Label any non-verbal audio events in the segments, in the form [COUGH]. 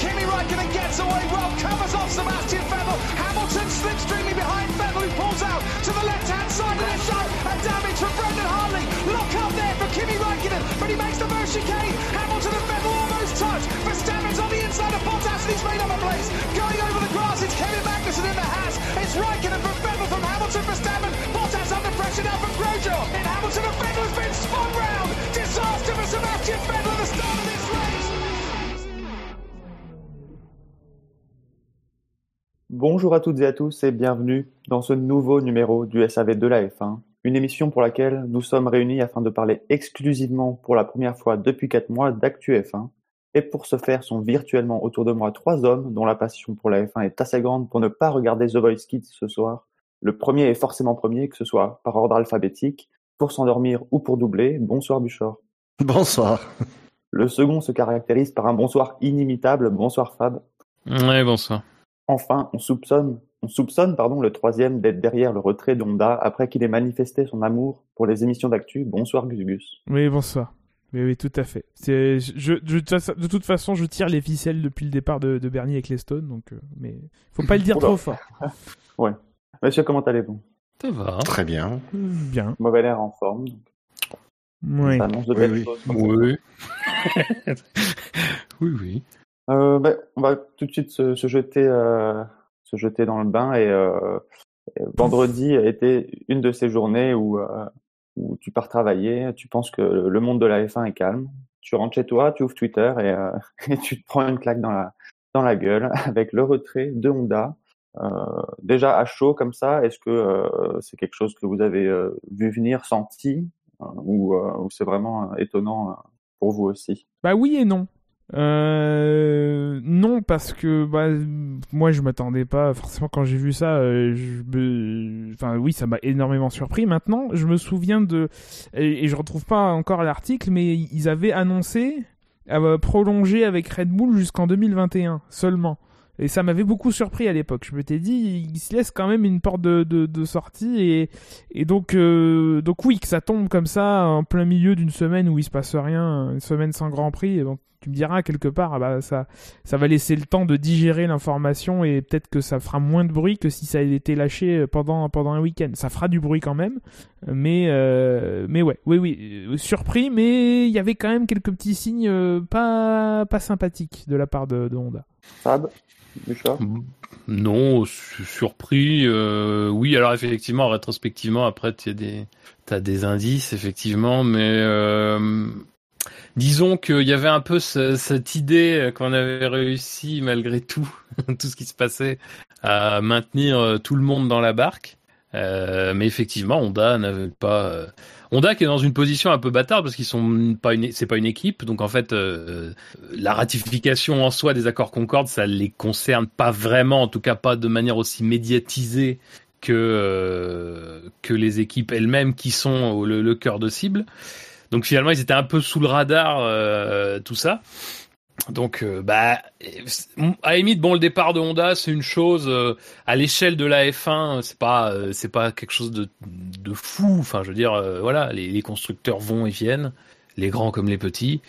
Kimi Raikkonen gets away well, covers off Sebastian Vettel. Hamilton slips slipstreaming behind Vettel, who pulls out to the left-hand side of the shot. A damage from Brendan Hartley. Lock up there for Kimi Raikkonen, but he makes the first chicane. Hamilton and Vettel almost touch. For Verstappen's on the inside of Bottas, and he's made up a place. Going over the grass, it's Kevin Magnussen in the Haas. It's Raikkonen from Vettel from Hamilton, for Verstappen. Bottas under pressure now from Grosjean. And Hamilton and Vettel has been spun round. Disaster for Sebastian Vettel Bonjour à toutes et à tous et bienvenue dans ce nouveau numéro du SAV de la F1, une émission pour laquelle nous sommes réunis afin de parler exclusivement pour la première fois depuis 4 mois d'actu F1. Et pour ce faire sont virtuellement autour de moi trois hommes dont la passion pour la F1 est assez grande pour ne pas regarder The Voice Kids ce soir. Le premier est forcément premier, que ce soit par ordre alphabétique, pour s'endormir ou pour doubler. Bonsoir Buchor. Bonsoir. Le second se caractérise par un bonsoir inimitable. Bonsoir Fab. Ouais, bonsoir. Enfin, on soupçonne, on soupçonne pardon, le troisième d'être derrière le retrait d'Honda après qu'il ait manifesté son amour pour les émissions d'actu. Bonsoir Gus Gus. Oui, bonsoir. Oui, oui, tout à fait. C'est, je, je- de toute façon, je tire les ficelles depuis le départ de, de Bernie avec les Stones, donc, euh, mais faut pas le dire trop fort. [LAUGHS] Monsieur, comment allez-vous? Ça va. Très bien. Bien. Mauvais l'air en forme. donc Oui. Ça annonce de Oui, belles oui. choses. comme ça. Oui. [LAUGHS] [LAUGHS] oui, oui. Euh, ben, on va tout de suite se, se jeter, euh, se jeter dans le bain et euh, vendredi a été une de ces journées où, euh, où tu pars travailler, tu penses que le monde de la F1 est calme, tu rentres chez toi, tu ouvres Twitter et, euh, [LAUGHS] et tu te prends une claque dans la dans la gueule [LAUGHS] avec le retrait de Honda. Euh, déjà à chaud comme ça, est-ce que c'est quelque chose que vous avez vu venir, senti, euh, ou, ou c'est vraiment étonnant pour vous aussi? Bah oui et non. Euh, non parce que bah moi je m'attendais pas forcément quand j'ai vu ça euh, oui ça m'a énormément surpris maintenant je me souviens de et, et je retrouve pas encore l'article mais ils avaient annoncé euh, prolonger avec Red Bull jusqu'en 2021 seulement et ça m'avait beaucoup surpris à l'époque je m'étais dit il se laisse quand même une porte de, sortie et et donc, euh, donc oui, que ça tombe comme ça en plein milieu d'une semaine où il se passe rien, une semaine sans Grand Prix. Et tu me diras quelque part, ah bah ça, ça va laisser le temps de digérer l'information et peut-être que ça fera moins de bruit que si ça avait été lâché pendant pendant un week-end. Ça fera du bruit quand même, mais euh, mais ouais, oui oui, euh, surpris, mais il y avait quand même quelques petits signes euh, pas pas sympathiques de la part de, de Honda. Fab, Non, su- surpris. euh, oui, alors effectivement, rétrospectivement, après, tu as des, t'as des indices, effectivement, mais euh, disons qu'il y avait un peu ce- cette idée qu'on avait réussi, malgré tout, [LAUGHS] tout ce qui se passait, à maintenir euh, tout le monde dans la barque. Euh, mais effectivement, Honda n'avait pas. euh, Honda qui est dans une position un peu bâtarde parce qu'ils sont pas une, c'est pas une équipe, donc en fait, la ratification en soi des accords Concorde, ça les concerne pas vraiment, en tout cas pas de manière aussi médiatisée que que les équipes elles-mêmes qui sont le cœur de cible. Donc finalement, ils étaient un peu sous le radar, euh, tout ça. Donc, euh, bah, à limite, bon, le départ de Honda, c'est une chose euh, à l'échelle de la F1, c'est pas, euh, c'est pas quelque chose de, de fou. Enfin, je veux dire, euh, voilà, les, les constructeurs vont et viennent, les grands comme les petits.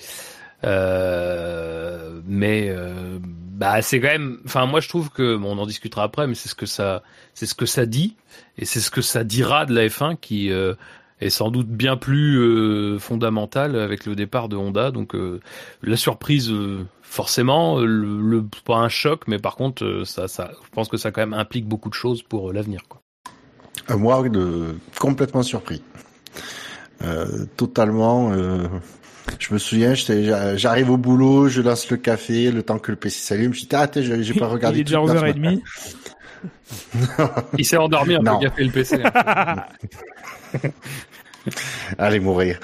Euh, mais bah c'est quand même enfin moi je trouve que bon on en discutera après mais c'est ce que ça c'est ce que ça dit et c'est ce que ça dira de la F1 qui est sans doute bien plus euh, fondamentale avec le départ de Honda donc euh, la surprise euh, forcément euh, le, le- pas un choc mais par contre euh, ça ça je pense que ça quand même implique beaucoup de choses pour euh, l'avenir quoi Moi, de... complètement surpris. Euh, totalement. euh, Je me souviens, j'arrive au boulot, je lance le café, le temps que le PC s'allume. Je dis, ah, t'es, j'ai j'ai pas regardé il est déjà toute la 11h30. il s'est endormi un peu café le PC. [LAUGHS] [LAUGHS] Allez mourir.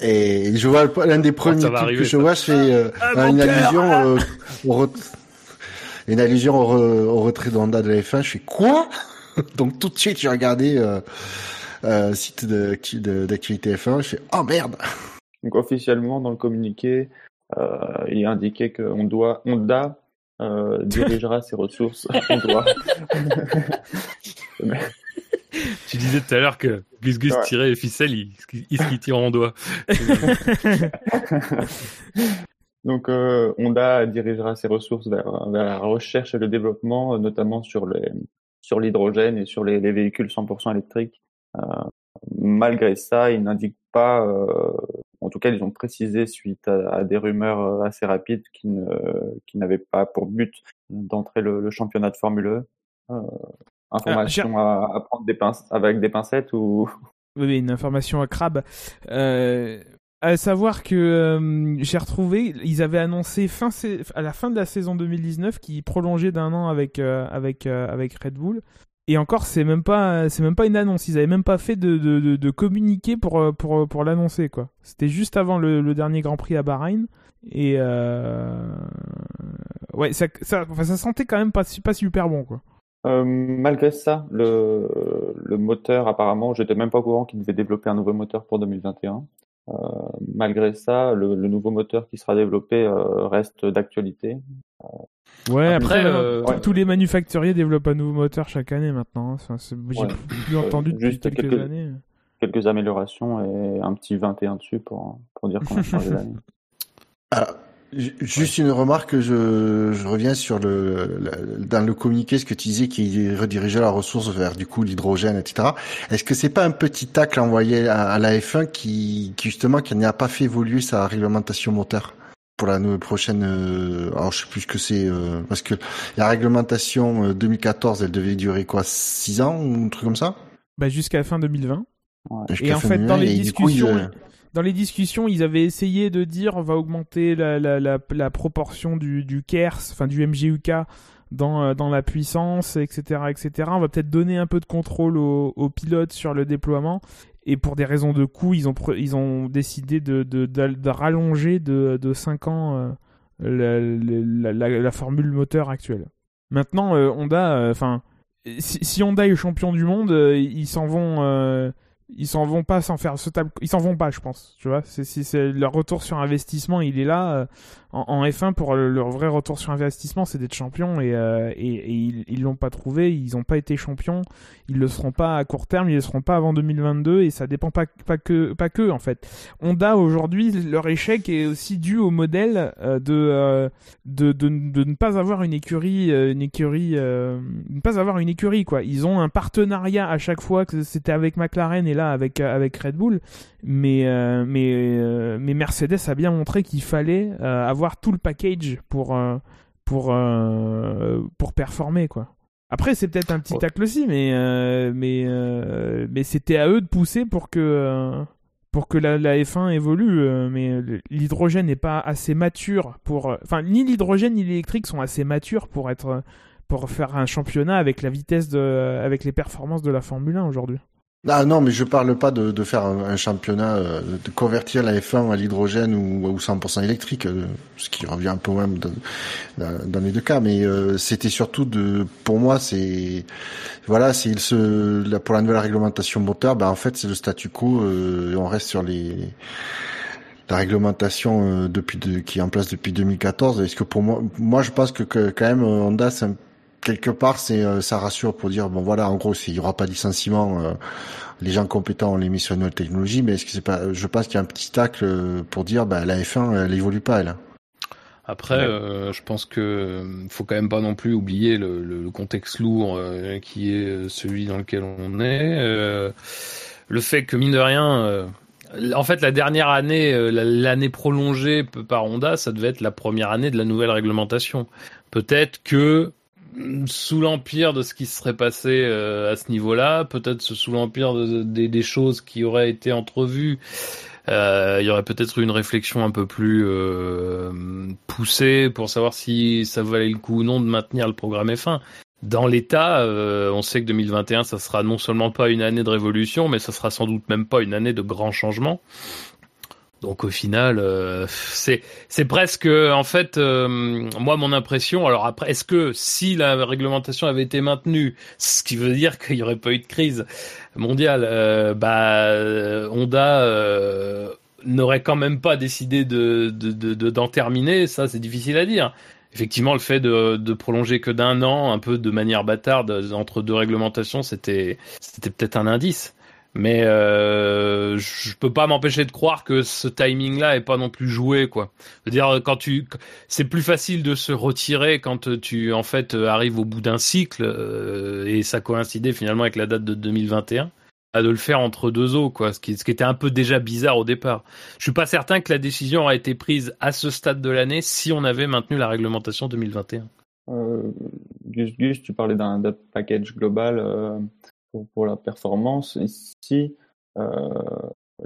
Et je vois l'un des premiers trucs arriver, que je vois, c'est euh, Ah, une allusion euh, une allusion au, re- au retrait de Honda de la F1. Je fais quoi? [LAUGHS] Donc tout de suite, j'ai regardé euh, euh, site de- de- d'activité F1. Je fais oh merde. Donc officiellement dans le communiqué, euh, il est indiqué que on doit, Honda euh, [LAUGHS] dirigera ses ressources. On doit. [LAUGHS] tu disais tout à l'heure que Gus Gus Ouais. tirait les ficelles il, il se tire en doigt [LAUGHS] Donc Honda dirigera ses ressources vers, la recherche et le développement, notamment sur les sur l'hydrogène et sur les, les, véhicules 100% électriques. malgré ça, ils n'indiquent pas, en tout cas, ils ont précisé suite à, des rumeurs assez rapides qui n'avaient pas pour but d'entrer le, le, championnat de Formule E. information à, à, prendre des pinces avec des pincettes ou [LAUGHS] oui, une information à crabe. Euh, à savoir que euh, j'ai retrouvé, ils avaient annoncé fin à la fin de la saison 2019 qu'ils prolongeaient d'un an avec euh, avec euh, avec Red Bull. Et encore, c'est même pas c'est même pas une annonce. Ils avaient même pas fait de de, de, communiqué pour pour pour l'annoncer quoi. C'était juste avant le, le, dernier Grand Prix à Bahreïn. Et ouais, ça ça, enfin, ça sentait quand même pas pas super bon quoi. Euh, malgré ça, le, le moteur, apparemment, j'étais même pas au courant qu'il devait développer un nouveau moteur pour 2021. Euh, malgré ça, le, le, nouveau moteur qui sera développé euh, reste d'actualité. ouais, après, tous les manufacturiers développent un nouveau moteur chaque année maintenant. Enfin, J'ai plus entendu depuis quelques, quelques, années. Quelques améliorations et un petit 21 dessus pour, pour dire qu'on a [LAUGHS] changé d'année. Juste une remarque, je, je reviens sur le, dans le communiqué ce que tu disais qui redirigeait la ressource vers du coup l'hydrogène, etc. Est-ce que c'est pas un petit tacle envoyé à, la F1 qui, qui justement qui n'a pas fait évoluer sa réglementation moteur pour la prochaine euh, alors je sais plus ce que c'est euh, parce que la réglementation 2014 euh, elle devait durer quoi 6 ans ou un truc comme ça? Bah jusqu'à fin 2020. Et en fait dans les discussions dans les discussions, ils avaient essayé de dire on va augmenter la, la, la, proportion du, KERS, enfin du MGUK dans, euh, dans la puissance, etc., etc. On va peut-être donner un peu de contrôle aux, pilotes sur le déploiement. Et pour des raisons de coût, ils ont, décidé de, rallonger de, de 5 ans euh, la, formule moteur actuelle. Maintenant, euh, Honda, enfin, si, si, Honda est champion du monde, ils s'en vont ils s'en vont pas sans faire ce table ils s'en vont pas je pense tu vois. C'est c'est leur retour sur investissement il est là euh, en, F1 pour leur vrai retour sur investissement c'est d'être champion et, euh, ils l'ont pas trouvé ils ont pas été champions ils le seront pas à court terme ils le seront pas avant 2022 et ça dépend pas que pas que en fait. Honda aujourd'hui leur échec est aussi dû au modèle euh, de, de, de de ne pas avoir une écurie une écurie ne pas avoir une écurie quoi. Ils ont un partenariat à chaque fois que c'était avec McLaren et là avec avec Red Bull mais mais mais Mercedes a bien montré qu'il fallait avoir tout le package pour euh, pour euh, pour performer quoi. Après c'est peut-être un petit tacle aussi, mais euh, mais mais c'était à eux de pousser pour que pour que la, la F1 évolue, mais l'hydrogène n'est pas assez mature pour. Enfin, ni l'hydrogène ni l'électrique sont assez matures pour être pour faire un championnat avec la vitesse de, avec les performances de la Formule 1 aujourd'hui. Ah non, mais je parle pas de, de faire un, championnat, euh, de convertir la F1 à l'hydrogène ou, ou 100% électrique, euh, ce qui revient un peu même dans, dans les deux cas. Mais euh, c'était surtout de, pour moi, c'est voilà, c'est se, pour la nouvelle réglementation moteur, ben en fait c'est le statu quo. et on reste sur les la réglementation depuis de, qui est en place depuis 2014. Est-ce que pour moi, moi je pense que, que quand même Honda c'est un quelque part, c'est euh, ça rassure pour dire bon voilà, en gros, il y aura pas de licenciement. Euh, les gens compétents ont les mis sur une nouvelle technologie, mais est-ce que c'est pas Je pense qu'il y a un petit tacle euh, pour dire bah la F1 elle évolue pas elle. Après, je pense que faut quand même pas non plus oublier le, le, contexte lourd qui est celui dans lequel on est. le fait que mine de rien, en fait, la dernière année, l'année prolongée par Honda, ça devait être la première année de la nouvelle réglementation. Peut-être que sous l'empire de ce qui serait passé euh, à ce niveau-là, peut-être sous l'empire des choses qui auraient été entrevues, euh, il y aurait peut-être eu une réflexion un peu plus euh, poussée pour savoir si ça valait le coup ou non de maintenir le programme F1. Dans l'état, on sait que 2021, ça sera non seulement pas une année de révolution, mais ça sera sans doute même pas une année de grand changement. Donc au final, euh, c'est c'est presque en fait euh, moi mon impression. Alors après, est-ce que si la réglementation avait été maintenue, ce qui veut dire qu'il n'y aurait pas eu de crise mondiale, euh, bah Honda n'aurait quand même pas décidé de d'en de, terminer. Ça, c'est difficile à dire. Effectivement, le fait de, de prolonger que d'un an, un peu de manière bâtarde entre deux réglementations, c'était c'était peut-être un indice. Mais euh, je peux pas m'empêcher de croire que ce timing-là est pas non plus joué, quoi. C'est-à-dire quand tu, c'est plus facile de se retirer quand tu en fait arrives au bout d'un cycle euh, et ça coïncidait finalement avec la date de 2021 à de le faire entre deux eaux, quoi, ce qui, ce qui était un peu déjà bizarre au départ. Je suis pas certain que la décision aurait été prise à ce stade de l'année si on avait maintenu la réglementation 2021. Euh, Gus Gus, tu parlais d'un package global. Euh, pour, la performance. Ici, euh,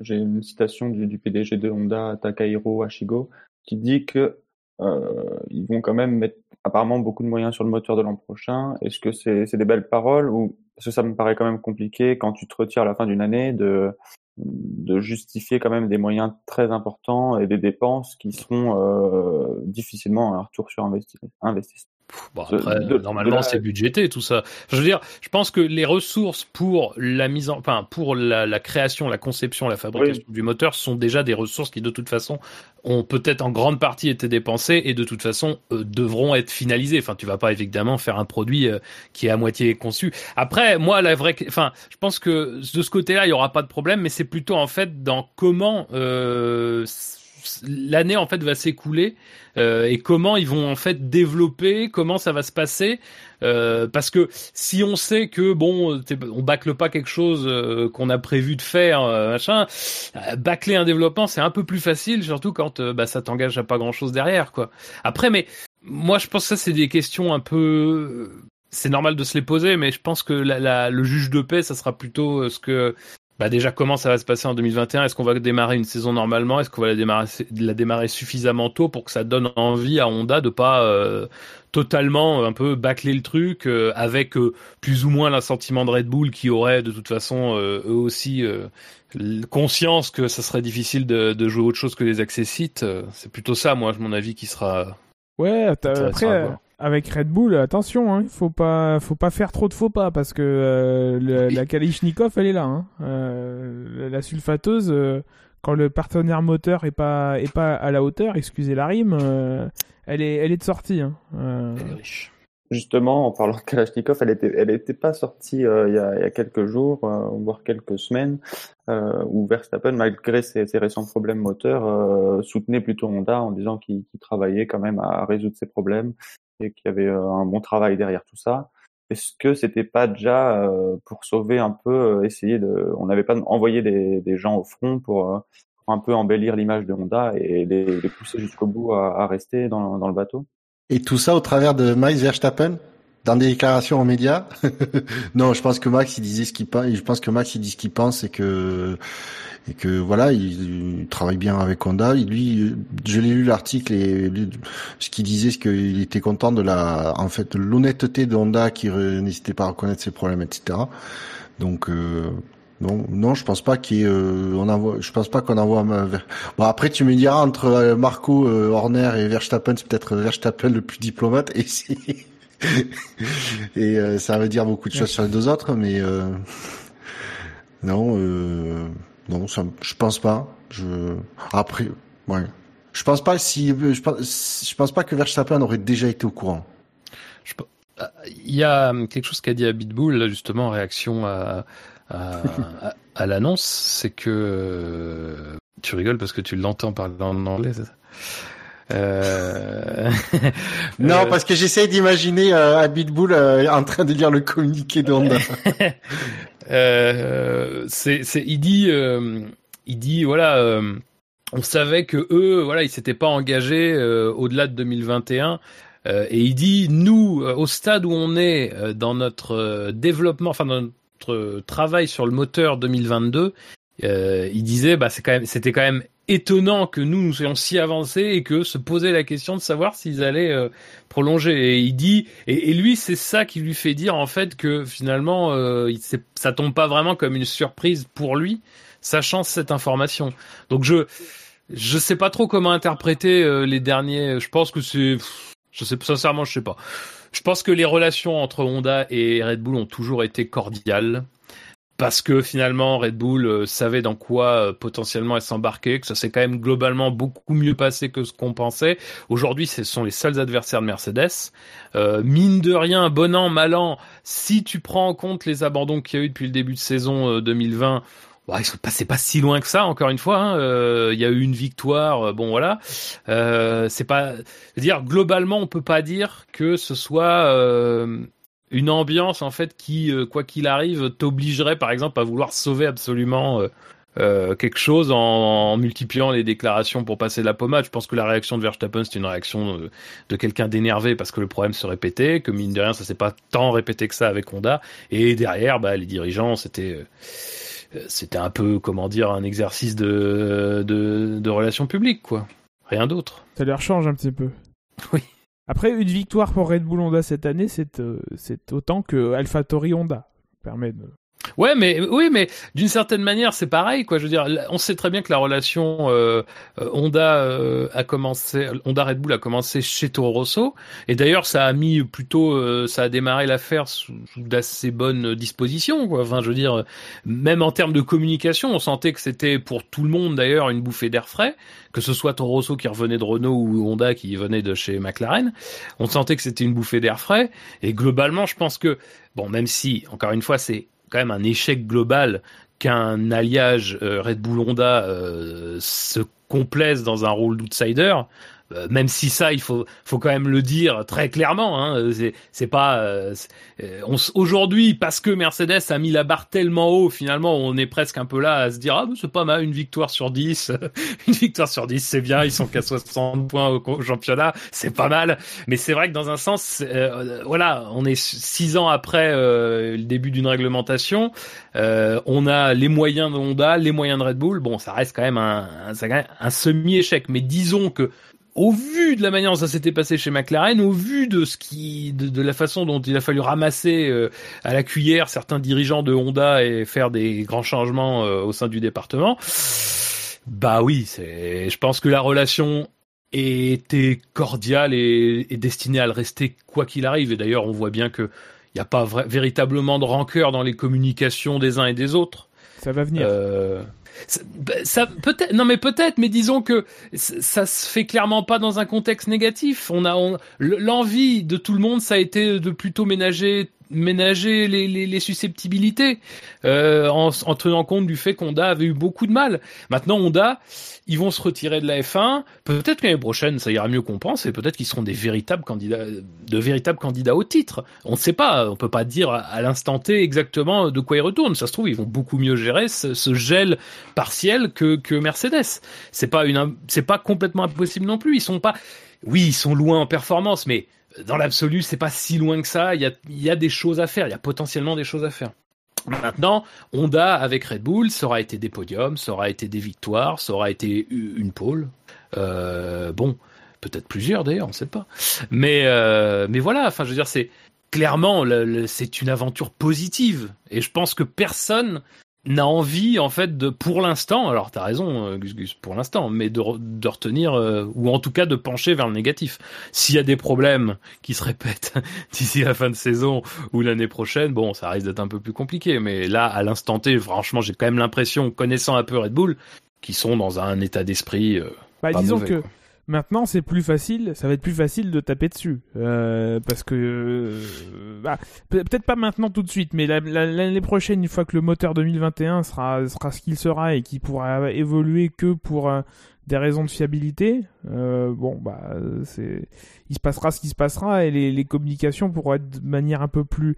j'ai une citation du, du, PDG de Honda, Takahiro Ashigo, qui dit que euh, ils vont quand même mettre apparemment beaucoup de moyens sur le moteur de l'an prochain. Est-ce que c'est des belles paroles ou parce que ça me paraît quand même compliqué quand tu te retires à la fin d'une année de de justifier quand même des moyens très importants et des dépenses qui seront euh, difficilement un retour sur investissement. Bon, après, normalement, c'est budgété tout ça. Je veux dire, je pense que les ressources pour la mise en, enfin, pour la, la création, la conception, la fabrication du moteur sont déjà des ressources qui, de toute façon, ont peut-être en grande partie été dépensées et de toute façon euh, devront être finalisées. Enfin, tu vas pas évidemment faire un produit euh, qui est à moitié conçu. Après, moi, la vraie, enfin, je pense que de ce côté-là, il y aura pas de problème, mais c'est plutôt en fait dans comment euh, l'année en fait va s'écouler euh, et comment ils vont en fait développer, comment ça va se passer. Euh, parce que si on sait que bon, on bâcle pas quelque chose euh, qu'on a prévu de faire, machin, bâcler un développement c'est un peu plus facile, surtout quand bah, ça t'engage à pas grand chose derrière, quoi. Après, mais moi je pense que ça c'est des questions un peu c'est normal de se les poser, mais je pense que la, le juge de paix, ça sera plutôt ce que bah déjà comment ça va se passer en 2021 Est-ce qu'on va démarrer une saison normalement? Est-ce qu'on va la démarrer, la démarrer suffisamment tôt pour que ça donne envie à Honda de pas euh, totalement euh, un peu bâcler le truc euh, avec plus ou moins l'assentiment de Red Bull qui aurait de toute façon eux aussi conscience que ça serait difficile de, de, jouer autre chose que les accessites. C'est plutôt ça, moi, mon avis, qui sera. Ouais, après avec Red Bull, attention, hein, faut pas, faut pas faire trop de faux pas parce que euh, la Kalishnikov, elle est là. Hein. Euh, la sulfateuse, euh, quand le partenaire moteur est pas, est pas à la hauteur, excusez la rime, elle est, elle est de sortie. Hein. Justement, en parlant de Kalashnikov, elle était, elle était pas sortie il, y a, il y a quelques jours, voire quelques semaines, où Verstappen, malgré ses, ses récents problèmes moteurs, soutenait plutôt Honda en disant qu'il travaillait quand même à résoudre ses problèmes et qu'il y avait euh, un bon travail derrière tout ça. Est-ce que c'était pas déjà euh, pour sauver un peu, euh, essayer de, on n'avait pas envoyé des, gens au front pour, un peu embellir l'image de Honda et les, pousser jusqu'au bout à, rester dans, le bateau? Et tout ça au travers de Max Verstappen? Dans des déclarations aux médias [LAUGHS] Non, je pense que Max il disait ce qu'il pense. Je pense que Max il dit ce qu'il pense et que et que voilà, il, travaille bien avec Honda. Lui, je l'ai lu l'article et ce qu'il disait, c'est qu'il était content de la, en fait, l'honnêteté de Honda qui n'hésitait pas à reconnaître ses problèmes, etc. Donc euh, non, non, je pense pas qu'on euh, envoie, je pense pas qu'on envoie. Bon après, tu me diras entre euh, Marco euh, Horner et Verstappen, c'est peut-être Verstappen le plus diplomate et [LAUGHS] et euh, ça veut dire beaucoup de choses sur les deux autres, mais non. Non, ça, je pense pas. Je après, ouais. Je pense pas si je pense, je pense pas que Verstappen aurait déjà été au courant. Je, il y a quelque chose qu'a dit Abitbull là justement en réaction à [LAUGHS] à, à, l'annonce, c'est que euh, tu rigoles parce que tu l'entends parler en anglais, c'est ça? Euh... [LAUGHS] non, euh, parce que j'essaie d'imaginer euh, Abitbull euh, en train de lire le communiqué d'Honda. [LAUGHS] Euh, c'est, c'est, il dit, euh, il dit, voilà, euh, on savait que eux, voilà, ils s'étaient pas engagés au-delà de 2021. et il dit, nous, au stade où on est dans notre développement, enfin dans notre travail sur le moteur 2022, il disait, bah c'est quand même, c'était quand même étonnant que nous nous soyons si avancés et que se poser la question de savoir s'ils allaient euh, prolonger. Et il dit, et, lui, c'est ça qui lui fait dire en fait que finalement, euh, ça tombe pas vraiment comme une surprise pour lui, sachant cette information. Donc je, je sais pas trop comment interpréter euh, les derniers. Je pense que c'est, je sais sincèrement, je sais pas. Je pense que les relations entre Honda et Red Bull ont toujours été cordiales. Parce que finalement Red Bull euh, savait dans quoi euh, potentiellement elle s'embarquait, que ça s'est quand même globalement beaucoup mieux passé que ce qu'on pensait. Aujourd'hui, ce sont les seuls adversaires de Mercedes. Euh, mine de rien, bon an, mal an, si tu prends en compte les abandons qu'il y a eu depuis le début de saison 2020, Bon, ils sont passés pas si loin que ça, encore une fois. Hein. Il y a eu une victoire, bon voilà. Euh, c'est pas, dire globalement, on peut pas dire que ce soit une ambiance en fait qui, euh, quoi qu'il arrive, t'obligerait par exemple à vouloir sauver absolument euh, euh, quelque chose en, multipliant les déclarations pour passer la pommade. Je pense que la réaction de Verstappen c'est une réaction de, quelqu'un d'énervé parce que le problème se répétait, que mine de rien ça s'est pas tant répété que ça avec Honda. Et derrière, bah, les dirigeants c'était c'était un peu comment dire un exercice de, de, de relations publiques quoi. Rien d'autre. Ça leur change un petit peu. Oui. Après, une victoire pour Red Bull Honda cette année, c'est euh, autant que AlphaTauri Honda. Permet. Ouais, mais oui, mais d'une certaine manière, c'est pareil, quoi. Je veux dire, on sait très bien que la relation euh, euh, Honda euh, a commencé, Honda Red Bull a commencé chez Toro Rosso, et d'ailleurs, ça a mis plutôt, ça a démarré l'affaire sous, d'assez bonnes dispositions, quoi. Enfin, je veux dire, même en termes de communication, on sentait que c'était pour tout le monde d'ailleurs une bouffée d'air frais, que ce soit Toro Rosso qui revenait de Renault ou Honda qui venait de chez McLaren, on sentait que c'était une bouffée d'air frais, et globalement, je pense que bon, même si, encore une fois, c'est quand même un échec global qu'un alliage euh, Red Bull Honda euh, se complaise dans un rôle d'outsider. Euh, même si ça, il faut, faut quand même le dire très clairement. Hein, c'est, pas euh, euh, aujourd'hui parce que Mercedes a mis la barre tellement haut. Finalement, on est presque un peu là à se dire ah c'est pas mal une victoire sur 10 [LAUGHS] une victoire sur 10 c'est bien. Ils sont qu'à 60 points au, championnat, c'est pas mal. Mais c'est vrai que dans un sens, voilà, on est six ans après le début d'une réglementation. on a les moyens de Honda, les moyens de Red Bull. Bon, ça reste quand même un, un semi-échec. Mais disons que au vu de la manière dont ça s'était passé chez McLaren, au vu de ce qui, de, la façon dont il a fallu ramasser euh, à la cuillère certains dirigeants de Honda et faire des grands changements euh, au sein du département, bah oui, c'est, je pense que la relation était cordiale et, destinée à le rester quoi qu'il arrive. Et d'ailleurs, on voit bien que il n'y a pas véritablement de rancœur dans les communications des uns et des autres. Ça va venir. Euh, ça, peut-être, non mais peut-être, mais disons que ça se fait clairement pas dans un contexte négatif. On a l'envie de tout le monde, ça a été de plutôt ménager ménager les, les, les susceptibilités euh, en, en, tenant compte du fait qu'Honda avait eu beaucoup de mal. Maintenant, Honda, ils vont se retirer de la F1. Peut-être l'année prochaine, ça ira mieux qu'on pense, et peut-être qu'ils seront des véritables candidats, de véritables candidats au titre. On ne sait pas, on peut pas dire à l'instant T exactement de quoi ils retournent. Ça se trouve, ils vont beaucoup mieux gérer ce, ce gel partiel que, que Mercedes. C'est pas une, c'est pas complètement impossible non plus. Ils sont pas, oui, ils sont loin en performance, mais dans l'absolu, c'est pas si loin que ça. Il y a, y a des choses à faire. Il y a potentiellement des choses à faire. Maintenant, Honda avec Red Bull, ça aura été des podiums, ça aura été des victoires, ça aura été une pole. Euh, bon, peut-être plusieurs d'ailleurs, on ne sait pas. Mais euh, mais voilà, enfin je veux dire, c'est clairement c'est une aventure positive et je pense que personne n'a envie en fait de pour l'instant alors t'as raison euh, Gus Gus pour l'instant mais de, de retenir euh, ou en tout cas de pencher vers le négatif. S'il y a des problèmes qui se répètent [LAUGHS] d'ici la fin de saison ou l'année prochaine bon ça risque d'être un peu plus compliqué. Mais là à l'instant T franchement j'ai quand même l'impression connaissant un peu Red Bull qu'ils sont dans un état d'esprit euh, bah, disons que Maintenant, c'est plus facile, ça va être plus facile de taper dessus. Euh, parce que. Euh, bah, Peut-être pas maintenant tout de suite, mais l'année prochaine, une fois que le moteur 2021 sera, sera ce qu'il sera et qui pourra évoluer que pour euh, des raisons de fiabilité, bon, bah. Il se passera ce qui se passera et les, communications pourront être de manière un peu plus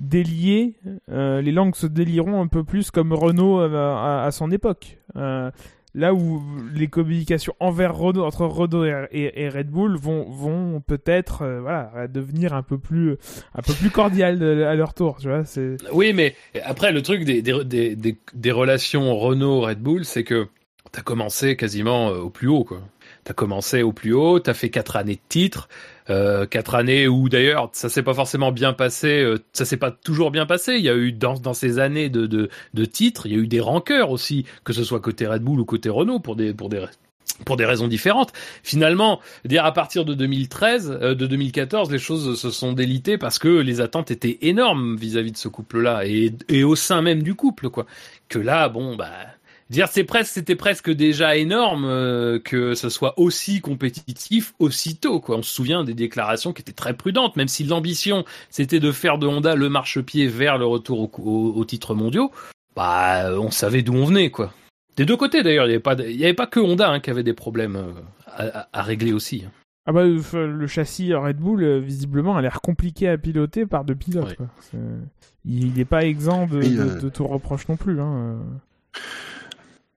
déliées. les langues se délieront un peu plus comme Renault à son époque là où les communications envers Renault, entre Renault et, Red Bull vont, vont peut-être euh, devenir un peu plus, un cordiales à leur tour. Tu vois. Oui, mais après, le truc des relations Renault-Red Bull, c'est que tu as commencé quasiment euh, au plus haut. quoi. Tu as commencé au plus haut, tu as fait quatre années de titre, euh, quatre années où d'ailleurs ça s'est pas forcément bien passé, euh, ça s'est pas toujours bien passé. Il y a eu dans, dans ces années de, de, de titres, il y a eu des rancœurs aussi, que ce soit côté Red Bull ou côté Renault pour des pour des pour des raisons différentes. Finalement, dire à partir de 2013, euh, de 2014, les choses se sont délitées parce que les attentes étaient énormes vis-à-vis de ce couple-là et, et au sein même du couple, quoi. Que là, bon, bah, dire c'est presque, c'était presque déjà énorme euh, que ce soit aussi compétitif aussitôt, quoi. On se souvient des déclarations qui étaient très prudentes, même si l'ambition c'était de faire de Honda le marchepied vers le retour au, au, au titre mondiaux. Bah, on savait d'où on venait, quoi. Des deux côtés d'ailleurs, il n'y avait pas, il y avait pas que Honda hein, qui avait des problèmes euh, à, à, à régler aussi. hein. Ah bah euh, le châssis Red Bull euh, visiblement a l'air compliqué à piloter par deux pilotes. Quoi. Il n'est pas exempt de, de- euh, de tout reproche non plus. Hein.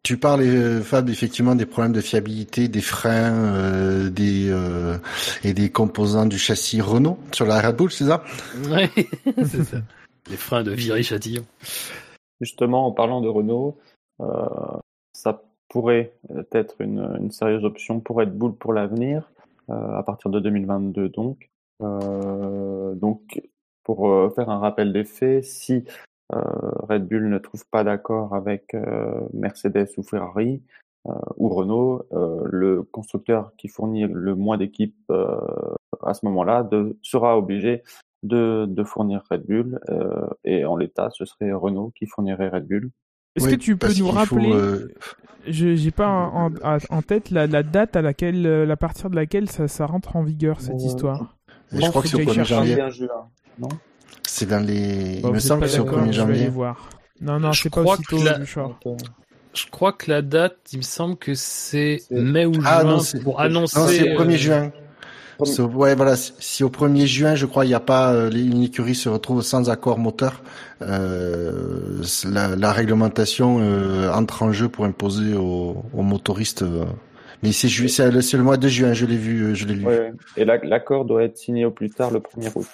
Tu parles, euh, Fab, effectivement des problèmes de fiabilité, des freins, euh, des euh, et des composants du châssis Renault sur la Red Bull, c'est ça? Ouais, [LAUGHS] c'est ça. Les freins de Viry-Châtillon. Justement, en parlant de Renault, euh, ça pourrait être une, une sérieuse option pour Red Bull pour l'avenir, euh, à partir de 2022 donc. Euh, donc, pour euh, faire un rappel des faits, si Red Bull ne trouve pas d'accord avec euh, Mercedes ou Ferrari euh, ou Renault, euh, le constructeur qui fournit le moins d'équipes euh, à ce moment-là sera obligé de, de fournir Red Bull euh, et en l'état ce serait Renault qui fournirait Red Bull. Est-ce Oui, que tu peux nous rappeler euh, Je j'ai pas en, en- en tête la, la date à laquelle, euh, à partir de laquelle ça, ça rentre en vigueur cette Euh, histoire? Je crois que c'est au que j'aille 1er chercher. janvier. 21 juin, non? C'est dans les. Bon, Il me semble que c'est au pas d'accord, 1er je vais aller janvier. voir. Non, non, Je c'est pas crois aussitôt que la- Je crois que la date, il me semble que c'est mai ou Ah, juin non, c'est- pour Non, annoncer. c'est au 1er euh, juin. Ouais, voilà. Si au 1er juin, je crois, il n'y a pas euh, les- une écurie se retrouve sans accord moteur, euh, la, la réglementation euh, entre en jeu pour imposer aux, aux motoristes. euh. Mais c'est le, le mois de juin, je l'ai vu, euh, je l'ai lu. ouais. Et la- l'accord doit être signé au plus tard le 1er août.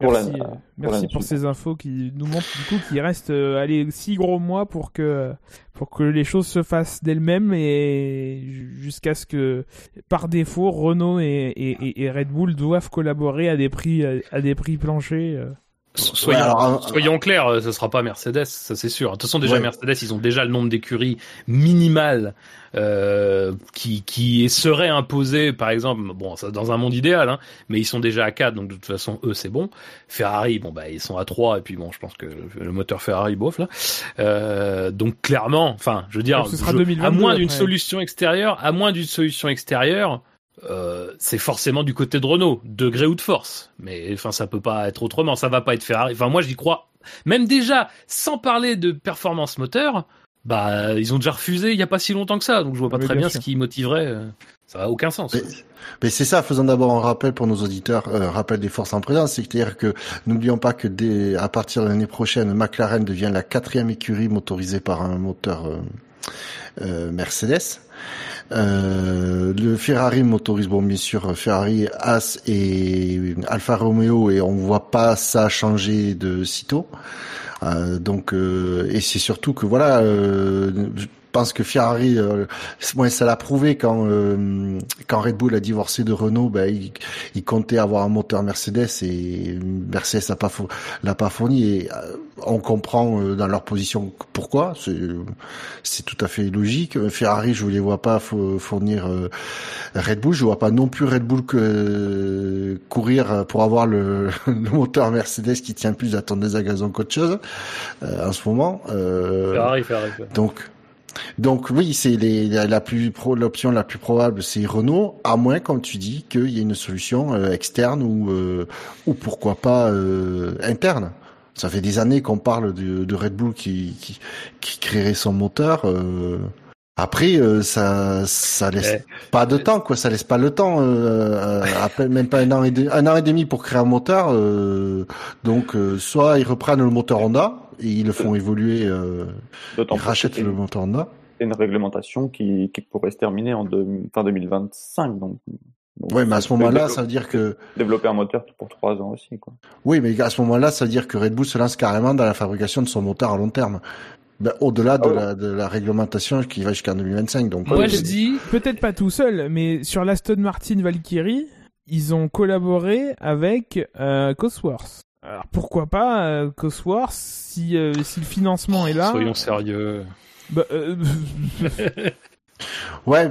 Pour Merci, la- pour merci pour ces infos qui nous montrent du coup qu'il reste euh, allez, six gros mois pour que pour que les choses se fassent d'elles-mêmes et ju- jusqu'à ce que par défaut Renault et, et, et- et Red Bull doivent collaborer à des prix à des prix planchers. euh. Soyons, Ouais, alors, soyons clairs, euh, ce sera pas Mercedes, ça c'est sûr. De toute façon, déjà Ouais. Mercedes, ils ont déjà le nombre d'écuries minimal euh, qui qui serait imposé, par exemple, bon, ça, dans un monde idéal, hein, mais ils sont déjà à 4, donc de toute façon, eux, c'est bon. Ferrari, bon, bah, ils sont à 3, et puis bon, je pense que le, moteur Ferrari, bof, là. Euh, donc clairement, enfin, je veux dire, Donc, ce sera je- 2022 à moins d'une solution extérieure, à moins d'une solution extérieure, euh, c'est forcément du côté de Renault, degré ou de force. Mais enfin, ça peut pas être autrement. Ça va pas être Ferrari. Enfin, moi, j'y crois. Même déjà, sans parler de performance moteur, bah, ils ont déjà refusé il y a pas si longtemps que ça. Donc, je vois pas Oui, très bien ce qui motiverait. euh, Ça a aucun sens. Mais, mais c'est ça, faisons d'abord un rappel pour nos auditeurs, euh, rappel des forces en présence, c'est-à-dire que n'oublions pas que dès, à partir de l'année prochaine, McLaren devient la quatrième écurie motorisée par un moteur euh, Mercedes. Euh, le Ferrari motorise, bon bien sûr, Ferrari, As et Alfa Romeo, et on voit pas ça changer de sitôt. Euh, donc, euh, et c'est surtout que voilà, euh, pense que Ferrari, euh, ouais, ça l'a prouvé quand euh, quand Red Bull a divorcé de Renault, ben il, il comptait avoir un moteur Mercedes et Mercedes l'a pas l'a pas fourni et euh, on comprend euh, dans leur position pourquoi. C'est tout à fait logique. Ferrari, je ne les vois pas fo- fournir euh, Red Bull. Je vois pas non plus Red Bull que courir pour avoir le, [LAUGHS] le moteur Mercedes qui tient plus à tondeuse à gazon qu'autre chose euh, en ce moment. Euh, Ferrari, Ferrari. Ferrari. donc, donc oui, c'est la, plus pro, l'option la plus probable, c'est Renault, à moins, comme tu dis, qu'il y ait une solution euh, externe ou euh, ou pourquoi pas euh, interne. Ça fait des années qu'on parle de, de Red Bull qui, qui qui créerait son moteur. euh. Après, euh, ça ça laisse pas de temps, quoi. Ça laisse pas le temps. Euh, à peine- même pas un an et demi, un an et demi pour créer un moteur. euh, donc, euh, soit ils reprennent le moteur Honda et ils le font évoluer. Euh, D'autant ils rachètent le moteur Honda. c'est une réglementation qui, qui pourrait se terminer en deux- fin 2025. Donc, donc Ouais, mais à ce moment-là, ça veut dire que développer un moteur pour trois ans aussi. Quoi. oui, mais à ce moment-là, ça veut dire que Red Bull se lance carrément dans la fabrication de son moteur à long terme. Ben, au-delà de, Ah ouais. la, de la réglementation qui va jusqu'en 2025. Donc, Moi, euh, je dis, Peut-être pas tout seul, mais sur l'Aston Martin Valkyrie, ils ont collaboré avec euh, Cosworth. Alors pourquoi pas euh, Cosworth si euh, si le financement est là soyons sérieux. bah, euh, [LAUGHS] Ouais,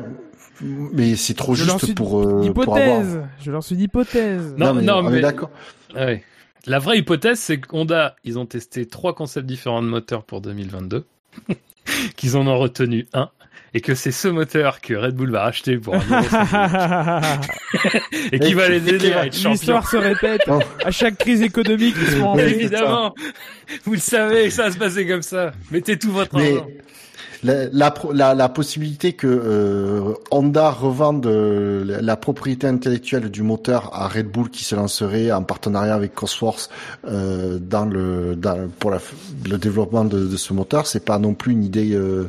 Mais c'est trop Je juste pour, euh, pour hypothèse. avoir. Je lance une hypothèse. Non, mais non, on est mais- d'accord. Ouais. La vraie hypothèse, c'est que Honda, ils ont testé trois concepts différents de moteurs pour 2022, [LAUGHS] qu'ils en ont retenu un, et que c'est ce moteur que Red Bull va racheter pour [LAUGHS] et qui va les aider à être champions. L'histoire se répète. À chaque crise économique, ils. Évidemment, vous le savez, ça va se passer comme ça. Mettez tout votre Mais argent. La, la, pro- la, la possibilité que euh, Honda revende euh, la, propriété intellectuelle du moteur à Red Bull qui se lancerait en partenariat avec Cosworth euh, dans le dans, pour la, le développement de, de ce moteur, c'est pas non plus une idée euh,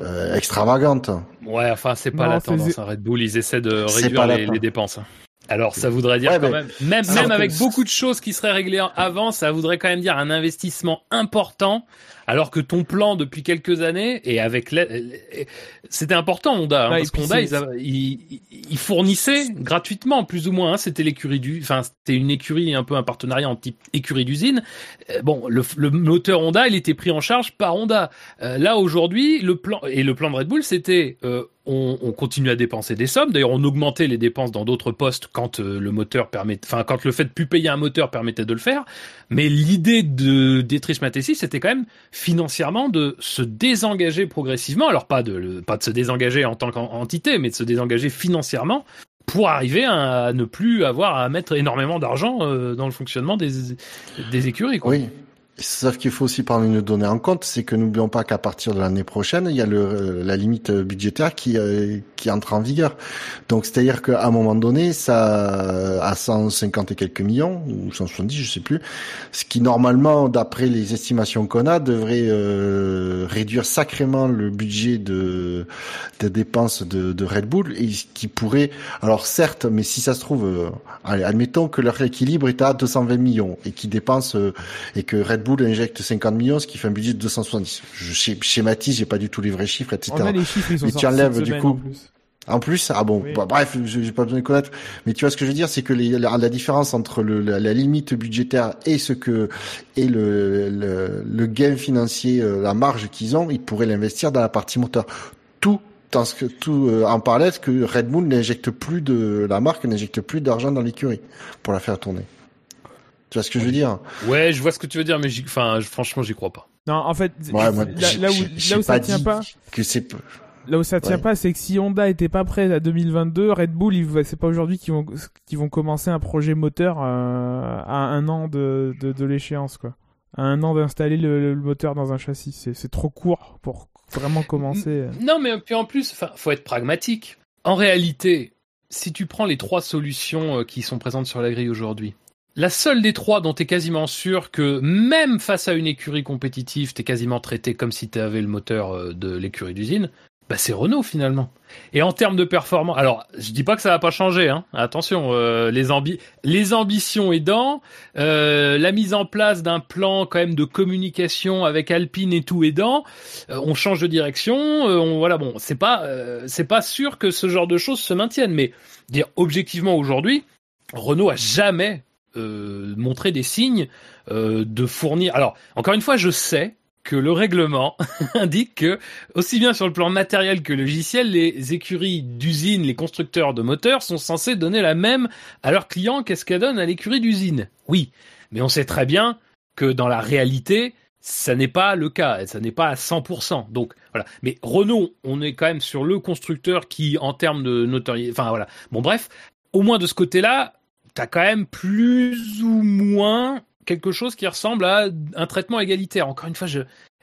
euh, extravagante. Ouais, enfin, c'est pas Non, la tendance. hein. Red Bull, ils essaient de réduire les, dépenses. hein. Alors, ça voudrait dire Ouais, quand même, même, même avec beaucoup de choses qui seraient réglées avant, ça voudrait quand même dire un investissement important. Alors que ton plan depuis quelques années et avec l'aide- c'était important Honda hein, Bah, parce qu'Honda ils, ils, ils fournissaient gratuitement plus ou moins hein, c'était l'écurie du enfin c'était une écurie un peu un partenariat en type écurie d'usine. Euh, bon le, le moteur Honda il était pris en charge par Honda. Euh, là aujourd'hui le plan et le plan de Red Bull c'était euh, on, on continue à dépenser des sommes. D'ailleurs, on augmentait les dépenses dans d'autres postes quand euh, le moteur permet, enfin quand le fait de plus payer un moteur permettait de le faire. Mais l'idée de d'Etrish Matessi, c'était quand même financièrement de se désengager progressivement. Alors pas de le- pas de se désengager en tant qu'entité, mais de se désengager financièrement pour arriver à ne plus avoir à mettre énormément d'argent euh, dans le fonctionnement des des écuries. Quoi. Oui. Sauf qu'il faut aussi prendre une donnée en compte, c'est que n'oublions pas qu'à partir de l'année prochaine, il y a le, euh, la limite budgétaire qui, euh, qui entre en vigueur. Donc c'est-à-dire qu'à un moment donné, ça à 150 et quelques millions ou 170, je sais plus, ce qui normalement, d'après les estimations qu'on a, devrait euh, réduire sacrément le budget de des dépenses de, de Red Bull et qui pourrait, alors certes, mais si ça se trouve, euh, allez, admettons que leur équilibre est à 220 millions et qui dépensent euh, et que Red Bull injecte 50 millions, ce qui fait un budget de 270. Je schématise, j'ai pas du tout les vrais chiffres, etc. On a les chiffres, ils sont Mais tu enlèves, du coup, en plus. En plus, ah bon, Oui. bah, bref, j'ai pas besoin de connaître, mais tu vois ce que je veux dire, c'est que les- la, la différence entre le, la, la limite budgétaire et ce que et le, le, le gain financier, euh, la marge qu'ils ont, ils pourraient l'investir dans la partie moteur. Tout dans ce que tout euh, en parlait que Red Bull n'injecte plus de la marque n'injecte plus d'argent dans l'écurie pour la faire tourner. Tu vois ce que je veux dire? Ouais, je vois ce que tu veux dire, mais j'y- enfin, franchement, j'y crois pas. Non, en fait, Ouais, moi, là, où, là ça tient pas, que c'est là où ça tient Ouais. pas, c'est que si Honda était pas prêt à 2022, Red Bull, c'est pas aujourd'hui qu'ils vont, qu'ils vont commencer un projet moteur euh, à un an de, de, de l'échéance, quoi. À un an d'installer le, le moteur dans un châssis. C'est, c'est trop court pour vraiment commencer. Non, mais puis en plus, faut être pragmatique. En réalité, si tu prends les trois solutions euh, qui sont présentes sur la grille aujourd'hui, la seule des trois dont tu es quasiment sûr que même face à une écurie compétitive, tu es quasiment traité comme si tu avais le moteur euh, de l'écurie d'usine, bah c'est Renault finalement. Et en termes de performance, alors je dis pas que ça va pas changer, hein. Attention, euh, les, ambi les ambitions aidant, euh, la mise en place d'un plan quand même de communication avec Alpine et tout aidant, on change de direction, on voilà bon, c'est pas c'est pas sûr que ce genre de choses se maintiennent, mais dire objectivement aujourd'hui, Renault a jamais euh, montré des signes euh, de fournir. Alors encore une fois, je sais que le règlement [LAUGHS] indique que aussi bien sur le plan matériel que logiciel, les écuries d'usine, les constructeurs de moteurs sont censés donner la même à leurs clients qu'est-ce qu'elle donne à l'écurie d'usine. Oui, mais on sait très bien que dans la réalité, ça n'est pas le cas, ça n'est pas à 100%. Donc voilà. Mais Renault, on est quand même sur le constructeur qui, en termes de notoriété, enfin voilà. Bon bref, au moins de ce côté-là, t'as quand même plus ou moins quelque chose qui ressemble à un traitement égalitaire. Encore une fois, je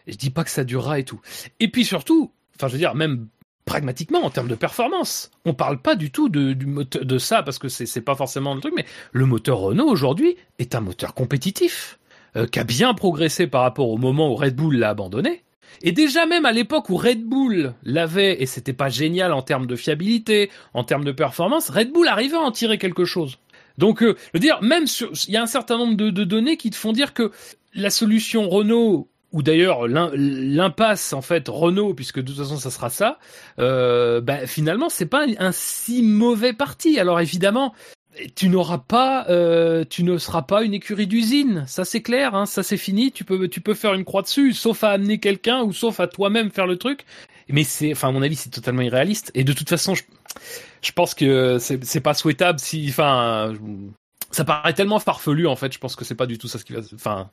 je dis pas que ça durera et tout. Et puis surtout, enfin je veux dire même pragmatiquement en termes de performance, on parle pas du tout de de ça parce que c'est c'est pas forcément le truc, mais le moteur Renault aujourd'hui est un moteur compétitif euh, qui a bien progressé par rapport au moment où Red Bull l'a abandonné. Et déjà même à l'époque où Red Bull l'avait, et c'était pas génial en termes de fiabilité, en termes de performance, Red Bull arrivait à en tirer quelque chose. Donc, euh, dire, même il y a un certain nombre de, données qui te font dire que la solution Renault, ou d'ailleurs l'im- l'impasse en fait Renault, puisque de toute façon ça sera ça, euh, bah, finalement c'est pas un si mauvais parti. Alors évidemment, tu n'auras pas, euh, tu ne seras pas une écurie d'usine, ça c'est clair, hein, ça c'est fini. Tu peux, tu peux faire une croix dessus, sauf à amener quelqu'un ou sauf à toi-même faire le truc. Mais c'est, enfin à mon avis, c'est totalement irréaliste. Et de toute façon, je, je pense que c'est, pas souhaitable. Si, enfin, ça paraît tellement farfelu en fait. Je pense que c'est pas du tout ça ce qui va, enfin,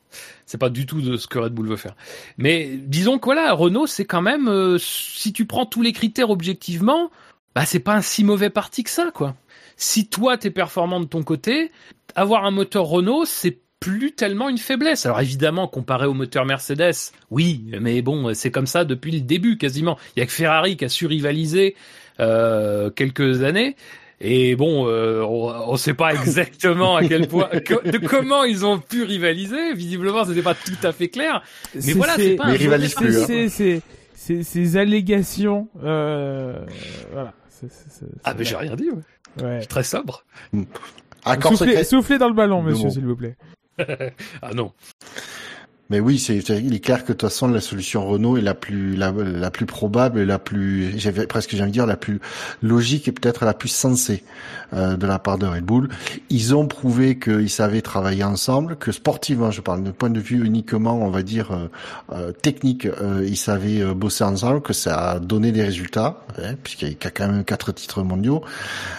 c'est pas du tout de ce que Red Bull veut faire. Mais disons que voilà, Renault, c'est quand même, euh, si tu prends tous les critères objectivement, bah c'est pas un si mauvais parti que ça, quoi si toi t'es performant de ton côté, avoir un moteur Renault, c'est plus tellement une faiblesse. Alors évidemment, comparé au moteur Mercedes, oui, mais bon, c'est comme ça depuis le début quasiment. Il y a que Ferrari qui a su rivaliser euh, quelques années. Et bon, euh, on ne sait pas [LAUGHS] exactement à quel point, de comment ils ont pu rivaliser. Visiblement, c'était pas tout à fait clair. Mais voilà, c'est pas un hein. C'est ces allégations, euh, voilà. ah mais j'ai rien dit. Ouais. Ouais. Très sobre. soufflez, dans le ballon, monsieur, s'il vous plaît. [LAUGHS] ah non. Mais oui, c'est, il est clair que de toute façon la solution Renault est la plus la, plus probable la plus j'avais presque j'ai envie de dire la plus logique et peut-être la plus sensée euh, de la part de Red Bull. Ils ont prouvé qu'ils savaient travailler ensemble, que sportivement, je parle de point de vue uniquement, on va dire euh, euh technique, euh, ils savaient euh, bosser ensemble, que ça a donné des résultats, hein, puisqu'il y a quand même quatre titres mondiaux.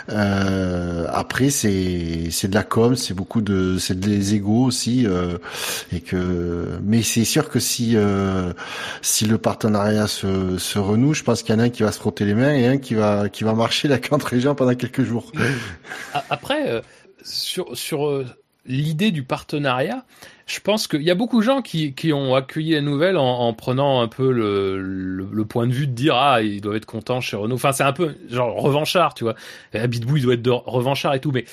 après, c'est c'est de la com, c'est beaucoup de c'est des égos aussi et que mais c'est sûr que si euh, si le partenariat se, se renoue, je pense qu'il y en a un qui va se frotter les mains et un qui va qui va marcher la contre-région pendant quelques jours. Après, euh, sur sur euh, l'idée du partenariat, je pense qu'il y a beaucoup de gens qui, qui ont accueilli la nouvelle en, en prenant un peu le, le, point de vue de dire ah ils doivent être contents chez Renault. Enfin c'est un peu genre revanchard tu vois. Habitbou il doit être de revanchard et tout. Mais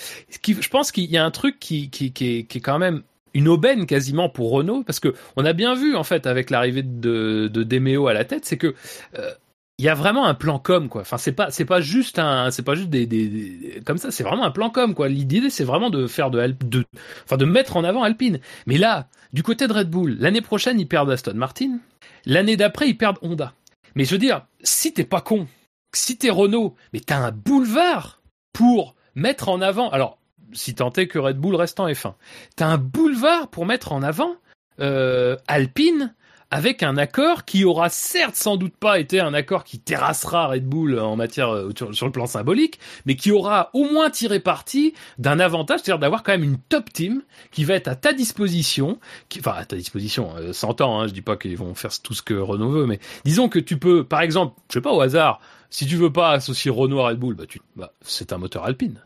je pense qu'il y a un truc qui, qui, qui, est, qui est quand même une aubaine quasiment pour Renault parce que on a bien vu en fait avec l'arrivée de, de Demeo à la tête, c'est que euh, il y a vraiment un plan com quoi. Enfin c'est pas c'est pas juste un c'est pas juste des, des, comme ça, c'est vraiment un plan com quoi. L'idée c'est vraiment de faire de de enfin de mettre en avant Alpine. Mais là, du côté de Red Bull, l'année prochaine ils perdent Aston Martin, l'année d'après ils perdent Honda. Mais je veux dire, si t'es pas con, si t'es Renault, mais t'as un boulevard pour mettre en avant. Alors si tant est que Red Bull reste en F1. T'as un boulevard pour mettre en avant euh, Alpine avec un accord qui aura certes sans doute pas été un accord qui terrassera Red Bull en matière euh, sur, le plan symbolique, mais qui aura au moins tiré parti d'un avantage, c'est-à-dire d'avoir quand même une top team qui va être à ta disposition, qui, enfin à ta disposition, euh, 100 ans, hein, je dis pas qu'ils vont faire tout ce que Renault veut, mais disons que tu peux, par exemple, je sais pas au hasard, si tu veux pas associer Renault à Red Bull, bah, bah, c'est un moteur Alpine.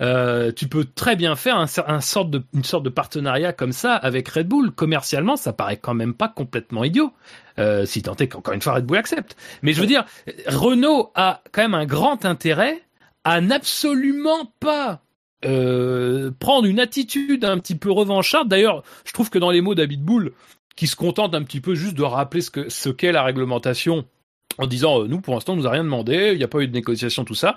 Euh, tu peux très bien faire un, un, sorte de, une sorte de partenariat comme ça avec Red Bull. Commercialement, ça paraît quand même pas complètement idiot. Euh, si tant est qu'encore une fois Red Bull accepte. Mais je veux dire, Renault a quand même un grand intérêt à n'absolument pas euh, prendre une attitude un petit peu revancharde. D'ailleurs, je trouve que dans les mots d'Abit Bull, qui se contente un petit peu juste de rappeler ce que ce qu'est la réglementation en disant euh, nous pour l'instant on nous a rien demandé, il n'y a pas eu de négociation tout ça.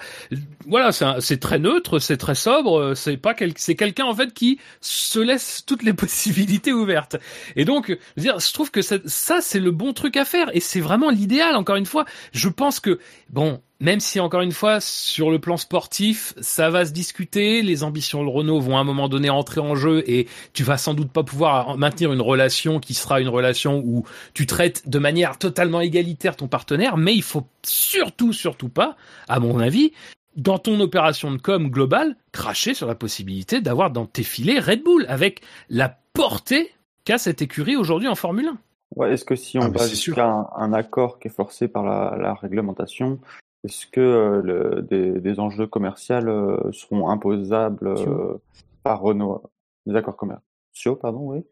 Voilà, c'est très neutre, c'est très sobre, euh, c'est pas quel, c'est quelqu'un en fait qui se laisse toutes les [LAUGHS] possibilités ouvertes. Et donc, je, veux dire, je trouve que ça, ça c'est le bon truc à faire et c'est vraiment l'idéal. Encore une fois, je pense que bon, même si encore une fois sur le plan sportif ça va se discuter, les ambitions de Renault vont à un moment donné entrer en jeu et tu vas sans doute pas pouvoir maintenir une relation qui sera une relation où tu traites de manière totalement égalitaire ton partenaire, mais il faut surtout surtout pas, à mon avis, dans ton opération de com globale, cracher sur la possibilité d'avoir dans tes filets Red Bull avec la portée qu'a cette écurie aujourd'hui en Formule 1. Ouais, est-ce que si on ah, va jusqu'à un, accord qui est forcé par la, la réglementation, est-ce que euh, le, des, des, enjeux commerciaux euh, seront imposables euh, par Renault Des accords commerciaux, pardon, oui,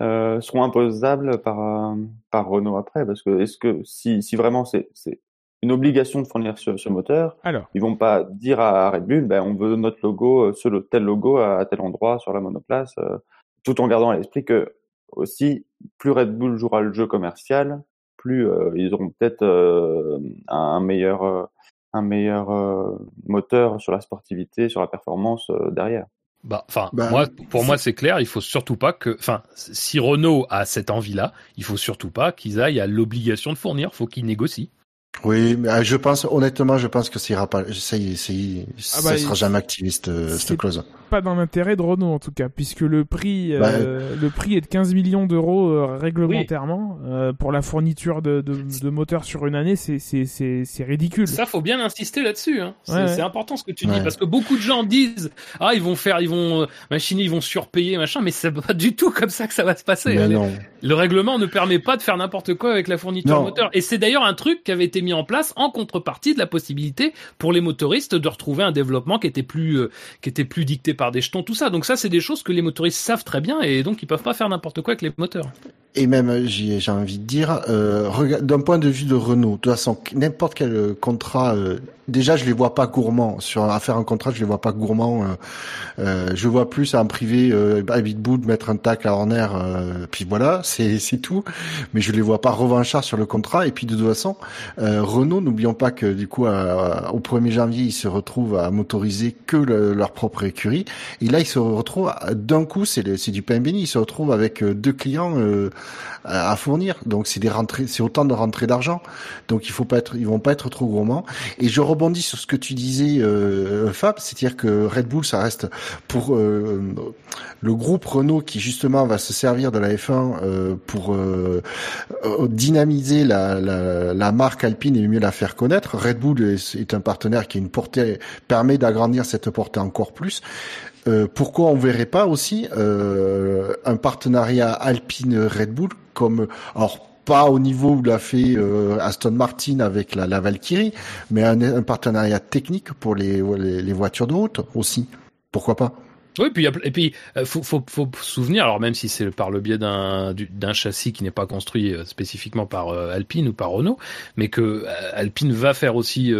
euh, seront imposables par par Renault après? Parce que est-ce que si, si vraiment c'est c'est une obligation de fournir ce, ce, moteur, Alors. ils vont pas dire à Red Bull, ben on veut notre logo, ce tel logo à tel endroit sur la monoplace, tout en gardant à l'esprit que aussi plus Red Bull jouera le jeu commercial, plus ils auront peut-être un meilleur un meilleur euh, moteur sur la sportivité, sur la performance euh, derrière. Bah, enfin, bah, moi, pour moi, c'est clair. Il faut surtout pas que, enfin, si Renault a cette envie-là, il faut surtout pas qu'ils aillent à l'obligation de fournir. Faut qu'ils négocient. Oui, mais euh, je pense honnêtement, je pense que ça ira pas. Ça, y- ça, y- ça bah, sera jamais activiste euh, cette clause. Pas dans l'intérêt de Renault en tout cas, puisque le prix, euh, Bah, le prix est de 15 millions d'euros euh, réglementairement euh, pour la fourniture de, de, de moteurs sur une année, c'est c'est c'est c'est ridicule. Ça, faut bien insister là-dessus. Hein. C'est Ouais, important ce que tu dis Ouais. parce que beaucoup de gens disent ah ils vont faire, ils vont euh, machiner, ils vont surpayer machin, mais c'est pas du tout comme ça que ça va se passer. Mais non. Le règlement ne permet pas de faire n'importe quoi avec la fourniture Non. moteur. Et c'est d'ailleurs un truc qui avait été mis en place en contrepartie de la possibilité pour les motoristes de retrouver un développement qui était plus euh, qui était plus dicté par des jetons, tout ça. Donc ça, c'est des choses que les motoristes savent très bien et donc ils peuvent pas faire n'importe quoi avec les moteurs. Et même, j'ai envie de dire, euh, d'un point de vue de Renault, de toute façon, n'importe quel euh, contrat, déjà, je les vois pas gourmands. Sur à faire un contrat, je les vois pas gourmands. Euh, euh, je vois plus en privé, euh, à Bitboot, mettre un tac à Horner, euh, puis voilà, c'est c'est tout. Mais je les vois pas revanchards sur le contrat. Et puis de toute façon, euh, Renault, n'oublions pas que du coup, à- au 1er janvier, ils se retrouvent à motoriser que le- leur propre écurie. Et là, ils se retrouvent à- d'un coup, c'est c'est du pain béni. Ils se retrouvent avec deux clients à à fournir. Donc c'est des rentrées, c'est autant de rentrées d'argent. Donc il faut pas être, ils vont pas être trop gourmands. Et je rebondis sur ce que tu disais, euh, Fab, c'est-à-dire que Red Bull, ça reste pour euh, le groupe Renault qui justement va se servir de la F1 euh, pour euh, dynamiser la, marque Alpine et mieux la faire connaître. Red Bull est, un partenaire qui une portée permet d'agrandir cette portée encore plus. Pourquoi on verrait pas aussi un partenariat Alpine Red Bull comme alors pas au niveau où l'a fait euh, Aston Martin avec la, la Valkyrie, mais un, un partenariat technique pour les, les, les voitures de route aussi. Pourquoi pas? Oui, puis et puis euh, faut, faut faut souvenir alors même si c'est par le biais d'un du- d'un châssis qui n'est pas construit euh, spécifiquement par euh, Alpine ou par Renault, mais que Alpine va faire aussi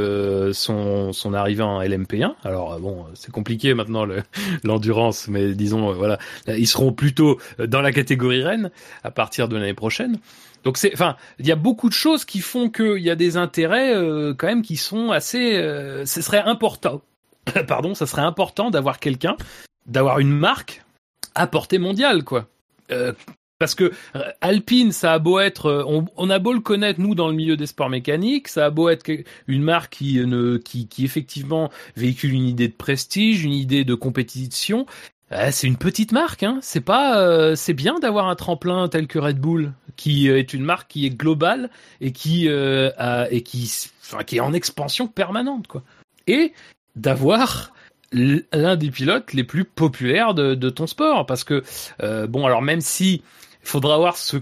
son son arrivée en LMP1. Alors bon, c'est compliqué maintenant le- [LAUGHS] l'endurance, mais disons voilà, ils seront plutôt dans la catégorie Rennes à partir de l'année prochaine. Donc c'est, enfin, il y a beaucoup de choses qui font qu'il y a des intérêts euh, quand même qui sont assez. euh, ce serait important. [COUGHS] Pardon, ça serait important d'avoir quelqu'un d'avoir une marque à portée mondiale, quoi. Euh, parce que euh, Alpine, ça a beau être, euh, on, on a beau le connaître nous dans le milieu des sports mécaniques, ça a beau être une marque qui euh, ne, qui, qui effectivement véhicule une idée de prestige, une idée de compétition. Euh, c'est une petite marque, hein. C'est pas, euh, c'est bien d'avoir un tremplin tel que Red Bull, qui euh, est une marque qui est globale et qui euh, a, et qui, enfin, qui est en expansion permanente, quoi. Et d'avoir l'un des pilotes les plus populaires de, ton sport parce que euh, bon alors même si faudra voir ce,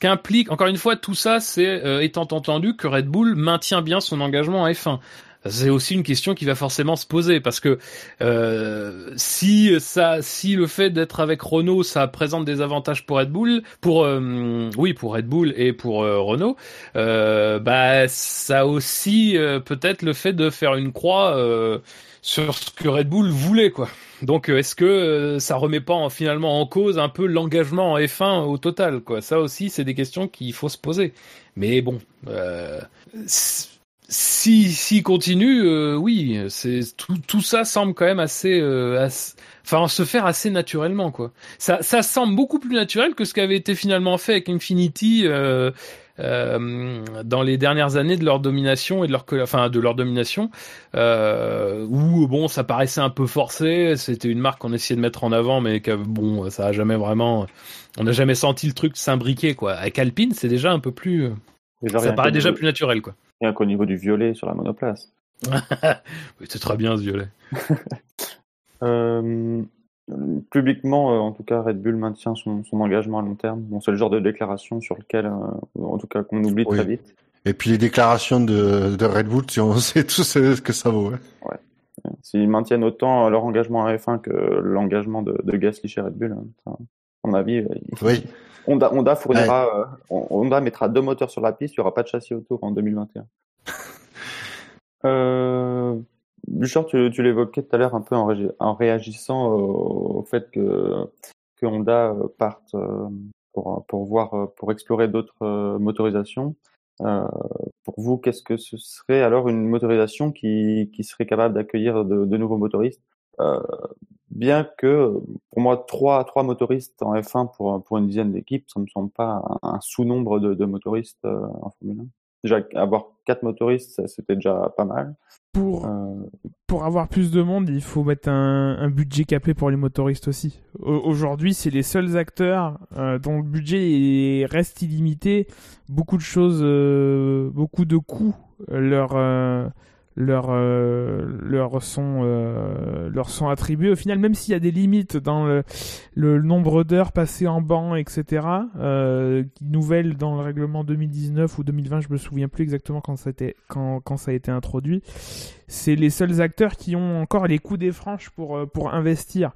qu'implique encore une fois tout ça c'est étant entendu que Red Bull maintient bien son engagement en F1 c'est aussi une question qui va forcément se poser parce que euh, si ça, si le fait d'être avec Renault, ça présente des avantages pour Red Bull, pour euh, oui pour Red Bull et pour euh, Renault, euh, bah ça aussi euh, peut-être le fait de faire une croix euh, sur ce que Red Bull voulait quoi. Donc est-ce que ça remet pas en- finalement en cause un peu l'engagement en F1 au total quoi? Ça aussi c'est des questions qu'il faut se poser. Mais bon. Euh, si si continue, euh, oui, c'est tout, tout ça semble quand même assez, euh, assez- enfin se faire assez naturellement quoi. Ça ça semble beaucoup plus naturel que ce qui avait été finalement fait avec Infinity euh, euh, dans les dernières années de leur domination et de leur enfin de leur domination euh, où bon ça paraissait un peu forcé, c'était une marque qu'on essayait de mettre en avant mais que bon ça a jamais vraiment on n'a jamais senti le truc s'imbriquer quoi. Avec Alpine, c'est déjà un peu plus ça paraît déjà plus naturel quoi. Rien qu'au niveau du violet sur la monoplace. [LAUGHS] C'est très bien ce violet. [LAUGHS] Euh, publiquement, euh, en tout cas, Red Bull maintient son, son engagement à long terme. Bon, c'est le genre de déclaration sur lequel, euh, en tout cas, qu'on oublie Oui. très vite. Et puis les déclarations de, de Red Bull, tu- on [LAUGHS] sait tous ce que ça vaut. hein. S'ils maintiennent autant leur engagement à F1 que l'engagement de, de Gasly chez Red Bull, hein, mon avis, euh, Oui. Honda, Honda fournira, euh, Honda mettra deux moteurs sur la piste, il n'y aura pas de châssis autour en 2021. [LAUGHS] euh, Bouchard, tu, tu l'évoquais tout à l'heure un peu en, réagissant au, au fait que, que Honda euh, parte euh, pour, pour voir, euh, pour explorer d'autres euh, motorisations. Euh, pour vous, qu'est-ce que ce serait alors une motorisation qui, qui serait capable d'accueillir de, de nouveaux motoristes? Euh, Bien que, pour moi, trois, trois motoristes en F1 pour, pour une dizaine d'équipes, ça me semble pas un, un sous-nombre de, de motoristes euh, en Formule déjà avoir quatre motoristes, c'était déjà pas mal. Pour, euh, pour avoir plus de monde, il faut mettre un, un budget capé pour les motoristes aussi. Aujourd'hui, c'est les seuls acteurs euh, dont le budget reste illimité. Beaucoup de choses, beaucoup de coûts leur leur, euh, leur, sont, euh, leur sont attribués. Au final, même s'il y a des limites dans le, le nombre d'heures passées en banc, etc., euh, nouvelles dans le règlement 2019 ou 2020, je me souviens plus exactement quand ça été, quand, quand ça a été introduit, c'est les seuls acteurs qui ont encore les coups des franches pour, euh, pour investir.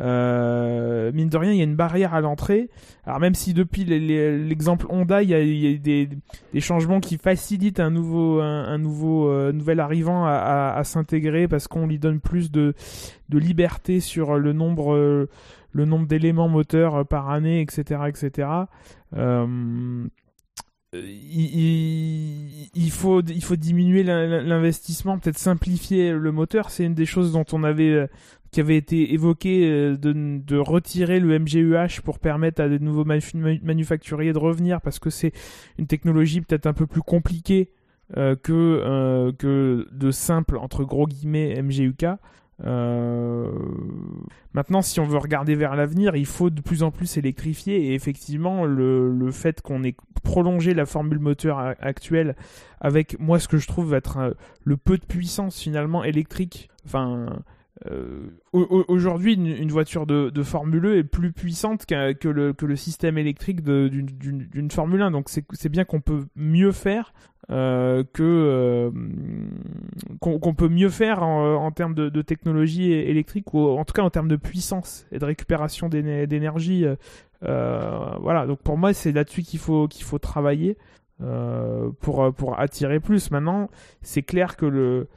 Euh, mine de rien, il y a une barrière à l'entrée. Alors même si depuis l'exemple Honda, il y a, des, changements qui facilitent un nouveau, un, nouveau, euh, nouvel arrivant à, s'intégrer parce qu'on lui donne plus de, liberté sur le nombre, le nombre d'éléments moteurs par année, etc., etc. Euh, il, faut, il faut diminuer l'investissement, peut-être simplifier le moteur. C'est une des choses dont on avait, qui avait été évoqué euh, de, retirer le MGUH pour permettre à de nouveaux manufacturiers de revenir parce que c'est une technologie peut-être un peu plus compliquée euh, que, euh, que de simple entre gros guillemets MGUK. Maintenant, si on veut regarder vers l'avenir, il faut de plus en plus électrifier et effectivement, le, le fait qu'on ait prolongé la formule moteur actuelle avec moi ce que je trouve être le peu de puissance finalement électrique, enfin euh, aujourd'hui, une, voiture de, Formule E est plus puissante que, le, système électrique d'une Formule 1. Donc c'est bien qu'on peut mieux faire euh, euh, qu'on peut mieux faire en, termes de, technologie électrique ou en tout cas en termes de puissance et de récupération d'énergie. voilà. Donc pour moi, c'est là-dessus qu'il faut qu'il faut travailler. pour attirer plus. Maintenant, c'est clair que le,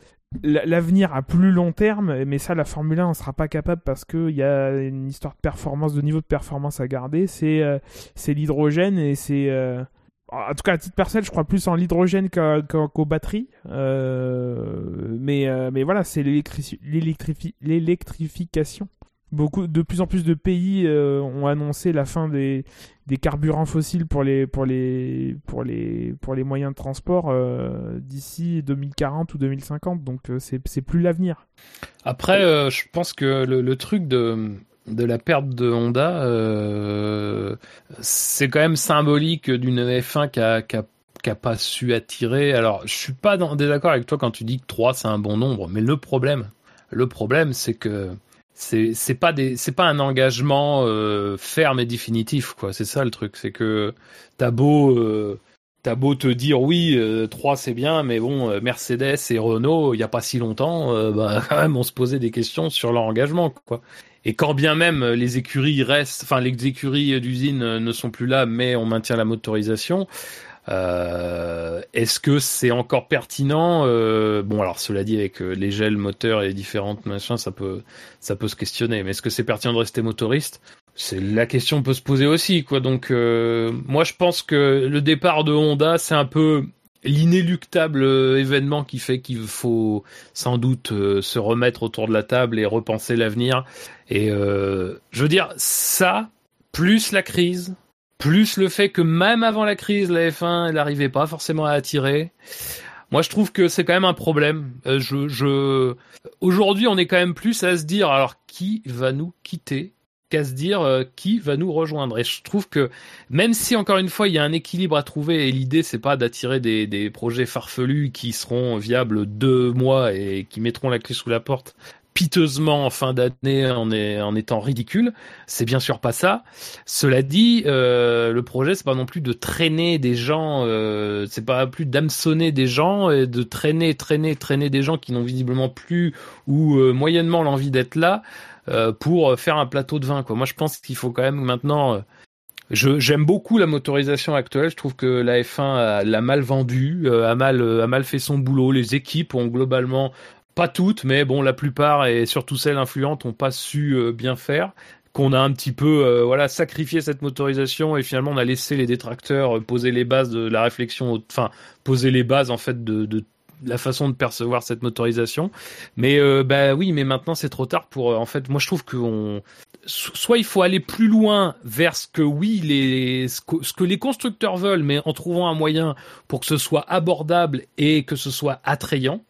l'avenir à plus long terme, mais ça, la Formule 1 ne sera pas capable parce qu'il y a une histoire de performance, de niveau de performance à garder. C'est euh, l'hydrogène et c'est. Euh, en tout cas, à titre personnel, je crois plus en l'hydrogène qu'aux batteries. Euh, mais voilà, c'est l'électrification beaucoup de plus en plus de pays euh, ont annoncé la fin des, des carburants fossiles pour les pour les pour les pour les moyens de transport euh, d'ici 2040 ou 2050 donc euh, c'est plus l'avenir. Après je pense que le, le, truc de de la perte de Honda c'est quand même symbolique d'une F1 qui a, a qui a pas su attirer. Alors, je suis pas dans désaccord avec toi quand tu dis que 3 c'est un bon nombre, mais le problème, le problème c'est que c'est c'est pas des c'est pas un engagement euh, ferme et définitif quoi. C'est ça le truc. C'est que t'as beau euh, t'as beau te dire oui euh, 3 c'est bien mais bon euh, Mercedes et Renault il y a pas si longtemps euh, bah [LAUGHS] quand même on se posait des questions sur leur engagement quoi. Et quand bien même les écuries restent enfin les écuries d'usine ne sont plus là mais on maintient la motorisation euh, Est-ce que c'est encore pertinent euh, Bon, alors cela dit, avec euh, les gels moteurs et les différentes machins, ça peut, ça peut se questionner. Mais est-ce que c'est pertinent de rester motoriste? C'est la question peut se poser aussi, quoi. Donc, moi, je pense que le départ de Honda, c'est un peu l'inéluctable événement qui fait qu'il faut sans doute se remettre autour de la table et repenser l'avenir. Et je veux dire, ça, plus la crise, plus le fait que même avant la crise, la F1, elle n'arrivait pas forcément à attirer. Moi, je trouve que c'est quand même un problème. Euh, je, je... Aujourd'hui, on est quand même plus à se dire, alors qui va nous quitter qu'à se dire euh, qui va nous rejoindre. Et je trouve que même si encore une fois il y a un équilibre à trouver et l'idée c'est pas d'attirer des, des projets farfelus qui seront viables deux mois et qui mettront la clé sous la porte, piteusement en fin d'année en, en étant ridicule. C'est bien sûr pas ça. Cela dit, euh, le projet c'est pas non plus de traîner des gens, euh, c'est pas plus d'hameçonner des gens et de traîner, traîner, traîner des gens qui n'ont visiblement plus ou euh, moyennement l'envie d'être là euh, pour faire un plateau de vin. Quoi. Moi je pense qu'il faut quand même maintenant. Euh, j'aime beaucoup la motorisation actuelle. Je trouve que la F1 l'a mal vendue, a mal, a mal fait son boulot. Les équipes ont globalement pas toutes, mais bon, la plupart et surtout celles influentes ont pas su euh, bien faire. Qu'on a un petit peu, euh, voilà, sacrifié cette motorisation et finalement on a laissé les détracteurs euh, poser les bases de la réflexion, enfin poser les bases en fait de, la façon de percevoir cette motorisation. Mais euh, bah oui, mais maintenant c'est trop tard pour. en fait, moi je trouve qu'on soit il faut aller plus loin vers ce que oui les ce que, les constructeurs veulent, mais en trouvant un moyen pour que ce soit abordable et que ce soit attrayant.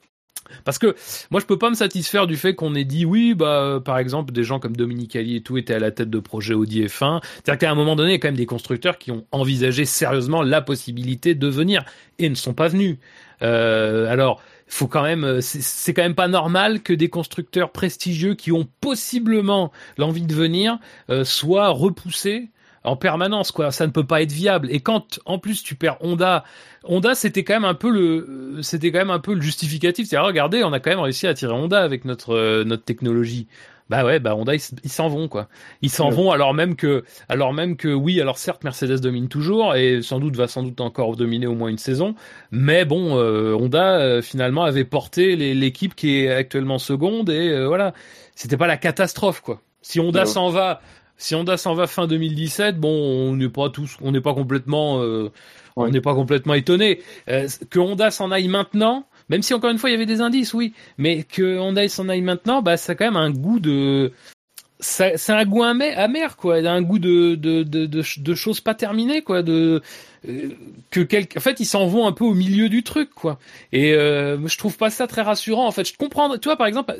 Parce que moi je peux pas me satisfaire du fait qu'on ait dit oui bah par exemple des gens comme Dominique Ali et tout étaient à la tête de projets Audi F1. C'est-à-dire qu'à un moment donné il y a quand même des constructeurs qui ont envisagé sérieusement la possibilité de venir et ne sont pas venus. Euh, alors faut quand même, c'est quand même pas normal que des constructeurs prestigieux qui ont possiblement l'envie de venir euh, soient repoussés en permanence quoi. Ça ne peut pas être viable. Et quand en plus tu perds Honda Honda c'était quand même un peu le c'était quand même un peu le justificatif. C'est regardez on a quand même réussi à tirer Honda avec notre euh, notre technologie. Bah ouais bah Honda ils s'en vont quoi. Ils s'en vont alors même que alors même que oui alors certes Mercedes domine toujours et sans doute va sans doute encore dominer au moins une saison. Mais bon euh, Honda euh, finalement avait porté l'équipe qui est actuellement seconde et voilà. C'était pas la catastrophe quoi. Si Honda s'en va si Honda s'en va fin 2017, bon, on n'est pas tous, on n'est pas complètement, euh, on n'est pas complètement étonné. Euh, que Honda s'en aille maintenant, même si encore une fois il y avait des indices, oui, mais que Honda s'en aille maintenant, bah ça a quand même un goût de, c'est un goût amer, quoi, un goût de de, de, de, choses pas terminées quoi, de euh, que quelque, en fait ils s'en vont un peu au milieu du truc quoi. Et euh, je trouve pas ça très rassurant en fait. Je comprends, tu vois par exemple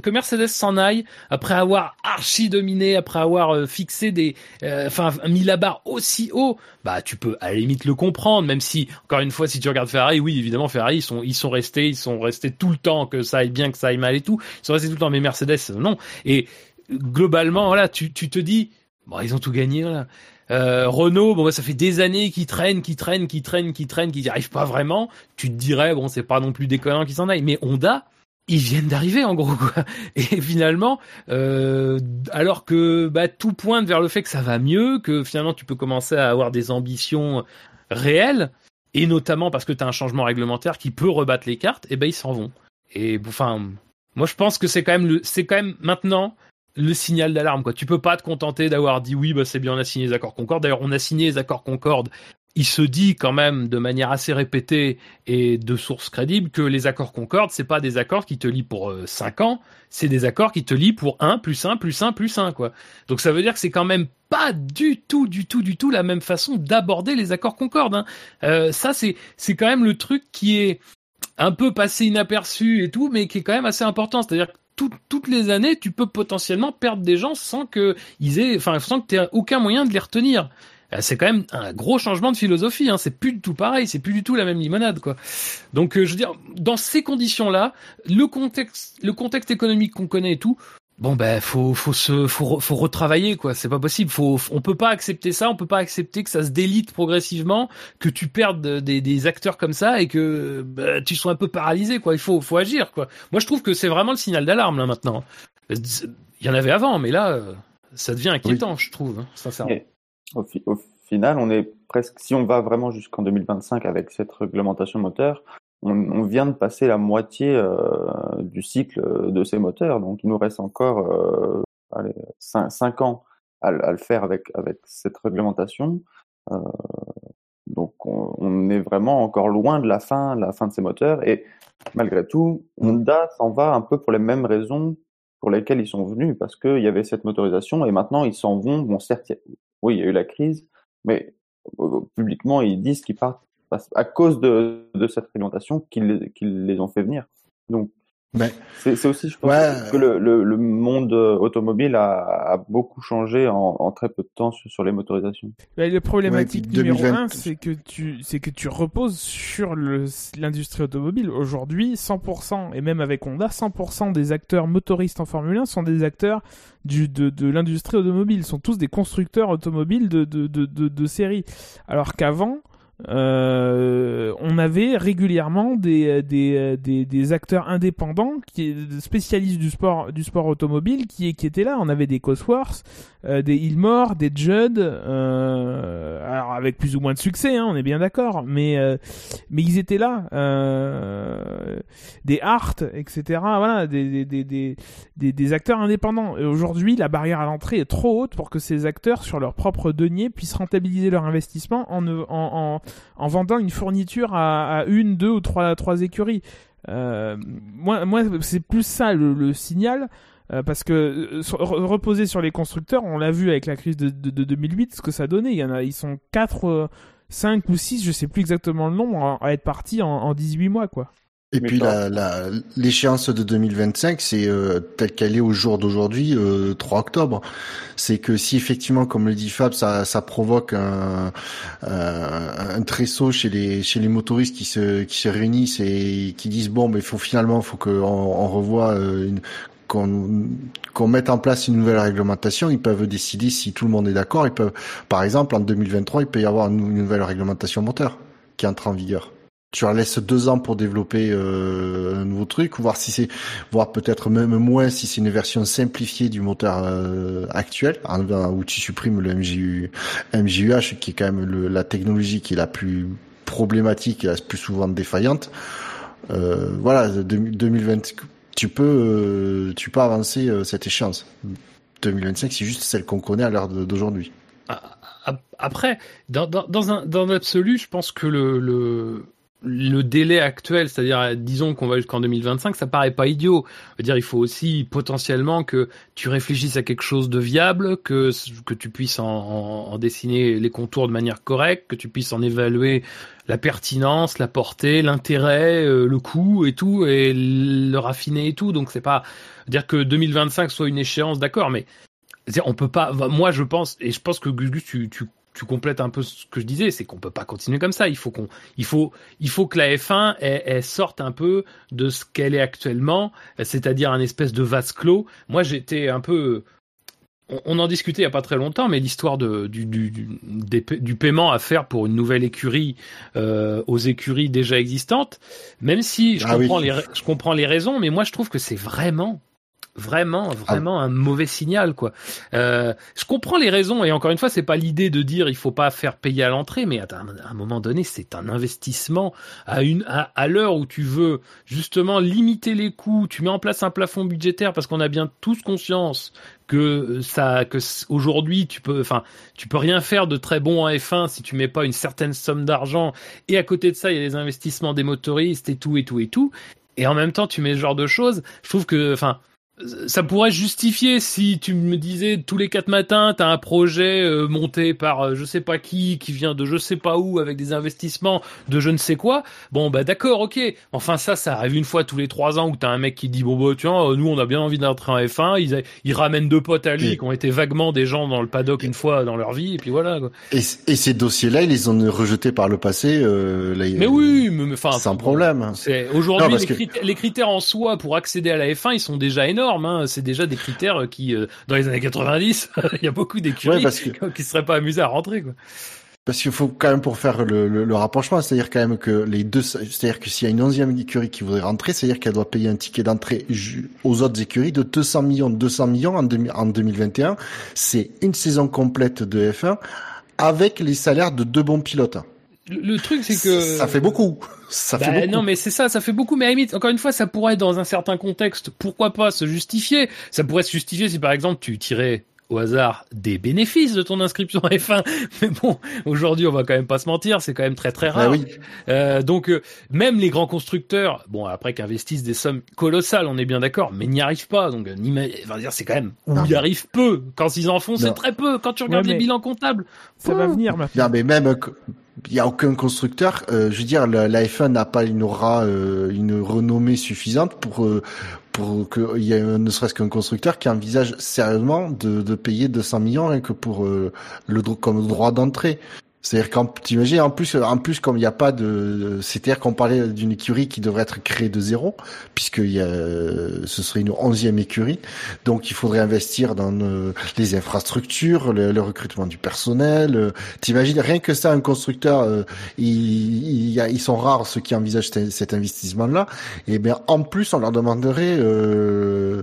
que Mercedes s'en aille après avoir archi dominé, après avoir euh, fixé des, euh, enfin mis la barre aussi haut, bah tu peux à la limite le comprendre, même si encore une fois si tu regardes Ferrari, oui évidemment Ferrari ils sont ils sont restés, ils sont restés tout le temps que ça aille bien, que ça aille mal et tout, ils sont restés tout le temps, mais Mercedes non. Et globalement, voilà, tu, tu te dis, bon, ils ont tout gagné, voilà. Euh, Renault, bon, bah, ça fait des années qu'ils traînent, qu'ils traînent, qu'ils traînent, qu'ils traînent, qu'ils n'y arrivent pas vraiment. Tu te dirais, bon, c'est pas non plus déconnant qu'ils s'en aillent. Mais Honda, ils viennent d'arriver en gros quoi. [LAUGHS] Et finalement, euh, alors que bah, tout pointe vers le fait que ça va mieux, que finalement tu peux commencer à avoir des ambitions réelles, et notamment parce que tu as un changement réglementaire qui peut rebattre les cartes, et ben ils s'en vont. Et enfin, moi je pense que c'est quand même le, c'est quand même maintenant le signal d'alarme quoi. Tu peux pas te contenter d'avoir dit oui bah c'est bien on a signé les accords Concorde. D'ailleurs on a signé les accords Concorde. Il se dit quand même de manière assez répétée et de sources crédibles que les accords Concorde c'est pas des accords qui te lient pour 5 euh, ans, c'est des accords qui te lient pour 1 plus 1 plus 1 plus 1 quoi. Donc ça veut dire que c'est quand même pas du tout du tout du tout la même façon d'aborder les accords Concorde. Hein. Euh, ça c'est c'est quand même le truc qui est un peu passé inaperçu et tout, mais qui est quand même assez important. C'est-à-dire toutes les années, tu peux potentiellement perdre des gens sans que ils aient, enfin, sans que tu aies aucun moyen de les retenir. Euh, c'est quand même un gros changement de philosophie. Hein. C'est plus du tout pareil. C'est plus du tout la même limonade, quoi. Donc, euh, je veux dire, dans ces conditions-là, le contexte, le contexte économique qu'on connaît et tout, bon ben faut faut se faut, faut retravailler quoi. C'est pas possible. Faut on peut pas accepter ça. On peut pas accepter que ça se délite progressivement que tu perdes des, des acteurs comme ça et que bah, tu sois un peu paralysé quoi. Il faut faut agir quoi. Moi je trouve que c'est vraiment le signal d'alarme là maintenant. Il y en avait avant mais là ça devient inquiétant je trouve hein, sincèrement. Au, au final on est presque si on va vraiment jusqu'en 2025 avec cette réglementation moteur on, vient de passer la moitié euh, du cycle de ces moteurs, donc il nous reste encore euh, allez, 5, ans à, le faire avec, avec cette réglementation. Euh, donc on, est vraiment encore loin de la fin, la fin de ces moteurs. Et malgré tout, Honda s'en va un peu pour les mêmes raisons pour lesquelles ils sont venus, parce qu'il y avait cette motorisation et maintenant ils s'en vont. Bon, certes, oui, il y a eu la crise, mais publiquement ils disent qu'ils partent à cause de, de cette réglementation qu'ils les ont fait venir. Donc, c'est aussi, je pense, que le, le, le, monde automobile a, a beaucoup changé en, en, très peu de temps sur, sur les motorisations. Bah, le problématique numéro un, c'est que tu, c'est que tu reposes sur l'industrie automobile. Aujourd'hui, 100% et même avec Honda, 100% des acteurs motoristes en Formule 1 sont des acteurs du, de, de l'industrie automobile. Ils sont tous des constructeurs automobiles de, de, de, de série. Alors qu'avant, euh, on avait régulièrement des, des, des, des, acteurs indépendants qui spécialistes du sport du sport automobile qui, qui étaient là. On avait des Cosworth, euh, des Ilmore, des Judd, euh, alors avec plus ou moins de succès, hein, on est bien d'accord, mais euh, mais ils étaient là, euh, des Hart, etc. Voilà, des des, des, des, des acteurs indépendants. Et aujourd'hui, la barrière à l'entrée est trop haute pour que ces acteurs, sur leur propre denier, puissent rentabiliser leur investissement en en, en, en vendant une fourniture à, à, une, deux ou trois trois écuries. Euh, moi, moi c'est plus ça le, le signal. Euh, parce que euh, sur- re- reposer sur les constructeurs, on l'a vu avec la crise de, de, de 2008, ce que ça donnait. Il y en a, ils sont 4, 5 ou 6, je sais plus exactement le nombre, à, à être partis en, en 18 mois, quoi. Et Mais puis la, la, l'échéance de 2025, c'est euh, telle qu'elle est au jour d'aujourd'hui, euh, 3 octobre. C'est que si effectivement, comme le dit Fab, ça, ça provoque un, euh, un tresseau chez les chez les motoristes qui se qui se réunissent et qui disent bon, mais il faut finalement, faut qu'on on revoie euh, une qu'on qu'on mette en place une nouvelle réglementation, ils peuvent décider si tout le monde est d'accord. Ils peuvent, par exemple, en 2023, il peut y avoir une, nouvelle réglementation moteur qui entre en vigueur tu leur laisses deux ans pour développer euh, un nouveau truc, voir si c'est, voir peut-être même moins si c'est une version simplifiée du moteur euh, actuel, où tu supprimes le MJU, MJUH, qui est quand même le- la technologie qui est la plus problématique et la plus souvent défaillante. Euh, voilà, de- 2020, tu peux, euh, tu peux avancer euh, cette échéance. 2025, c'est juste celle qu'on connaît à l'heure d'aujourd'hui. Ap- Après, dans, dans, un, dans l'absolu, je pense que le, le, délai actuel, c'est-à-dire, disons qu'on va jusqu'en 2025, ça paraît pas idiot. Dire, il faut aussi potentiellement que tu réfléchisses à quelque chose de viable, que, que tu puisses en dessiner les contours de manière correcte, que tu puisses en évaluer la pertinence, la portée, l'intérêt, euh, le coût et tout, et le raffiner et tout. Donc c'est pas dire que 2025 soit une échéance, d'accord, mais on peut pas. Moi, je pense, et je pense que Gus, Gus, tu, tu, tu complètes un peu ce que je disais, c'est qu'on peut pas continuer comme ça. Il faut qu'on, il faut, il faut que la F1 elle, elle sorte un peu de ce qu'elle est actuellement, c'est-à-dire un espèce de vase clos. Moi, j'étais un peu. On, on en discutait il y a pas très longtemps, mais l'histoire de, du, du, du, du paiement à faire pour une nouvelle écurie euh, aux écuries déjà existantes, même si je Ah oui. comprends les, je comprends les raisons, mais moi je trouve que c'est vraiment vraiment vraiment un mauvais signal quoi euh, je comprends les raisons et encore une fois c'est pas l'idée de dire il faut pas faire payer à l'entrée mais à un, à un moment donné c'est un investissement à une à, à l'heure où tu veux justement limiter les coûts tu mets en place un plafond budgétaire parce qu'on a bien tous conscience que ça que aujourd'hui tu peux enfin tu peux rien faire de très bon en F1 si tu mets pas une certaine somme d'argent. Et à côté de ça il y a les investissements des motoristes et tout et tout et tout. Et en même temps tu mets ce genre de choses. Je trouve que enfin ça pourrait justifier si tu me disais tous les quatre matins t'as un projet euh, monté par euh, je sais pas qui qui vient de je sais pas où avec des investissements de je ne sais quoi bon bah d'accord ok enfin ça ça arrive une fois tous les trois ans où t'as un mec qui dit bon bah tiens euh, nous on a bien envie d'entrer en F1 ils, a- ils ramènent deux potes à lui qui ont été vaguement des gens dans le paddock une fois dans leur vie et puis voilà quoi. Et, et ces dossiers-là, ils les ont rejetés par le passé. Euh, là, mais oui mais mais, enfin sans problème. Aujourd'hui les, que- les critères en soi pour accéder à la F1 ils sont déjà énormes. Hein. C'est déjà des critères qui euh, dans les années 90 [LAUGHS] il y a beaucoup d'écuries Ouais, parce que- [LAUGHS] qui seraient pas amusés à rentrer quoi. Parce qu'il faut quand même pour faire le, le, le rapprochement, c'est-à-dire quand même que les deux, c'est-à-dire que s'il y a une onzième écurie qui voudrait rentrer, c'est-à-dire qu'elle doit payer un ticket d'entrée aux autres écuries de 200 millions, 200 millions en 2021. C'est une saison complète de F1 avec les salaires de deux bons pilotes. Le, truc c'est que ça fait beaucoup. Ça Bah, fait beaucoup. non, mais c'est ça, ça fait beaucoup. Mais à la limite, encore une fois, ça pourrait, dans un certain contexte, pourquoi pas se justifier. Ça pourrait se justifier si, par exemple, tu tirais au hasard des bénéfices de ton inscription à F1. [LAUGHS] Mais bon, aujourd'hui, on va quand même pas se mentir, c'est quand même très très Bah rare. oui. Euh, donc, euh, même les grands constructeurs, bon, après qu'investissent des sommes colossales, on est bien d'accord, mais n'y arrivent pas. Donc, euh, n'ima- enfin, dire, c'est quand même où Non. ils arrivent peu. Quand ils en font, c'est très peu. Quand tu regardes Ouais, les bilans comptables, Ça va venir maintenant. Non, mais même, euh, il y a aucun constructeur. euh, je veux dire, la, la F1 n'a pas une aura, euh, une renommée suffisante pour euh, pour qu'il y ait ne serait-ce qu'un constructeur qui envisage sérieusement de, de payer 200 millions rien que pour euh, le comme droit d'entrée. C'est-à-dire qu'en t'imagines en plus en plus comme il n'y a pas de c'est-à-dire qu'on parlait d'une écurie qui devrait être créée de zéro puisque y a, ce serait une onzième écurie donc il faudrait investir dans euh, les infrastructures le, le recrutement du personnel euh, T'imagines rien que ça, un constructeur, euh, il, il a- ils sont rares ceux qui envisagent cet, cet investissement-là. Et bien, en plus, on leur demanderait euh,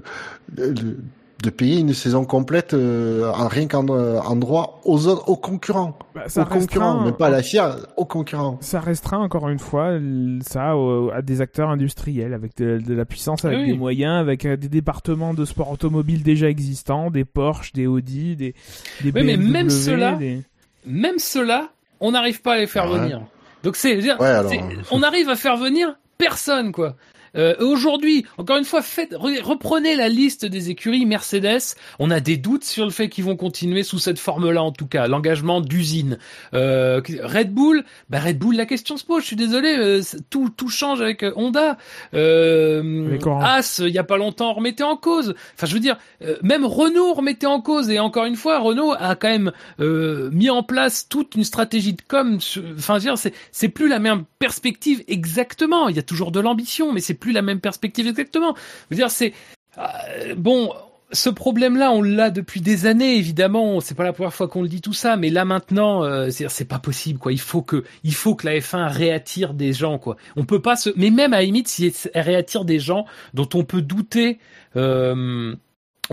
de, payer une saison complète euh, en rien qu'en en droit aux autres, aux concurrents, Bah, ça aux concurrents, restreint- même pas à la FIA, aux concurrents. Ça restreint encore une fois ça au- à des acteurs industriels avec de, de la puissance, avec Oui. des moyens, avec euh, des départements de sport automobile déjà existants, des Porsche, des Audi, des, des Oui, mais BMW, même ceux-là, des- même ceux-là, on n'arrive pas à les faire Ouais. venir. Donc c'est, Ouais, alors. c'est- on arrive à faire venir personne quoi. Euh, aujourd'hui, encore une fois, faites, reprenez la liste des écuries Mercedes. On a des doutes sur le fait qu'ils vont continuer sous cette forme-là, en tout cas, l'engagement d'usine. Euh, Red Bull, bah Red Bull, la question se pose. Je suis désolé, euh, tout tout change avec euh, Honda. Euh, As, il y a pas longtemps, remettait en cause. Enfin, je veux dire, même Renault remettait en cause. Et encore une fois, Renault a quand même mis en place toute une stratégie de com. Enfin, je veux dire, c'est c'est plus la même perspective exactement. Il y a toujours de l'ambition, mais c'est plus la même perspective exactement. Je dire, c'est euh, bon. Ce problème-là, on l'a depuis des années, évidemment. C'est pas la première fois qu'on le dit tout ça, mais là maintenant, euh, c'est pas possible, quoi. Il faut que, il faut que la F1 réattire des gens, quoi. On peut pas se, mais même à limite, si elle réattire des gens dont on peut douter. Euh,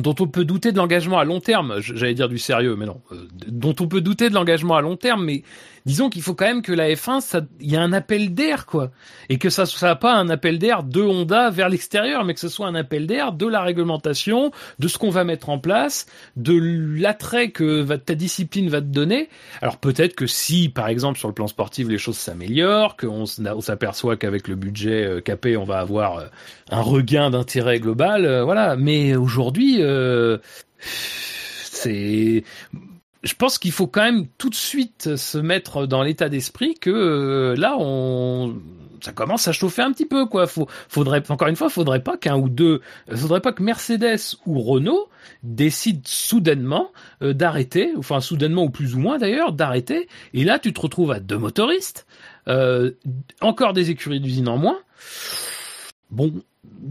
dont on peut douter de l'engagement à long terme, j'allais dire du sérieux, mais non, euh, dont on peut douter de l'engagement à long terme, mais disons qu'il faut quand même que la F1, il y a un appel d'air, quoi, et que ça soit pas un appel d'air de Honda vers l'extérieur, mais que ce soit un appel d'air de la réglementation, de ce qu'on va mettre en place, de l'attrait que ta discipline va te donner. Alors peut-être que si, par exemple, sur le plan sportif, les choses s'améliorent, qu'on s'aperçoit qu'avec le budget euh, capé, on va avoir euh, un regain d'intérêt global, voilà. Mais aujourd'hui euh, c'est je pense qu'il faut quand même tout de suite se mettre dans l'état d'esprit que euh, là on ça commence à chauffer un petit peu quoi. Faudrait encore une fois, faudrait pas qu'un ou deux, faudrait pas que Mercedes ou Renault décident soudainement euh, d'arrêter, enfin soudainement ou plus ou moins d'ailleurs d'arrêter. Et là tu te retrouves à deux motoristes, encore des écuries d'usine en moins. Bon,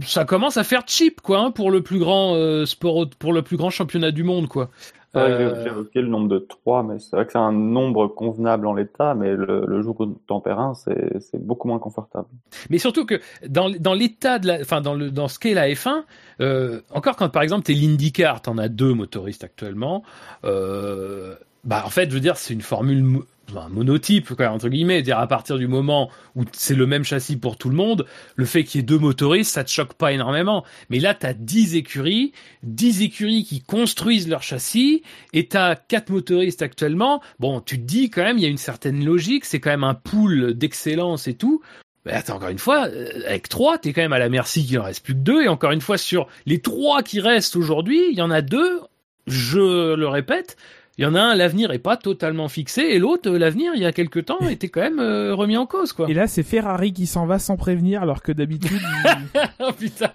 ça commence à faire cheap quoi hein, pour le plus grand euh, sport pour le plus grand championnat du monde quoi. Euh... J'ai évoqué le nombre de 3, mais c'est vrai que c'est un nombre convenable en l'état, mais le, le jour tempérin, c'est beaucoup moins confortable. Mais surtout que dans, dans l'état de la, enfin dans le dans ce qu'est la F1, euh, encore quand par exemple t'es l'IndyCar, t'en as deux motoristes actuellement, euh, bah en fait je veux dire c'est une formule un monotype quoi, entre guillemets dire à partir du moment où c'est le même châssis pour tout le monde le fait qu'il y ait deux motoristes ça te choque pas énormément. Mais là t'as 10 écuries 10 écuries qui construisent leur châssis et t'as quatre motoristes actuellement. Bon tu te dis quand même il y a une certaine logique c'est quand même un pool d'excellence et tout. Mais attends, encore une fois, euh, avec trois, t'es quand même à la merci qu'il en reste plus que deux. Et encore une fois, sur les trois qui restent aujourd'hui, il y en a deux, je le répète, il y en a un, l'avenir est pas totalement fixé, et l'autre, l'avenir, il y a quelque temps, [LAUGHS] était quand même euh, remis en cause, quoi. Et là, c'est Ferrari qui s'en va sans prévenir, alors que d'habitude. [LAUGHS] oh putain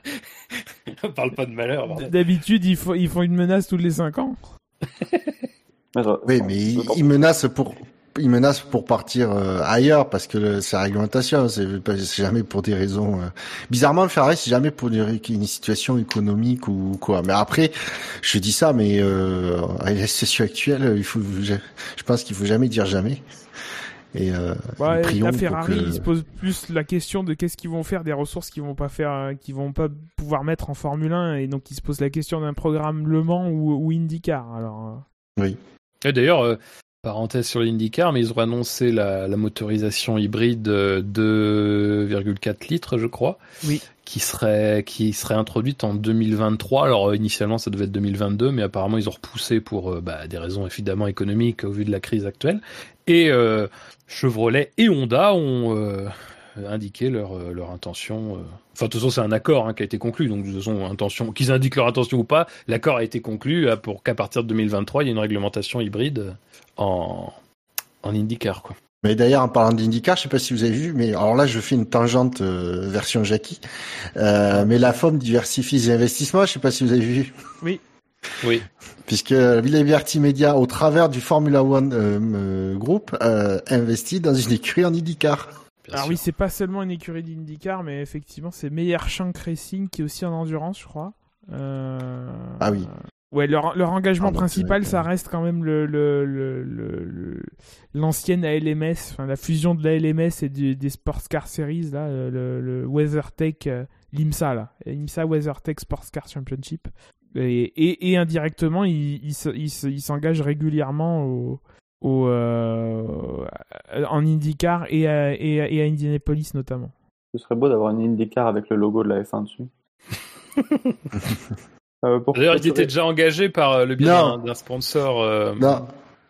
[LAUGHS] On parle pas de malheur. D'habitude, ils, font, ils font une menace tous les 5 ans. oui, mais ils menacent pour il menace pour partir euh, ailleurs parce que c'est la réglementation, c'est jamais pour des raisons. Euh... Bizarrement, le Ferrari, c'est jamais pour une situation économique ou quoi. Mais après, je dis ça, mais euh, avec la situation actuelle, il faut, je, pense qu'il faut jamais dire jamais. Et euh, ouais, la Ferrari, il se pose plus la question de qu'est-ce qu'ils vont faire des ressources qu'ils vont pas faire, qu'ils vont pas pouvoir mettre en Formule 1, et donc ils se posent la question d'un programme Le Mans ou, ou IndyCar. Alors. Euh. Oui. Et d'ailleurs, Parenthèse sur l'IndyCar, mais ils ont annoncé la, la motorisation hybride 2,4 litres, je crois. Oui. Qui serait, qui serait introduite en 2023. Alors, initialement, ça devait être 2022, mais apparemment, ils ont repoussé pour euh, bah, des raisons évidemment économiques au vu de la crise actuelle. Et euh, Chevrolet et Honda ont euh, indiqué leur, leur intention. Enfin, de toute façon, c'est un accord hein, qui a été conclu. Donc, de toute façon, intention, qu'ils indiquent leur intention ou pas, l'accord a été conclu pour qu'à partir de 2023, il y ait une réglementation hybride en, en IndyCar, quoi. Mais d'ailleurs, en parlant d'IndyCar, je sais pas si vous avez vu, mais alors là, je fais une tangente euh, version Jackie. Euh, mais la FOM diversifie ses investissements. Je sais pas si vous avez vu. Oui. Oui. Puisque Liberty Media, au travers du Formula One euh, Group, investit dans une écurie en IndyCar. Alors oui, c'est pas seulement une écurie d'IndyCar, mais effectivement, c'est Meyer Shank Racing qui est aussi en endurance, je crois. Ah oui. Ouais, leur, leur engagement ah, principal, ça reste quand même le, le, le, l'ancienne ALMS, enfin la fusion de l'ALMS et des Sports Car Series, là, le, le WeatherTech, euh, l'IMSA, là, l'IMSA WeatherTech Sports Car Championship. Et, et, et indirectement, ils il, il, s'engagent régulièrement au, au, euh, en IndyCar et à, et, et à Indianapolis notamment. Ce serait beau d'avoir une IndyCar avec le logo de la F1 dessus. [LAUGHS] Euh, D'ailleurs, il était déjà engagé par euh, le biais d'un sponsor euh,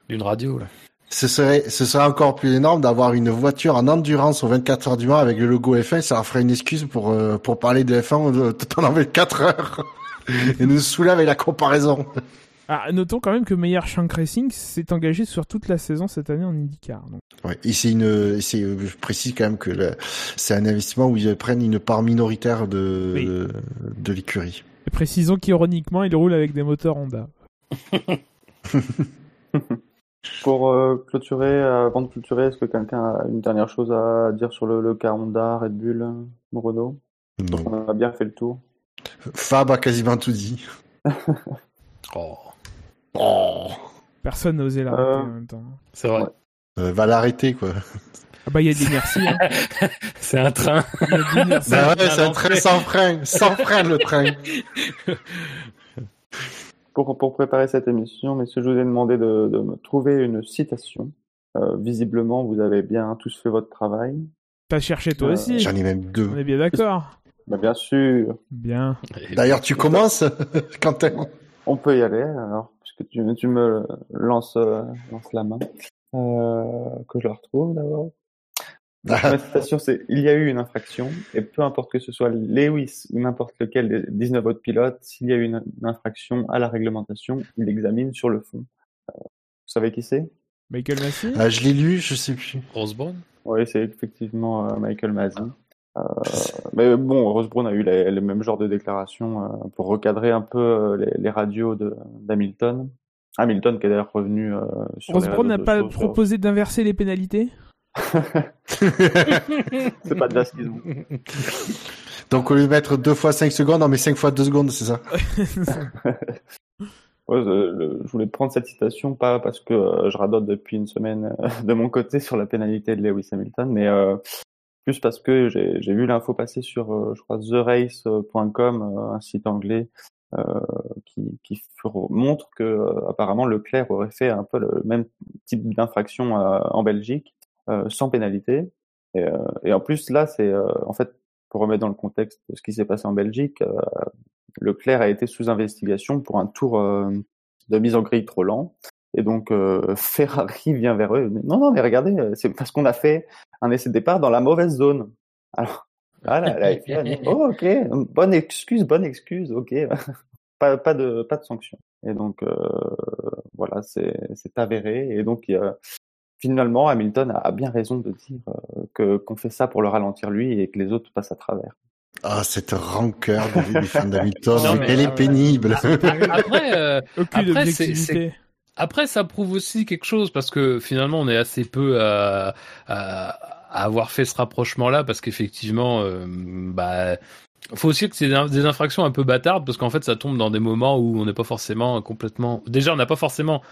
d'une radio. Là. Ce serait, ce serait encore plus énorme d'avoir une voiture en endurance aux 24 heures du Mans avec le logo F1. Ça leur ferait une excuse pour euh, pour parler de F1 euh, tout en 24 heures et nous saouler avec la comparaison. Ah, notons quand même que Meyer Shank Racing s'est engagé sur toute la saison cette année en IndyCar. Donc. Ouais, et c'est une, c'est, je précise quand même que c'est un investissement où ils prennent une part minoritaire de Oui. de, de l'écurie. Et précisons qu'ironiquement, il roule avec des moteurs Honda. [LAUGHS] Pour euh, clôturer, avant de clôturer, est-ce que quelqu'un a une dernière chose à dire sur le, le cas Honda, Red Bull, euh, Renault? Non. On a bien fait le tour. Fab a quasiment tout dit. [LAUGHS] Oh, Oh. Personne n'a osé l'arrêter Euh. en même temps. c'est vrai. Ouais. Euh, va l'arrêter quoi. Ah bah il y a des merci. Hein. [LAUGHS] C'est un train. Il y a des merci. Bah ouais, c'est un train sans frein, sans frein le train. [LAUGHS] Pour, pour préparer cette émission, messieurs, je vous ai demandé de, de me trouver une citation. Euh, visiblement, vous avez bien tous fait votre travail. T'as cherché toi Euh, aussi. J'en ai même deux. On est bien d'accord. Bah, bien sûr, Bien. D'ailleurs, tu commences, [LAUGHS] Quentin. on peut y aller, alors, tu, tu me lances, euh, lances la main. Euh, que je la retrouve d'abord. [LAUGHS] Ma citation, c'est Il y a eu une infraction, et peu importe que ce soit Lewis ou n'importe lequel des 19 autres pilotes, s'il y a eu une, infraction à la réglementation, il l'examine sur le fond. Euh, vous savez qui c'est? Michael Massey? Ah, je l'ai lu, je sais plus. Rosebrown Oui, c'est effectivement euh, Michael Masi. Euh, mais bon, Rosebrown a eu les, les mêmes genres de déclarations euh, pour recadrer un peu euh, les, les radios de- d'Hamilton. Hamilton qui est d'ailleurs revenu euh, sur les Rosebrown n'a pas proposé d'inverser les pénalités? [LAUGHS] C'est pas ce qu'ils ont. Donc, au lieu de mettre deux fois 5 secondes, on met 5 fois 2 secondes, c'est ça? [LAUGHS] Ouais, je, je voulais prendre cette citation pas parce que euh, je radote depuis une semaine euh, de mon côté sur la pénalité de Lewis Hamilton, mais euh, plus parce que j'ai vu l'info passer sur, euh, je crois, therace.com, euh, un site anglais euh, qui, montre que apparemment Leclerc aurait fait un peu le même type d'infraction en Belgique sans pénalité. Et, en plus là, c'est en fait pour remettre dans le contexte de ce qui s'est passé en Belgique, Leclerc a été sous investigation pour un tour de mise en grille trop lent. Et donc [LAUGHS] Ferrari vient vers eux. Non, non, mais regardez, c'est parce qu'on a fait un essai de départ dans la mauvaise zone. Alors, là, la, la [LAUGHS] FIA a dit, oh, ok, bonne excuse, bonne excuse, ok, [LAUGHS] pas, pas de pas de sanction. Et donc euh, voilà, c'est c'est avéré. Et donc finalement Hamilton a, bien raison de dire euh, que qu'on fait ça pour le ralentir lui et que les autres passent à travers. Ah, cette rancœur des, des fans d'Hamilton, elle est pénible. Après, euh, Aucune Après, c'est-. Après, ça prouve aussi quelque chose parce que finalement, on est assez peu à, à, à avoir fait ce rapprochement-là parce qu'effectivement, euh, bah, faut aussi que c'est des infractions un peu bâtardes parce qu'en fait, ça tombe dans des moments où on n'est pas forcément complètement. Déjà, on n'a pas forcément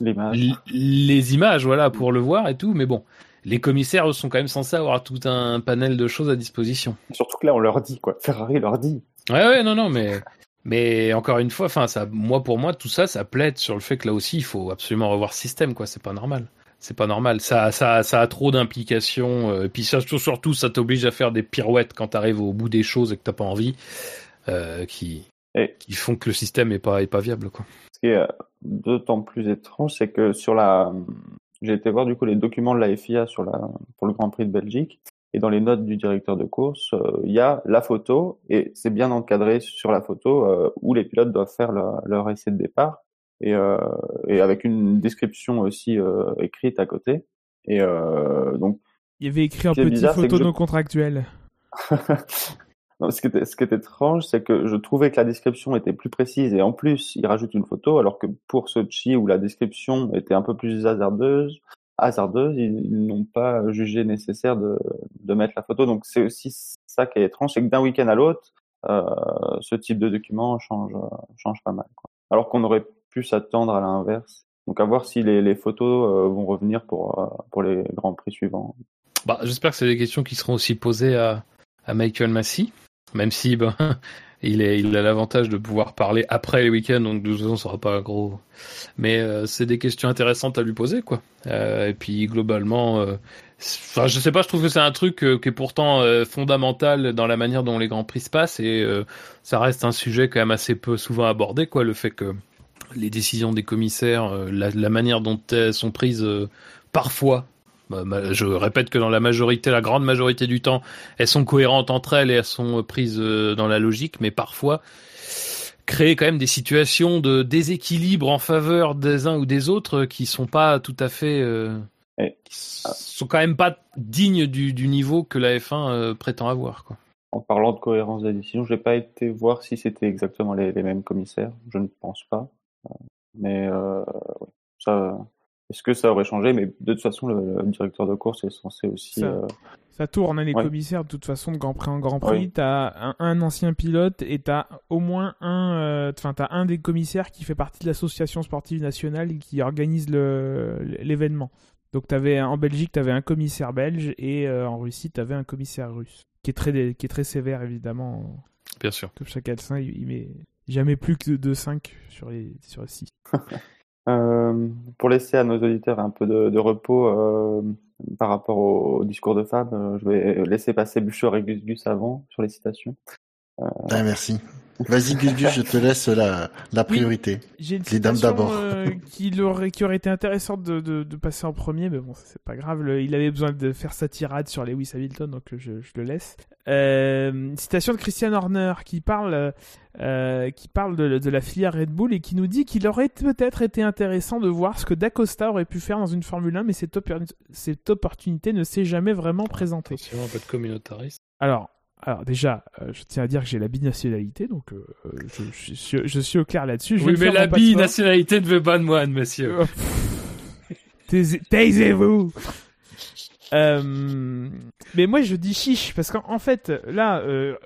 les images, voilà, pour le voir et tout, mais bon. Les commissaires sont quand même censés avoir tout un panel de choses à disposition. Surtout que là, on leur dit quoi. Ferrari leur dit. Ouais, ouais, non, non, mais, mais encore une fois, enfin, ça, moi, pour moi, tout ça, ça plaide sur le fait que là aussi, il faut absolument revoir ce système, quoi. C'est pas normal. C'est pas normal. Ça, ça, ça a trop d'implications. euh, et puis surtout, surtout, ça t'oblige à faire des pirouettes quand t'arrives au bout des choses et que t'as pas envie, euh, qui, Et- qui font que le système est pas, est pas viable, quoi. Ce qui est d'autant plus étrange, c'est que sur la, j'ai été voir du coup les documents de la FIA sur la, pour le Grand Prix de Belgique, et dans les notes du directeur de course, euh, il y a la photo, et c'est bien encadré sur la photo euh, où les pilotes doivent faire leur, leur essai de départ, et, euh, et avec une description aussi euh, écrite à côté. Et euh, donc Il y avait écrit est petit bizarre, photo je- [LAUGHS] non contractuel. Non, ce, qui était, ce qui est étrange, c'est que je trouvais que la description était plus précise et en plus, il rajoute une photo, alors que pour Sochi, où la description était un peu plus hasardeuse, hasardeuse ils, n'ont pas jugé nécessaire de, mettre la photo. Donc c'est aussi ça qui est étrange, c'est que d'un week-end à l'autre, euh, ce type de document change, change pas mal. Alors qu'on aurait pu s'attendre à l'inverse. Donc à voir si les, les photos euh, vont revenir pour, euh, pour les grands prix suivants. Bah, j'espère que c'est des questions qui seront aussi posées à, à Michael Massey, même si ben, il, est, il a l'avantage de pouvoir parler après les week-ends, donc de toute façon, ça sera pas gros. Mais euh, c'est des questions intéressantes à lui poser, quoi. Euh, et puis globalement, euh, enfin, je sais pas, je trouve que c'est un truc euh, qui est pourtant euh, fondamental dans la manière dont les grands prix se passent, et ça reste un sujet quand même assez peu souvent abordé, quoi, le fait que les décisions des commissaires, la, la manière dont elles sont prises parfois, je répète que dans la majorité, la grande majorité du temps, elles sont cohérentes entre elles et elles sont prises euh, dans la logique, mais parfois créer quand même des situations de déséquilibre en faveur des uns ou des autres qui sont pas tout à fait euh, qui sont quand même pas dignes du, du niveau que la F1 euh, prétend avoir quoi. En parlant de cohérence des décisions, j'ai pas été voir si c'était exactement les, les, mêmes commissaires. Je ne pense pas. Mais euh, ça, est-ce que ça aurait changé? Mais de toute façon, le, le, directeur de course est censé aussi. Ça, euh... ça tourne, hein, les ouais. commissaires, de toute façon, de Grand Prix en Grand Prix. Oui. Tu as un, un, ancien pilote et tu as au moins un, enfin, euh, un des commissaires qui fait partie de l'association sportive nationale et qui organise l'événement. Donc, avais, en Belgique, tu avais un commissaire belge et euh, en Russie, tu avais un commissaire russe qui est très, qui est très sévère, évidemment. Bien sûr. Comme chaque Alcin, il, il met jamais plus que de 5 sur les, sur les [LAUGHS] 6. Euh, pour laisser à nos auditeurs un peu de, repos euh, par rapport au, discours de Fab, euh, je vais laisser passer Buchor et Gus Gus avant sur les citations. Ah, merci. Vas-y Gus Gus, je te laisse la, la priorité. Oui, J'ai une les dames d'abord. Euh, qui, aurait, qui aurait été intéressante de, de, de, passer en premier, mais bon, c'est pas grave. Le, il avait besoin de faire sa tirade sur Lewis Hamilton, donc je, je le laisse. Euh, citation de Christian Horner qui parle, euh, qui parle de, de, la filière Red Bull et qui nous dit qu'il aurait peut-être été intéressant de voir ce que Dacosta aurait pu faire dans une Formule 1, mais cette, cette opportunité ne s'est jamais vraiment présentée. C'est un peu de communautariste. Alors, alors déjà, euh, je tiens à dire que j'ai la binationalité, donc euh, je, je, suis, je, suis, au clair là-dessus. Oui, mais la binationalité ne veut pas de moine, monsieur. Taisez-vous euh, mais moi je dis chiche parce qu'en fait là euh,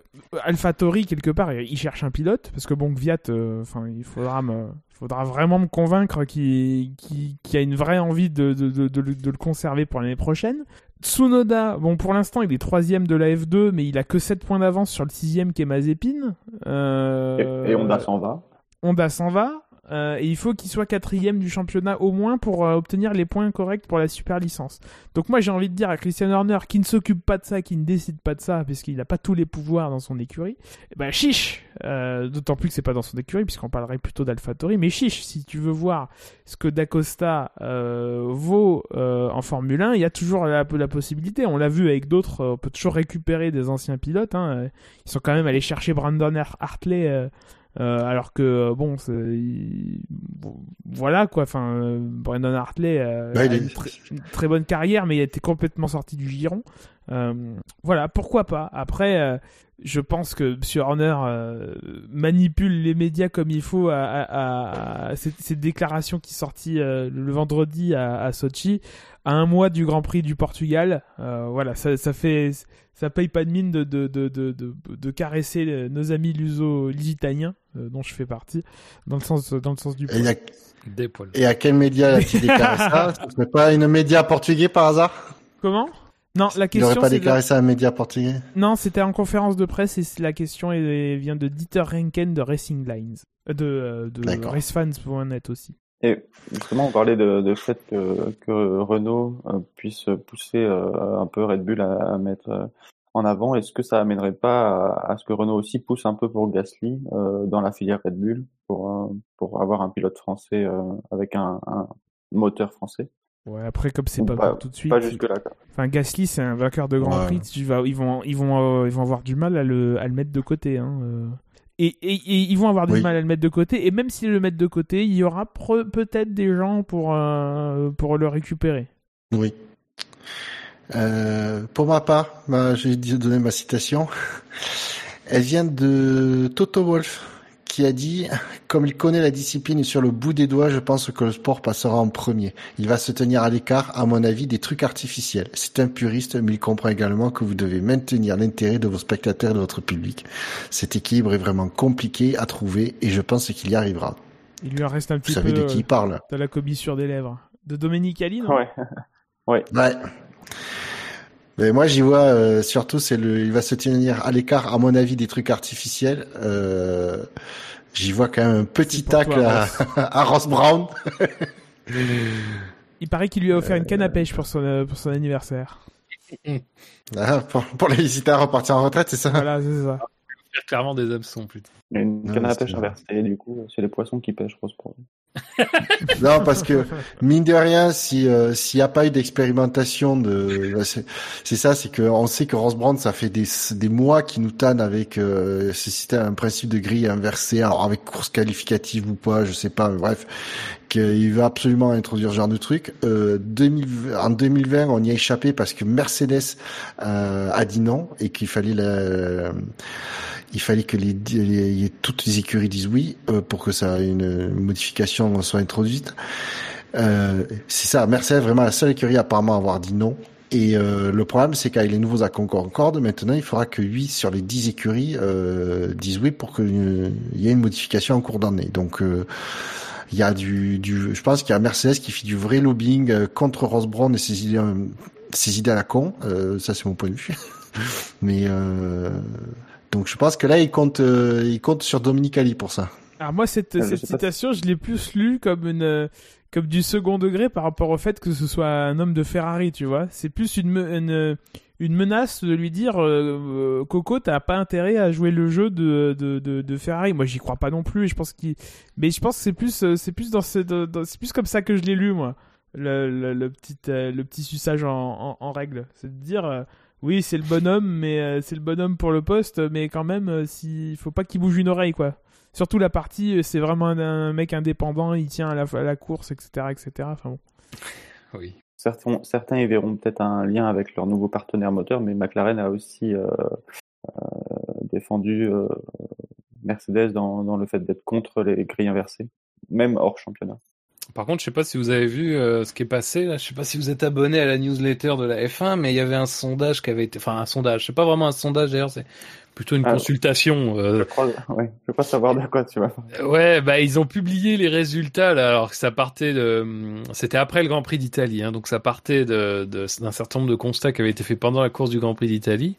AlphaTauri quelque part il cherche un pilote parce que bon Gviat enfin il faudra me faudra vraiment me convaincre qu'il qu qu a une vraie envie de, de, de le conserver pour l'année prochaine. Tsunoda, bon pour l'instant il est troisième de la F2 mais il a que 7 points d'avance sur le sixième qui est Mazepin. Euh... Et, et Honda s'en va. Honda s'en va. Euh, et il faut qu'il soit quatrième du championnat au moins pour euh, obtenir les points corrects pour la super licence. Donc moi j'ai envie de dire à Christian Horner qui ne s'occupe pas de ça, qui ne décide pas de ça, parce qu'il n'a pas tous les pouvoirs dans son écurie, ben chiche euh, D'autant plus que c'est pas dans son écurie, puisqu'on parlerait plutôt d'AlphaTauri, mais chiche Si tu veux voir ce que Dacosta euh, vaut euh, en Formule 1, il y a toujours la, la possibilité. On l'a vu avec d'autres, on peut toujours récupérer des anciens pilotes. Hein. Ils sont quand même allés chercher Brandon Hartley euh, alors que bon, il... voilà quoi. Enfin, euh, Brandon Hartley euh, bah, a une, tr une, très bonne carrière, mais il a été complètement sorti du giron. Euh, voilà, pourquoi pas. Après, euh, je pense que M. Horner manipule les médias comme il faut à, à, à cette, cette, déclaration qui est sortie le vendredi à, à Sochi, à un mois du Grand Prix du Portugal. voilà, ça, ça fait ça paye pas de mine de, de, de, de, de, de caresser nos amis luso-lusitaniens, euh, dont je fais partie, dans le sens, dans le sens du poil. Et, a... Des poils. Et à quel média a-t-il déclaré ça? Ce n'est pas une média portugais par hasard? Comment? Non, la question. Il n'aurait pas déclaré ça à un média portugais? Non, c'était en conférence de presse et la question est, vient de Dieter Renken de Racing Lines, euh, de, euh, de racefans.net aussi. Et justement, on parlait de, de fait que, que Renault euh, puisse pousser un peu Red Bull à, à mettre en avant. Est-ce que ça amènerait pas à, à, ce que Renault aussi pousse un peu pour Gasly euh, dans la filière Red Bull pour, pour avoir un pilote français euh, avec un, un, moteur français? Ouais, après comme c'est pas, pas tout de suite. Pas jusque là. Quoi. Enfin, Gasly c'est un vainqueur de Grand Prix. Vas, ils vont, ils vont, ils vont avoir du mal à le, à le mettre de côté. Hein. Et, et, et, ils vont avoir du oui. mal à le mettre de côté. Et même s'ils le mettent de côté, il y aura peut-être des gens pour, euh, pour le récupérer. Oui. Euh, pour ma part, bah, je vais donner ma citation. Elle vient de Toto Wolf, qui a dit Comme il connaît la discipline sur le bout des doigts, je pense que le sport passera en premier. Il va se tenir à l'écart, à mon avis, des trucs artificiels. C'est un puriste, mais il comprend également que vous devez maintenir l'intérêt de vos spectateurs et de votre public. Cet équilibre est vraiment compliqué à trouver et je pense qu'il y arrivera. Il lui en reste un petit vous peu. Vous savez de qui il parle De la commissure des lèvres. De Domenicali, non? [LAUGHS] Ouais. ouais. Ouais. Mais moi, j'y vois euh, surtout, c'est le, il va se tenir à l'écart, à mon avis, des trucs artificiels. Euh, j'y vois quand même un petit tacle toi, à, [LAUGHS] à, Ross Brown. [LAUGHS] il paraît qu'il lui a offert une canne à pêche pour son pour son anniversaire. Ah, pour, pour les hésiter à repartir en retraite, c'est ça? Voilà, c'est ça. clairement des hameçons plutôt. Il y a une canne à pêche inversée, du coup, c'est les poissons qui pêchent, Rose Brown. [LAUGHS] Non, parce que mine de rien, si euh, s'il n'y a pas eu d'expérimentation de, bah, c'est c'est ça, c'est que on sait que Rosbrand, ça fait des des mois qu'il nous tanne avec euh, ce système, un principe de grille inversé, alors avec course qualificative ou pas, je sais pas, mais bref, qu'il veut absolument introduire ce genre de truc. Euh, 2000 en 2020, on y a échappé parce que Mercedes euh, a dit non et qu'il fallait la il fallait que les, les- toutes les écuries disent oui euh, pour que ça une modification soit introduite. Euh, c'est ça, Mercedes vraiment la seule écurie apparemment à avoir dit non. Et euh, le problème, c'est qu'avec les nouveaux accords Concorde, maintenant, il faudra que 8 sur les 10 écuries euh, disent oui pour qu'il y ait une modification en cours d'année. Donc, euh, il y a du, du, je pense qu'il y a Mercedes qui fait du vrai lobbying euh, contre Ross Brown et ses idées, ses idées à la con. Ça, c'est mon point de vue. [LAUGHS] Mais donc, je pense que là, il compte, euh, il compte sur Dominique Ali pour ça. Alors moi, cette, Euh, je pas citation, je l'ai plus lue comme une euh, comme du second degré par rapport au fait que ce soit un homme de Ferrari, tu vois. C'est plus une, me- une une menace de lui dire euh, euh, Coco, t'as pas intérêt à jouer le jeu de de, de, de Ferrari. Moi, j'y crois pas non plus. Je pense qu'il, mais je pense que c'est plus euh, c'est plus dans ce dans- dans- c'est plus comme ça que je l'ai lu moi. Le, le, le petit euh, le petit suçage en, en, en règle, c'est de dire euh, oui, c'est le bonhomme, mais euh, c'est le bonhomme pour le poste, mais quand même, euh, s'il faut pas qu'il bouge une oreille, quoi. Surtout la partie, euh, c'est vraiment un, un mec indépendant, il tient à la, à la course, etc., etc. Enfin bon. [LAUGHS] Oui. Certains, certains y verront peut-être un lien avec leur nouveau partenaire moteur, mais McLaren a aussi euh, euh, défendu euh, Mercedes dans, dans le fait d'être contre les grilles inversées, même hors championnat. Par contre, je sais pas si vous avez vu euh, ce qui est passé. Là. Je sais pas si vous êtes abonné à la newsletter de la F1, mais il y avait un sondage qui avait été, enfin un sondage. C'est pas vraiment un sondage d'ailleurs, c'est plutôt une Ah. consultation. euh, Je crois, ouais, je veux pas savoir de quoi tu vas parler. Ouais, bah ils ont publié les résultats là, alors que ça partait de, c'était après le Grand Prix d'Italie, hein, donc ça partait de de- d'un certain nombre de constats qui avaient été faits pendant la course du Grand Prix d'Italie.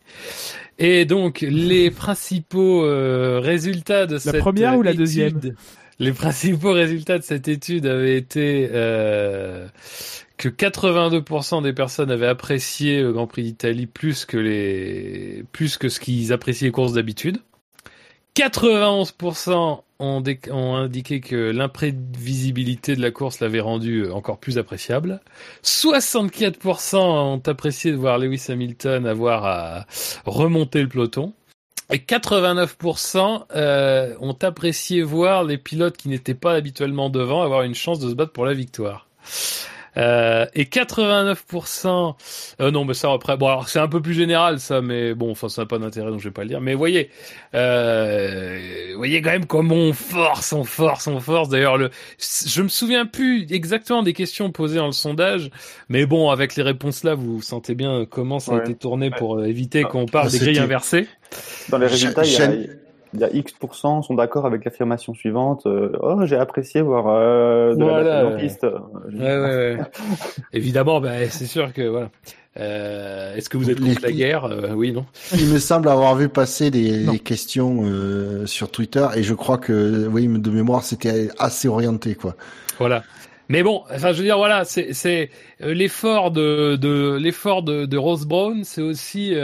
Et donc les principaux euh, résultats de cette première ou la étude- deuxième? Les principaux résultats de cette étude avaient été euh, que 82% des personnes avaient apprécié le Grand Prix d'Italie plus que ce qu'ils appréciaient les courses d'habitude. 91% ont, dé- ont indiqué que l'imprévisibilité de la course l'avait rendu euh, encore plus appréciable. 64% ont apprécié de voir Lewis Hamilton avoir à remonter le peloton. Et 89% euh, ont apprécié voir les pilotes qui n'étaient pas habituellement devant avoir une chance de se battre pour la victoire. Euh, et 89%, euh, non, mais ça après, bon alors c'est un peu plus général ça, mais bon, enfin ça n'a pas d'intérêt donc je vais pas le dire. Mais voyez, euh, voyez quand même comment on force, on force, on force. D'ailleurs, le, je me souviens plus exactement des questions posées dans le sondage, mais bon, avec les réponses là, vous sentez bien comment ça a Ouais. été tourné pour euh, éviter Ah, qu'on parle des grilles inversées. Dans les résultats, il y a, Jeanne- il y a X% sont d'accord avec l'affirmation suivante. euh, oh, j'ai apprécié voir euh, de Voilà, la piste. Ouais, ouais, ouais. [LAUGHS] Évidemment, bah, c'est sûr que voilà. Euh, Est-ce que vous êtes Les- contre la guerre? Euh, Oui, non. Il me semble avoir vu passer les questions euh, sur Twitter et je crois que, oui, de mémoire, c'était assez orienté, quoi. Voilà. Mais bon, enfin, je veux dire, voilà, c'est l'effort de de l'effort de, de Rose Brown, c'est aussi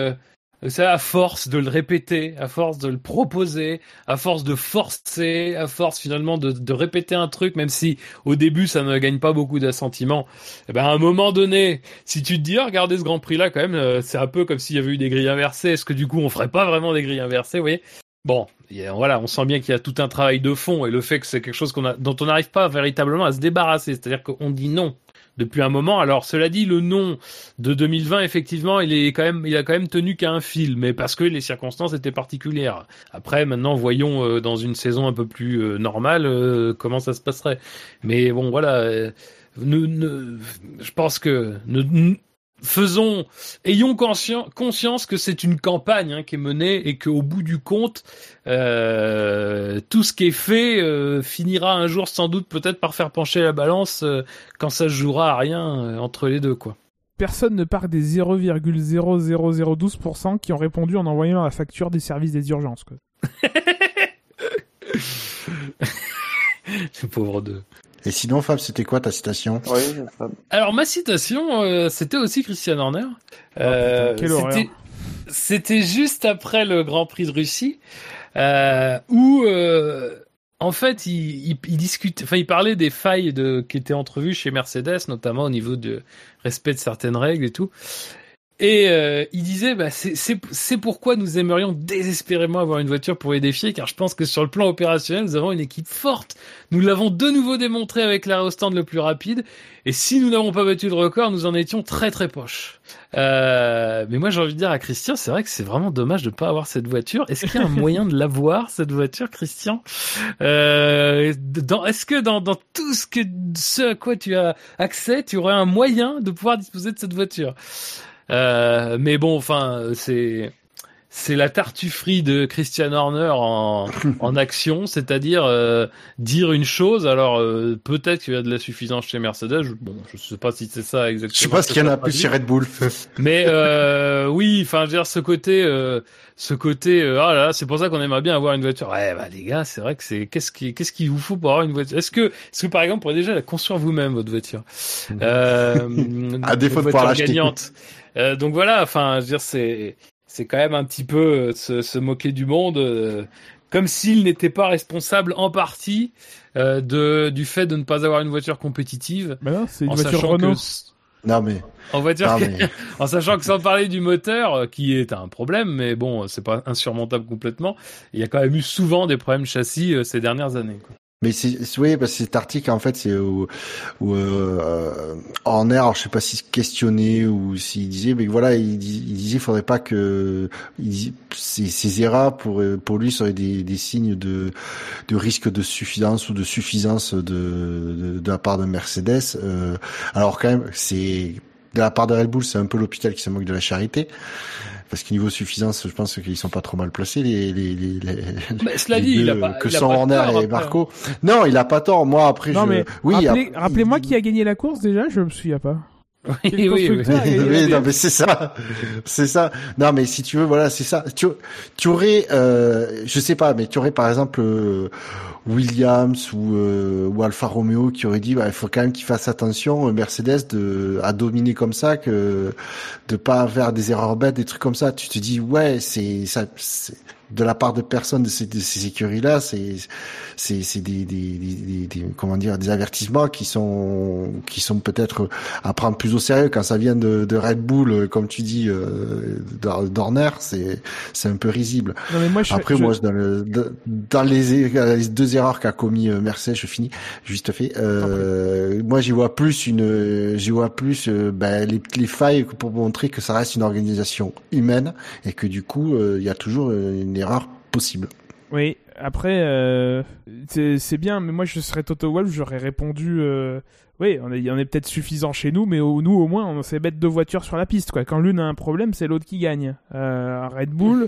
c'est à force de le répéter, à force de le proposer, à force de forcer, à force finalement de, de répéter un truc, même si au début ça ne gagne pas beaucoup d'assentiment. Eh ben à un moment donné, si tu te dis, ah, regardez ce Grand Prix là, quand même, euh, c'est un peu comme s'il y avait eu des grilles inversées. Est-ce que du coup on ferait pas vraiment des grilles inversées, vous voyez? Bon, voilà, on sent bien qu'il y a tout un travail de fond et le fait que c'est quelque chose qu'on a, dont on n'arrive pas véritablement à se débarrasser. C'est-à-dire qu'on dit non depuis un moment. Alors, cela dit, le non de 2020, effectivement, il est quand même, il a quand même tenu qu'à un fil, mais parce que les circonstances étaient particulières. Après, maintenant, voyons euh, dans une saison un peu plus euh, normale euh, comment ça se passerait. Mais bon, voilà, euh, ne- ne- je pense que ne- faisons, ayons conscien- conscience que c'est une campagne hein, qui est menée et qu'au bout du compte, euh, tout ce qui est fait euh, finira un jour sans doute peut-être par faire pencher la balance euh, quand ça se jouera à rien entre les deux quoi. Personne ne parle des 0,00012% qui ont répondu en envoyant la facture des services des urgences. Quoi. [LAUGHS] Les pauvres deux. Et sinon, Fab, c'était quoi ta citation? Oui, ça- Alors ma citation, euh, c'était aussi Christian Horner. Euh, putain, quelle horreur. c'était- C'était juste après le Grand Prix de Russie. euh, où euh, en fait il, il, il, discute, enfin il parlait des failles de, qui étaient entrevues chez Mercedes, notamment au niveau de respect de certaines règles et tout. Et euh, il disait, bah, c'est pourquoi nous aimerions désespérément avoir une voiture pour les défier, car je pense que sur le plan opérationnel, nous avons une équipe forte. Nous l'avons de nouveau démontré avec l'aérostand le plus rapide, et si nous n'avons pas battu le record, nous en étions très très poches. Euh, mais moi j'ai envie de dire à Christian, c'est vrai que c'est vraiment dommage de ne pas avoir cette voiture. Est-ce qu'il y a un moyen de l'avoir cette voiture, Christian? Euh, Est-ce que dans, dans tout ce que ce à quoi tu as accès, tu aurais un moyen de pouvoir disposer de cette voiture? Mais bon, enfin, c'est c'est la tartufferie de Christian Horner en, [LAUGHS] en action, c'est-à-dire euh, dire une chose. Alors euh, peut-être qu'il y a de la suffisance chez Mercedes. Je, bon, je sais pas si c'est ça exactement. Je sais pas ce qu'il y en a plus chez Red Bull. [LAUGHS] Mais euh, oui, enfin, dire ce côté, euh, ce côté. ah là, là c'est pour ça qu'on aimerait bien avoir une voiture. Ouais, bah les gars, c'est vrai que c'est qu'est-ce qui, qu'est-ce qu'il vous faut pour avoir une voiture? Est-ce que, est-ce que par exemple, vous pourriez déjà la construire vous-même votre voiture? [LAUGHS] À défaut de pouvoir l'acheter. Euh, donc voilà, enfin, je veux dire, c'est c'est quand même un petit peu euh, se, se moquer du monde, euh, comme s'il n'était pas responsable en partie euh, de du fait de ne pas avoir une voiture compétitive. Bah non, c'est une voiture Renault. Non mais en voiture, non, mais... [LAUGHS] en sachant que sans parler du moteur, qui est un problème, mais bon, c'est pas insurmontable complètement. Il y a quand même eu souvent des problèmes châssis ces dernières années. Quoi. Mais c'est oui parce cet article en fait c'est où, où euh, en air, je sais pas s'il se questionnait ou s'il disait mais voilà il, il disait il faudrait pas que il ces, ces erreurs pour pour lui seraient des, des signes de de risque de suffisance ou de suffisance de de, de la part de Mercedes. Euh, alors quand même c'est de la part de Red Bull c'est un peu l'hôpital qui se moque de la charité parce que niveau suffisance, je pense qu'ils sont pas trop mal placés les les les, les mais cela dit, deux, il a pas, que sont Horner et Marco. Non, il a pas tort. Moi après, non je... mais oui. Rappelez, rappelez-moi qui a gagné la course déjà. Je me souviens pas. Oui, oui, oui. oui non, mais c'est ça, c'est ça. Non, mais si tu veux, voilà, c'est ça. Tu, tu aurais, euh, je sais pas, mais tu aurais par exemple euh, Williams ou, euh, ou Alfa Romeo qui aurait dit, bah, il faut quand même qu'ils fassent attention, Mercedes de à dominer comme ça, que de pas faire des erreurs bêtes, des trucs comme ça. Tu te dis, ouais, c'est ça. De la part de personnes de ces, de ces écuries-là, c'est c'est c'est des, des, des, des, comment dire des avertissements qui sont qui sont peut-être à prendre plus au sérieux. Quand ça vient de, de Red Bull comme tu dis euh, d'Horner c'est c'est un peu risible. Non, mais moi, je, après je... moi dans le dans les, les deux erreurs qu'a commis Mercedes je finis juste fait euh, moi j'y vois plus une j'y vois plus euh, ben, les, les failles pour montrer que ça reste une organisation humaine et que du coup euh, il y a toujours une erreur possible oui, après, euh, c'est bien, mais moi je serais Toto Wolff, j'aurais répondu euh, oui, on est, on est peut-être suffisant chez nous, mais au, nous au moins on sait mettre deux voitures sur la piste. Quoi. Quand l'une a un problème, c'est l'autre qui gagne. Euh, Red Bull,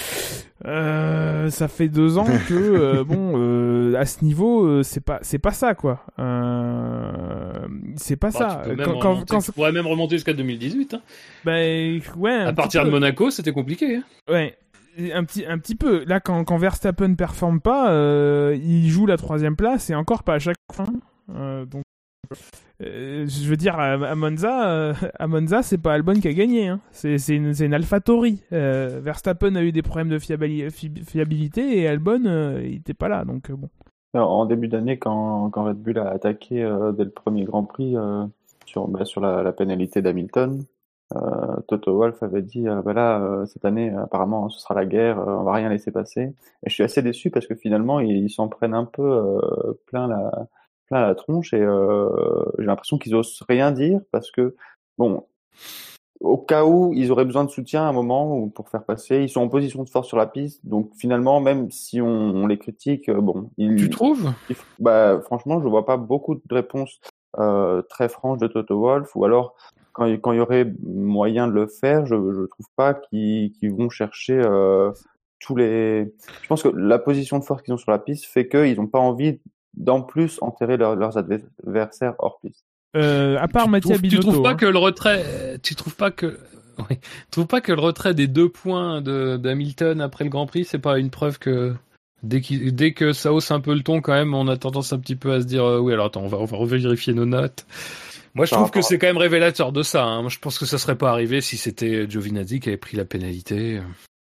[LAUGHS] euh, ça fait deux ans que euh, bon, euh, à ce niveau, c'est pas c'est pas ça quoi. c'est pas bah, ça. Tu, quand, quand, quand, tu pourrais même remonter jusqu'à 2018. Hein. Ben ouais. À partir de Monaco, c'était compliqué. Hein. Ouais un petit un petit peu. Là quand quand Verstappen performe pas euh, il joue la troisième place et encore pas à chaque fin euh, donc euh, je veux dire à, Monza à Monza c'est pas Albon qui a gagné hein. c'est c'est une c'est une AlphaTauri Verstappen a eu des problèmes de fiabilité et Albon il était pas là donc bon. En début d'année quand quand Red Bull a attaqué dès le premier Grand Prix sur bah, sur la, pénalité d'Hamilton Toto Wolff avait dit euh, voilà euh, cette année apparemment ce sera la guerre, on va rien laisser passer. Et je suis assez déçu parce que finalement ils, s'en prennent un peu plein la plein la tronche et j'ai l'impression qu'ils osent rien dire parce que bon au cas où ils auraient besoin de soutien à un moment pour faire passer, ils sont en position de force sur la piste, donc finalement même si on, on les critique, bon, ils, tu trouves? ils, Bah franchement, je vois pas beaucoup de réponses euh, très franches de Toto Wolff, ou alors quand, quand il y aurait moyen de le faire, je ne trouve pas qu'ils qu vont chercher euh, tous les. Je pense que la position de force qu'ils ont sur la piste fait qu'ils n'ont pas envie d'en plus enterrer leur, leurs adversaires hors piste. Euh, à part tu Mathieu trouves, Binotto. Tu trouves pas hein. que le retrait, tu trouves pas que, [LAUGHS] oui, tu trouves pas que le retrait des deux points de d'Hamilton après le Grand Prix, c'est pas une preuve que dès, qu dès que ça hausse un peu le ton quand même, on a tendance un petit peu à se dire euh, oui alors attends on va on va revérifier nos notes. Moi, je trouve que c'est quand même révélateur de ça. Hein. Moi, je pense que ça serait pas arrivé si c'était Giovinazzi qui avait pris la pénalité.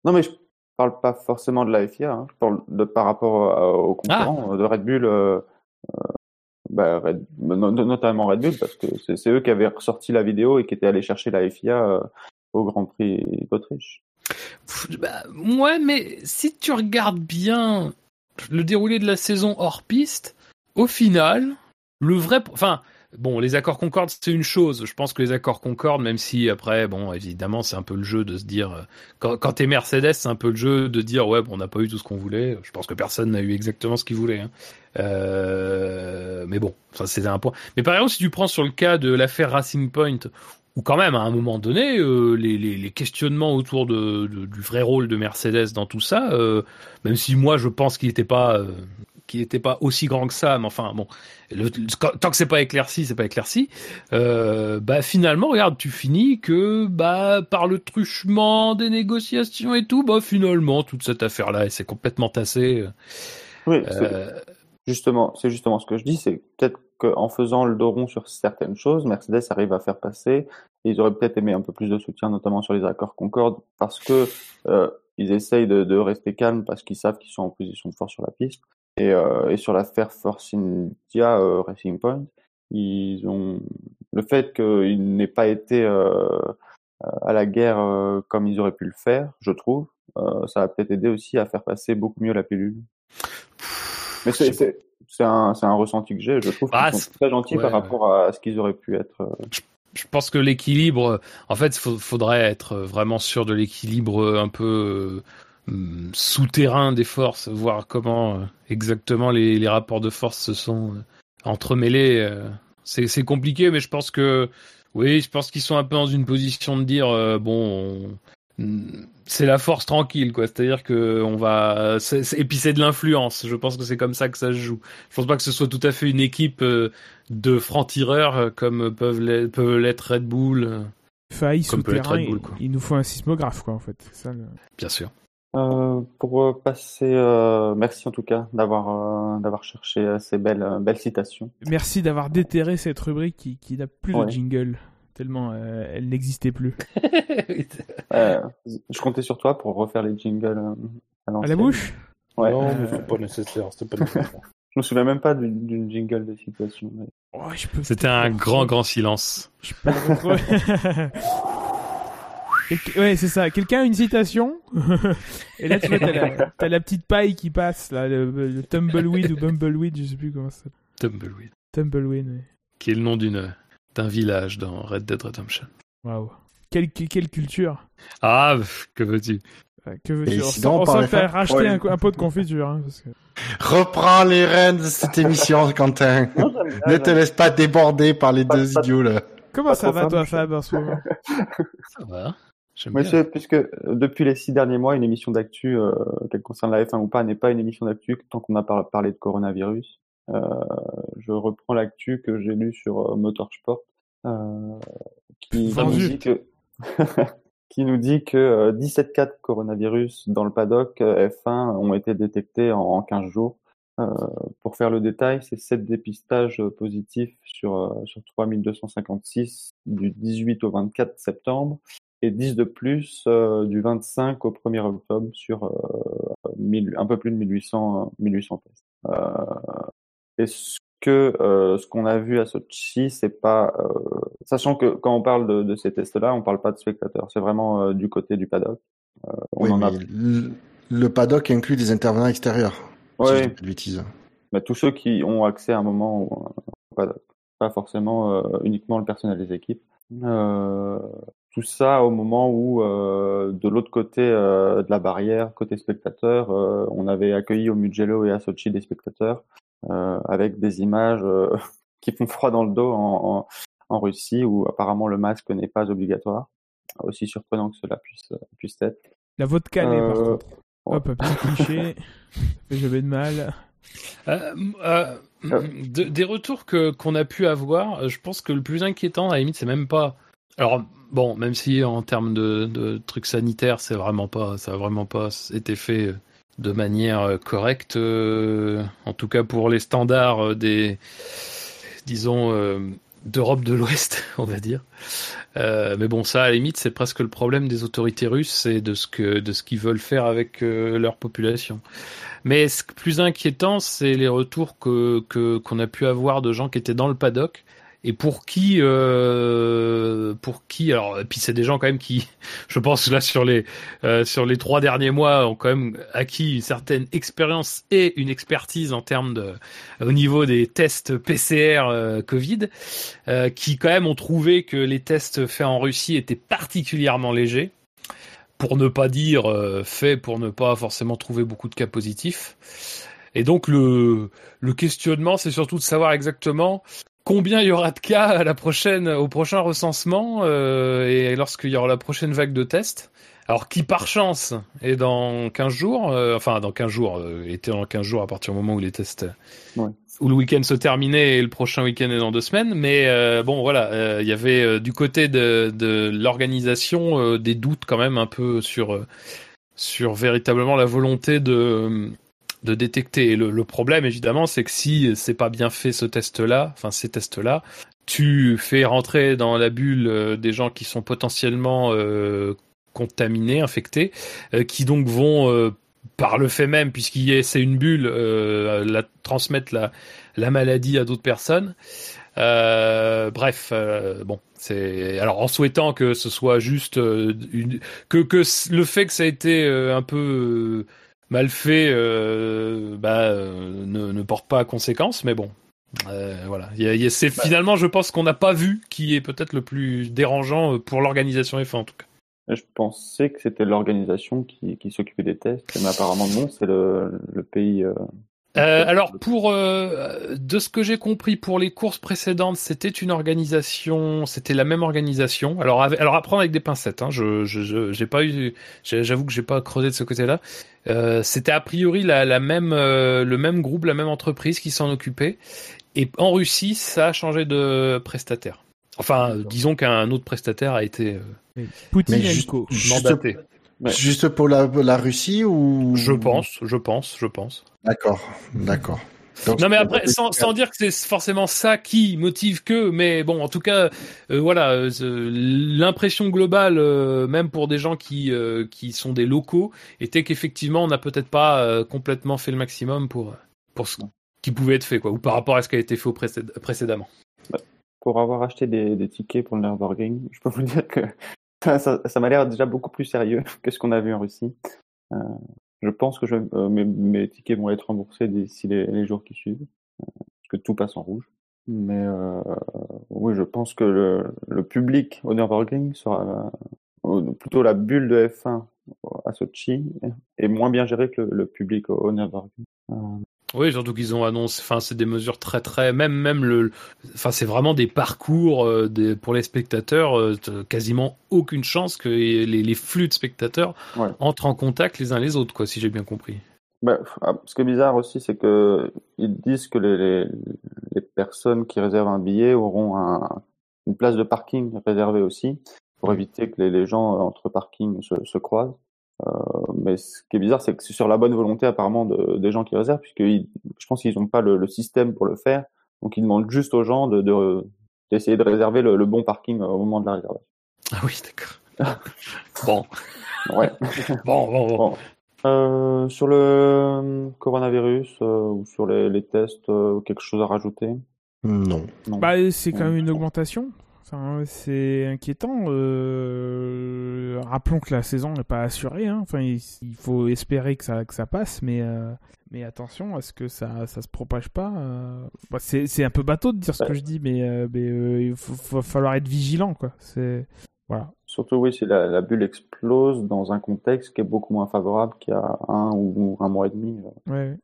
Non, mais je- par parle pas forcément de la FIA, hein. je parle de, par rapport à- aux concurrents de Red Bull, euh, euh, bah, Red- notamment Red Bull, parce que c'est eux qui avaient ressorti la vidéo et qui étaient allés chercher la FIA euh, au Grand Prix d'Autriche. Bah, ouais, mais si tu regardes bien le déroulé de la saison hors piste, au final, le vrai, enfin, bon, les accords Concorde, c'est une chose. Je pense que les accords Concorde, même si après, bon, évidemment, c'est un peu le jeu de se dire, euh, quand, t'es Mercedes, c'est un peu le jeu de dire, ouais, bon, on n'a pas eu tout ce qu'on voulait. Je pense que personne n'a eu exactement ce qu'il voulait. hein. Euh, mais bon, ça c'est un point. Mais par exemple, si tu prends sur le cas de l'affaire Racing Point, où quand même, à un moment donné, euh, les, questionnements autour du vrai rôle de Mercedes dans tout ça, même si moi je pense qu'il n'était pas, qu'il n'était pas aussi grand que ça, mais enfin bon, le- le- tant que c'est pas éclairci, c'est pas éclairci. Euh, bah finalement, regarde, tu finis que bah par le truchement des négociations et tout, bah finalement toute cette affaire-là, elle s'est complètement tassée. Oui, c'est- Euh, Justement, c'est justement ce que je dis, c'est peut-être qu'en faisant le dos rond sur certaines choses, Mercedes arrive à faire passer. Et ils auraient peut-être aimé un peu plus de soutien, notamment sur les accords Concorde, parce que euh, ils essayent de, de rester calmes parce qu'ils savent qu'ils sont en position de force sur la piste. Et, euh, et sur l'affaire Force India euh, Racing Point, ils ont le fait qu'ils n'aient pas été euh, à la guerre comme ils auraient pu le faire, je trouve, ça a peut-être aidé aussi à faire passer beaucoup mieux la pilule. Mais c'est un, ressenti que j'ai. Je trouve Ah, qu'ils sont c'est- très gentils ouais, par ouais. rapport à ce qu'ils auraient pu être. je pense que l'équilibre, en fait, il faudrait être vraiment sûr de l'équilibre un peu souterrain des forces, voir comment euh, exactement les, les rapports de force se sont euh, entremêlés. euh. C'est compliqué, mais je pense que, oui, je pense qu'ils sont un peu dans une position de dire, euh, bon, on- hum, c'est la force tranquille, quoi. C'est-à-dire que on va, c'est- et puis c'est de l'influence. Je pense que c'est comme ça que ça se joue. Je pense pas que ce soit tout à fait une équipe de francs-tireurs euh, comme peuvent l'être, Red Bull, être souterrain, Bull, il- nous faut un sismographe, quoi, en fait. Ça, le- bien sûr. Euh, pour euh, passer, euh, merci en tout cas d'avoir euh, d'avoir cherché ces belles belles citations. Merci d'avoir déterré cette rubrique qui, qui n'a plus de jingle, tellement euh, elle n'existait plus. [LAUGHS] Euh, je comptais sur toi pour refaire les jingles à À la bouche? Ouais. Non, mais [LAUGHS] c'est pas nécessaire. C'est pas nécessaire. Je me souviens même pas d'une d'une jingle de citation. mais- Oh, je peux C'était un grand, grand silence. Je peux [LAUGHS] Ouais, c'est ça. Quelqu'un a une citation? Et là, tu vois, t'as la, t'as la petite paille qui passe, là, le, le tumbleweed ou bumbleweed, je sais plus comment ça s'appelle. Tumbleweed, Tumbleweed, ouais. qui est le nom d'une d'un village dans Red Dead Redemption. Waouh. Quelle, quelle culture? Ah, que veux-tu? Que veux-tu? Sinon, on femmes racheté Ouais. un, un pot de confiture. Hein, parce que... Reprends les rênes de cette émission, Quentin. [LAUGHS] ne te laisse pas déborder par les Pas- deux pas- idiots là. Comment ça va, toi, Fab, en ce moment? Ça va. Monsieur, puisque euh, depuis les six derniers mois, une émission d'actu, euh, qu'elle concerne la F1 ou pas, n'est pas une émission d'actu tant qu'on a par- parlé de coronavirus. Euh, je reprends l'actu que j'ai lu sur euh, Motorsport, euh, qui, nous dit que [LAUGHS] qui nous dit que euh, 17 cas de coronavirus dans le paddock euh, F1 ont été détectés en, en 15 jours. Euh, pour faire le détail, c'est 7 dépistages positifs sur, euh, sur 3256 du 18 au 24 septembre et 10 de plus euh, du 25 au 1er octobre sur euh, 1000 un peu plus de 1800, euh, 1800 tests. Euh, et ce que euh, ce qu'on a vu à Sochi, c'est pas euh, sachant que quand on parle de, de ces tests-là, on parle pas de spectateurs, c'est vraiment euh, du côté du paddock. Euh, on Oui, en a le, le paddock inclut des intervenants extérieurs. Si de bêtises. bah, tous ceux qui ont accès à un moment au, paddock, pas forcément euh, uniquement le personnel des équipes. Euh, tout ça au moment où euh, de l'autre côté euh, de la barrière, côté spectateur, euh, on avait accueilli au Mugello et à Sochi des spectateurs euh, avec des images euh, [LAUGHS] qui font froid dans le dos en, en, en Russie où apparemment le masque n'est pas obligatoire. Aussi surprenant que cela puisse, puisse être. La vodka, l'est, par contre. Hop, un petit cliché. [LAUGHS] Jamais de mal. Euh, euh, de- des retours que qu'on a pu avoir, je pense que le plus inquiétant, à la limite, c'est même pas. Alors bon, même si en termes de, trucs sanitaires, c'est vraiment pas, ça a vraiment pas été fait de manière correcte. euh, en tout cas pour les standards euh, des, disons, euh, d'Europe de l'Ouest, [LAUGHS] on va dire. Euh, mais bon, ça, à la limite, c'est presque le problème des autorités russes et de ce que de ce qu'ils veulent faire avec euh, leur population. Mais ce plus inquiétant, c'est les retours que qu'on a pu avoir de gens qui étaient dans le paddock et pour qui euh, pour qui alors et puis c'est des gens quand même qui [LAUGHS] je pense là sur les euh, sur les trois derniers mois ont quand même acquis une certaine expérience et une expertise en termes de au niveau des tests PCR euh, Covid euh, qui quand même ont trouvé que les tests faits en Russie étaient particulièrement légers. Pour ne pas dire euh, faits pour ne pas forcément trouver beaucoup de cas positifs. Et donc le, le questionnement, c'est surtout de savoir exactement combien il y aura de cas à la prochaine, au prochain recensement euh, et lorsqu'il y aura la prochaine vague de tests. Alors qui par chance est dans 15 jours, euh, enfin dans 15 jours, euh, était dans 15 jours à partir du moment où les tests, Ouais. où le week-end se terminait et le prochain week-end est dans deux semaines. Mais bon voilà, il y avait du côté de, de l'organisation des doutes quand même un peu sur sur véritablement la volonté de de détecter. Le, problème, évidemment, c'est que si c'est pas bien fait ce test-là, enfin ces tests-là, tu fais rentrer dans la bulle euh, des gens qui sont potentiellement euh, contaminés, infectés, euh, qui donc vont par le fait même, puisqu'il y a- c'est une bulle, la, transmettre la, la maladie à d'autres personnes. Bref, bon, c'est alors en souhaitant que ce soit juste que que le fait que ça a été un peu mal fait, euh, bah, euh, ne, ne porte pas à conséquence, mais bon. Euh, voilà, Il y a- il y a- c'est finalement, je pense qu'on n'a pas vu qui est peut-être le plus dérangeant euh, pour l'organisation F1 en tout cas. Je pensais que c'était l'organisation qui, qui s'occupait des tests, mais apparemment non, c'est le, le pays. Euh, alors pour euh, de ce que j'ai compris pour les courses précédentes, c'était une organisation, c'était la même organisation. Alors avec- alors à prendre avec des pincettes. Hein, je je je- j'ai pas eu, j'avoue que j'ai pas creusé de ce côté-là. Euh, c'était a priori la, la même euh, le même groupe, la même entreprise qui s'en occupait. Et en Russie, ça a changé de prestataire. Enfin, disons qu'un autre prestataire a été euh, Poutine juste, mandaté. Juste pour la, la Russie ou? Je pense, je pense, je pense. D'accord, d'accord. Donc, Non mais après, sans, sans dire que c'est forcément ça qui motive que, mais bon, en tout cas, euh, voilà, euh, l'impression globale, euh, même pour des gens qui euh, qui sont des locaux, était qu'effectivement, on n'a peut-être pas euh, complètement fait le maximum pour pour ce qui pouvait être fait, quoi, ou par rapport à ce qui a été fait au précédemment. Pour avoir acheté des, des tickets pour le Nürburgring, je peux vous dire que [LAUGHS] ça, ça, ça m'a l'air déjà beaucoup plus sérieux [LAUGHS] que ce qu'on a vu en Russie. Euh, je pense que je, euh, mes, mes tickets vont être remboursés d'ici les, jours qui suivent, euh, parce que tout passe en rouge. Mais euh, oui, je pense que le, le public au Nürburgring sera euh, plutôt la bulle de F1 à Sochi est moins bien géré que le, public au. Euh, Oui, surtout qu'ils ont annoncé, enfin, c'est des mesures très très, même même le, enfin, c'est vraiment des parcours euh, des, pour les spectateurs, euh, quasiment aucune chance que les, les flux de spectateurs Ouais. entrent en contact les uns les autres, quoi, si j'ai bien compris. Bah, ah, ce qui est bizarre aussi, c'est que ils disent que les, les, les personnes qui réservent un billet auront un, une place de parking réservée aussi, pour éviter que les, les gens euh, entre parking se, se croisent. Euh, mais ce qui est bizarre, c'est que c'est sur la bonne volonté apparemment de, des gens qui réservent, puisque ils- je pense qu'ils n'ont pas le, le système pour le faire, donc ils demandent juste aux gens de de- d'essayer de, réserver le, le bon parking au moment de la réservation. Ah oui, d'accord. [LAUGHS] bon, Ouais. [LAUGHS] bon, bon, bon. Bon. Euh, sur le euh, coronavirus euh, ou sur les, les tests, euh, quelque chose à rajouter? Non. Non. Bah, c'est quand même une augmentation. Enfin, c'est inquiétant. Euh... Rappelons que la saison n'est pas assurée. Hein. Enfin, il, faut espérer que ça, que ça passe, mais, euh, mais attention à ce que ça, ça se propage pas. euh. Bah, c'est, c'est un peu bateau de dire ce que je dis, mais, euh, mais euh, il faut, faut falloir être vigilant, quoi. C'est voilà. Surtout, oui, si la, la bulle explose dans un contexte qui est beaucoup moins favorable qu'il y a un ou un mois et demi. Ouais.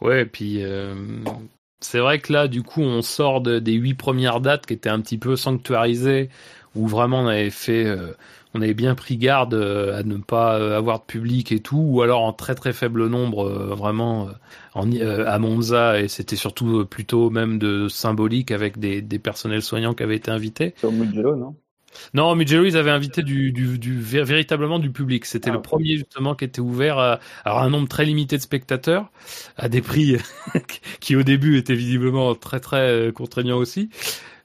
Ouais, et puis euh, c'est vrai que là, du coup, on sort de- des huit premières dates qui étaient un petit peu sanctuarisées, où vraiment on avait fait, euh, on avait bien pris garde euh, à ne pas euh, avoir de public et tout, ou alors en très très faible nombre, euh, vraiment euh, en, euh, à Monza, et c'était surtout plutôt même de symbolique avec des, des personnels soignants qui avaient été invités. Au Mugello, non? Non, Mugello, ils avaient invité du, du, du vé- véritablement du public. C'était Ah, le premier justement qui était ouvert à, un nombre très limité de spectateurs, à des prix [LAUGHS] qui au début étaient visiblement très très euh, contraignants aussi.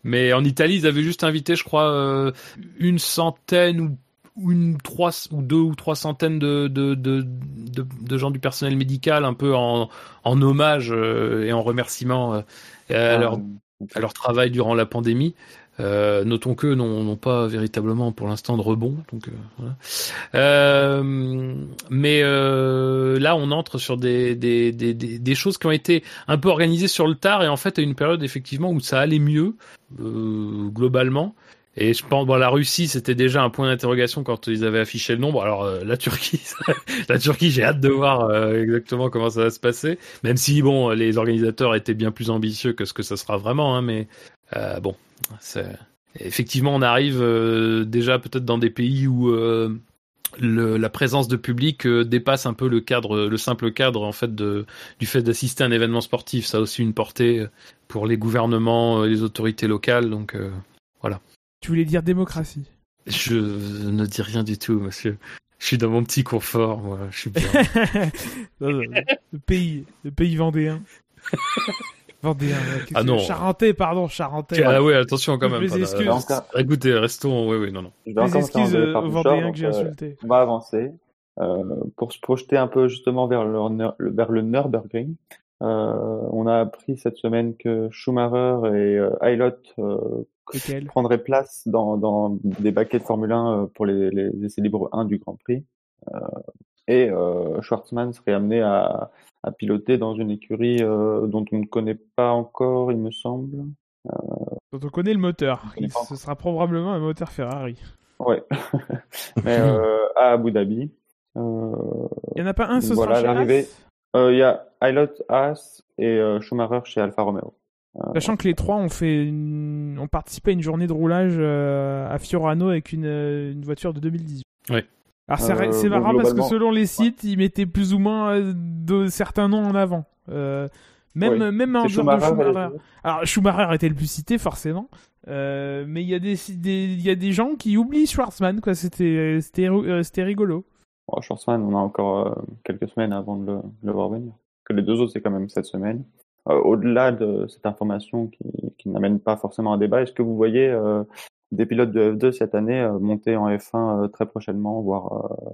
Mais en Italie, ils avaient juste invité, je crois, euh, une centaine ou une trois ou deux ou trois centaines de de, de, de, de gens du personnel médical un peu en, en hommage euh, et en remerciement euh, à, Ah, leur, à leur travail durant la pandémie. Euh, notons qu'eux n'ont pas véritablement pour l'instant de rebond. Donc, euh, voilà. Euh, mais euh, là, on entre sur des, des, des, des, des choses qui ont été un peu organisées sur le tard et en fait à une période effectivement où ça allait mieux euh, globalement. Et je pense, bon, la Russie, c'était déjà un point d'interrogation quand ils avaient affiché le nombre. Alors, euh, la Turquie, [LAUGHS] la Turquie, j'ai hâte de voir euh, exactement comment ça va se passer. Même si, bon, les organisateurs étaient bien plus ambitieux que ce que ça sera vraiment, hein, mais euh, bon, effectivement, on arrive euh, déjà peut-être dans des pays où euh, le, la présence de public dépasse un peu le cadre, le simple cadre en fait de du fait d'assister à un événement sportif. Ça a aussi une portée pour les gouvernements, euh, les autorités locales. Donc, euh, Tu voulais dire démocratie. je ne dis rien du tout, monsieur. Je suis dans mon petit confort, moi. Je suis bien. [LAUGHS] Le pays, le pays vendéen. [LAUGHS] vendéen. ouais, qu'est-ce Ah non. Charentais, pardon, Charentais. ah ouais, attention quand même. Mes excuses. Encore- Écoutez, restons. Oui, oui, non, non. Je vais Les encore me faire excuses euh, aux vendéens donc, que j'ai euh, insultés. On va avancer. Euh, pour se projeter un peu justement vers le, vers le Nürburgring, euh, on a appris cette semaine que Schumacher et euh, euh, Lequel prendraient place dans, dans des baquets de Formule 1 euh, pour les, les essais libres 1 du Grand Prix. Euh, et euh, Schwartzmann serait amené à, à piloter dans une écurie euh, dont on ne connaît pas encore, il me semble. Dont on connaît le moteur. Il- Ce sera probablement un moteur Ferrari. Ouais. [LAUGHS] Mais euh, à Abu Dhabi. Euh, Il n'y en a pas un, ce Voilà, chez Euh, Il y a Eilert Haas et euh, Schumacher chez Alfa Romeo. Sachant que les trois ont fait une... ont participé à une journée de roulage euh, à Fiorano avec une, euh, une voiture de 2018. Ouais. Alors c'est Euh, bon, marrant parce que selon les sites, ils mettaient plus ou moins euh, de certains noms en avant. Euh, même Oui. même C'est dehors de Schumacher. Alors Schumacher était le plus cité forcément, Euh, mais il y a des des- y a des gens qui oublient Schwarzman quoi. C'était c'était c'était rigolo. Bon, Schwarzman, on a encore euh, quelques semaines avant de le, le voir venir. Que les deux autres, c'est quand même cette semaine. Euh, Au-delà de cette information qui, qui n'amène pas forcément un débat, est-ce que vous voyez des pilotes de F2 cette année euh, monter en F1 euh, très prochainement, voire euh,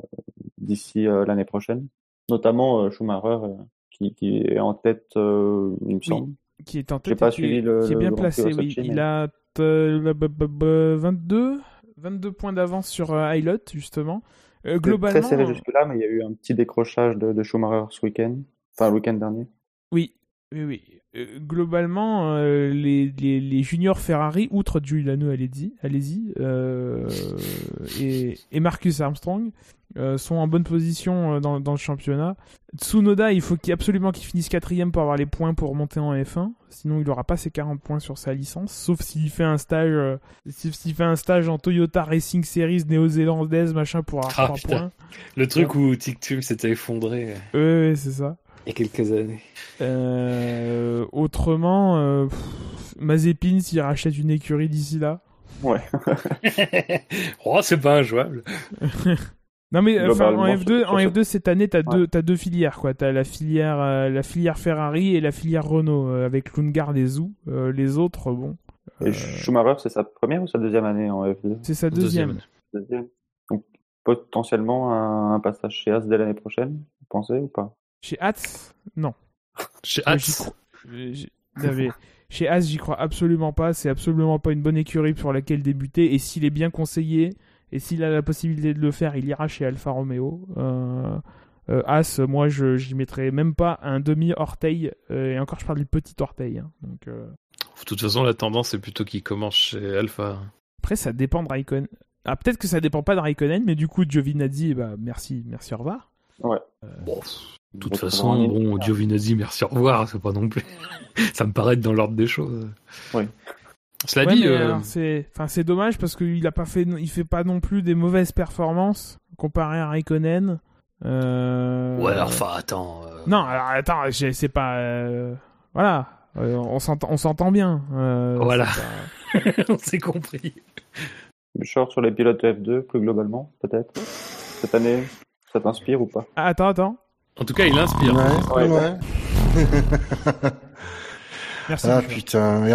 d'ici l'année prochaine Notamment Schumacher, qui, qui est en tête, il me semble. Qui est en tête, pas et qui, suivi est, le- qui est le bien placé. Oui, il a euh, la- ba- ba- ba- 22 22 points d'avance sur Eilert, justement. Euh, globalement, Très serré jusque-là, mais il y a eu un petit décrochage de, de Schumacher ce week-end. Enfin, le week-end dernier. Oui, oui, oui. Euh, globalement, euh, les, les, les juniors Ferrari, outre Giuliano Alesi, Alesi euh, et, et Marcus Armstrong, euh, sont en bonne position dans, dans le championnat. Tsunoda, il faut absolument qu'il finisse quatrième pour avoir les points pour monter en F1. Sinon, il n'aura pas ses 40 points sur sa licence, sauf s'il fait un stage, s'il fait un stage en Toyota Racing Series néo-zélandaise, machin, pour avoir Ah, 3 putain. points. Le truc où TikTok s'était effondré Ouais, ouais, c'est ça. Il y a quelques années. Euh, autrement, euh, pff, Mazepin s'il rachète une écurie d'ici là. Ouais. [LAUGHS] oh, c'est pas injouable. [LAUGHS] Non mais enfin en Globalement, F2, sur- en sur F2 cette année t'as Ouais. deux t'as deux filières quoi. T'as la filière euh, la filière Ferrari et la filière Renault euh, avec Lundgaard et Zou. Euh, les autres bon, Et Schumacher, c'est sa première ou sa deuxième année en F2 c'est sa deuxième. Deuxième. Donc, potentiellement un, un passage chez As dès l'année prochaine, vous pensez ou pas? Chez Haas, non. Crois- euh, mais Chez As, j'y crois absolument pas. C'est absolument pas une bonne écurie sur laquelle débuter. Et s'il est bien conseillé, et s'il a la possibilité de le faire, il ira chez Alfa Romeo. Euh, euh, As, moi, je j'y mettrais même pas un demi orteil. euh, et encore, je parle du petit orteil. hein. Donc euh, De toute façon, la tendance c'est plutôt qu'il commence chez Alpha. après, ça dépend de Raikkonen. Ah, peut-être que ça dépend pas de Raikkonen, mais du coup, Giovinazzi, bah, merci, merci, au revoir. Ouais. Bon, de toute façon, bon, Giovinazzi, merci, au revoir, c'est pas non plus. ça me paraît être dans l'ordre des choses. Oui. Cela Ouais, dit, euh, alors, c'est, enfin, c'est dommage parce qu'il a pas fait, il fait pas non plus des mauvaises performances comparé à Raikkonen. Euh... ouais, alors, enfin, attends. euh, Non, alors attends, c'est pas, euh, voilà, Euh, on s'entend, on s'entend bien. Euh, Voilà. pas- [LAUGHS] on s'est compris. Short sur les pilotes F2, plus globalement, peut-être Cette année, ça t'inspire ou pas? Ah, attends, attends. En tout cas, il inspire. Ouais, Ouais. ouais. [LAUGHS] Merci. Ah putain, et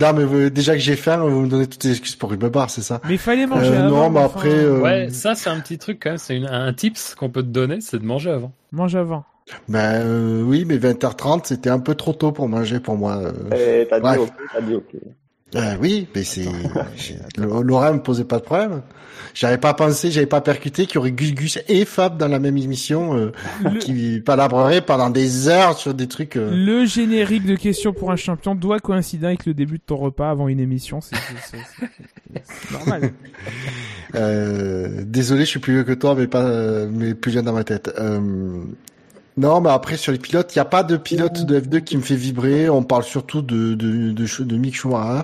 Non, mais vous- déjà que j'ai faim, vous me donnez toutes les excuses pour que je me barre, c'est ça? Mais il fallait manger Euh, avant. Non, mais après, euh, Ouais, ça c'est un petit truc quand même, c'est une- un tips qu'on peut te donner, c'est de manger avant. Mange avant. ben euh, oui, mais 20h30, c'était un peu trop tôt pour manger pour moi. euh. Et t'as dit ok, t'as dit ok. Euh, oui, mais c'est Laura me posait pas de problème. J'avais pas pensé, j'avais pas percuté qu'il y aurait Gus Gus et Fab dans la même émission euh, Le, qui palabreraient pendant des heures sur des trucs. euh, le générique de questions pour un champion doit coïncider avec le début de ton repas avant une émission. C'est normal. Euh, désolé, je suis plus vieux que toi, mais pas, euh, mais plus jeune dans ma tête. Euh, non, mais après sur les pilotes, il n'y a pas de pilote de F2 qui me fait vibrer. On parle surtout de de de, de Mick Schumacher,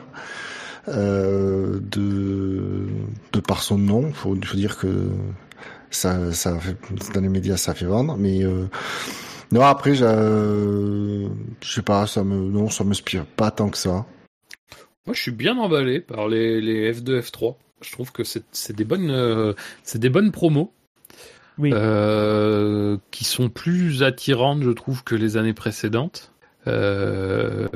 euh, de de par son nom. Faut faut dire que ça ça fait, dans les médias ça fait vendre, mais euh, non après je je sais pas, ça me non ça m'inspire pas tant que ça. Moi, je suis bien emballé par les, les F2, F3. Je trouve que c'est c'est des bonnes, euh, c'est des bonnes promos Oui. euh, qui sont plus attirantes, je trouve, que les années précédentes. Euh,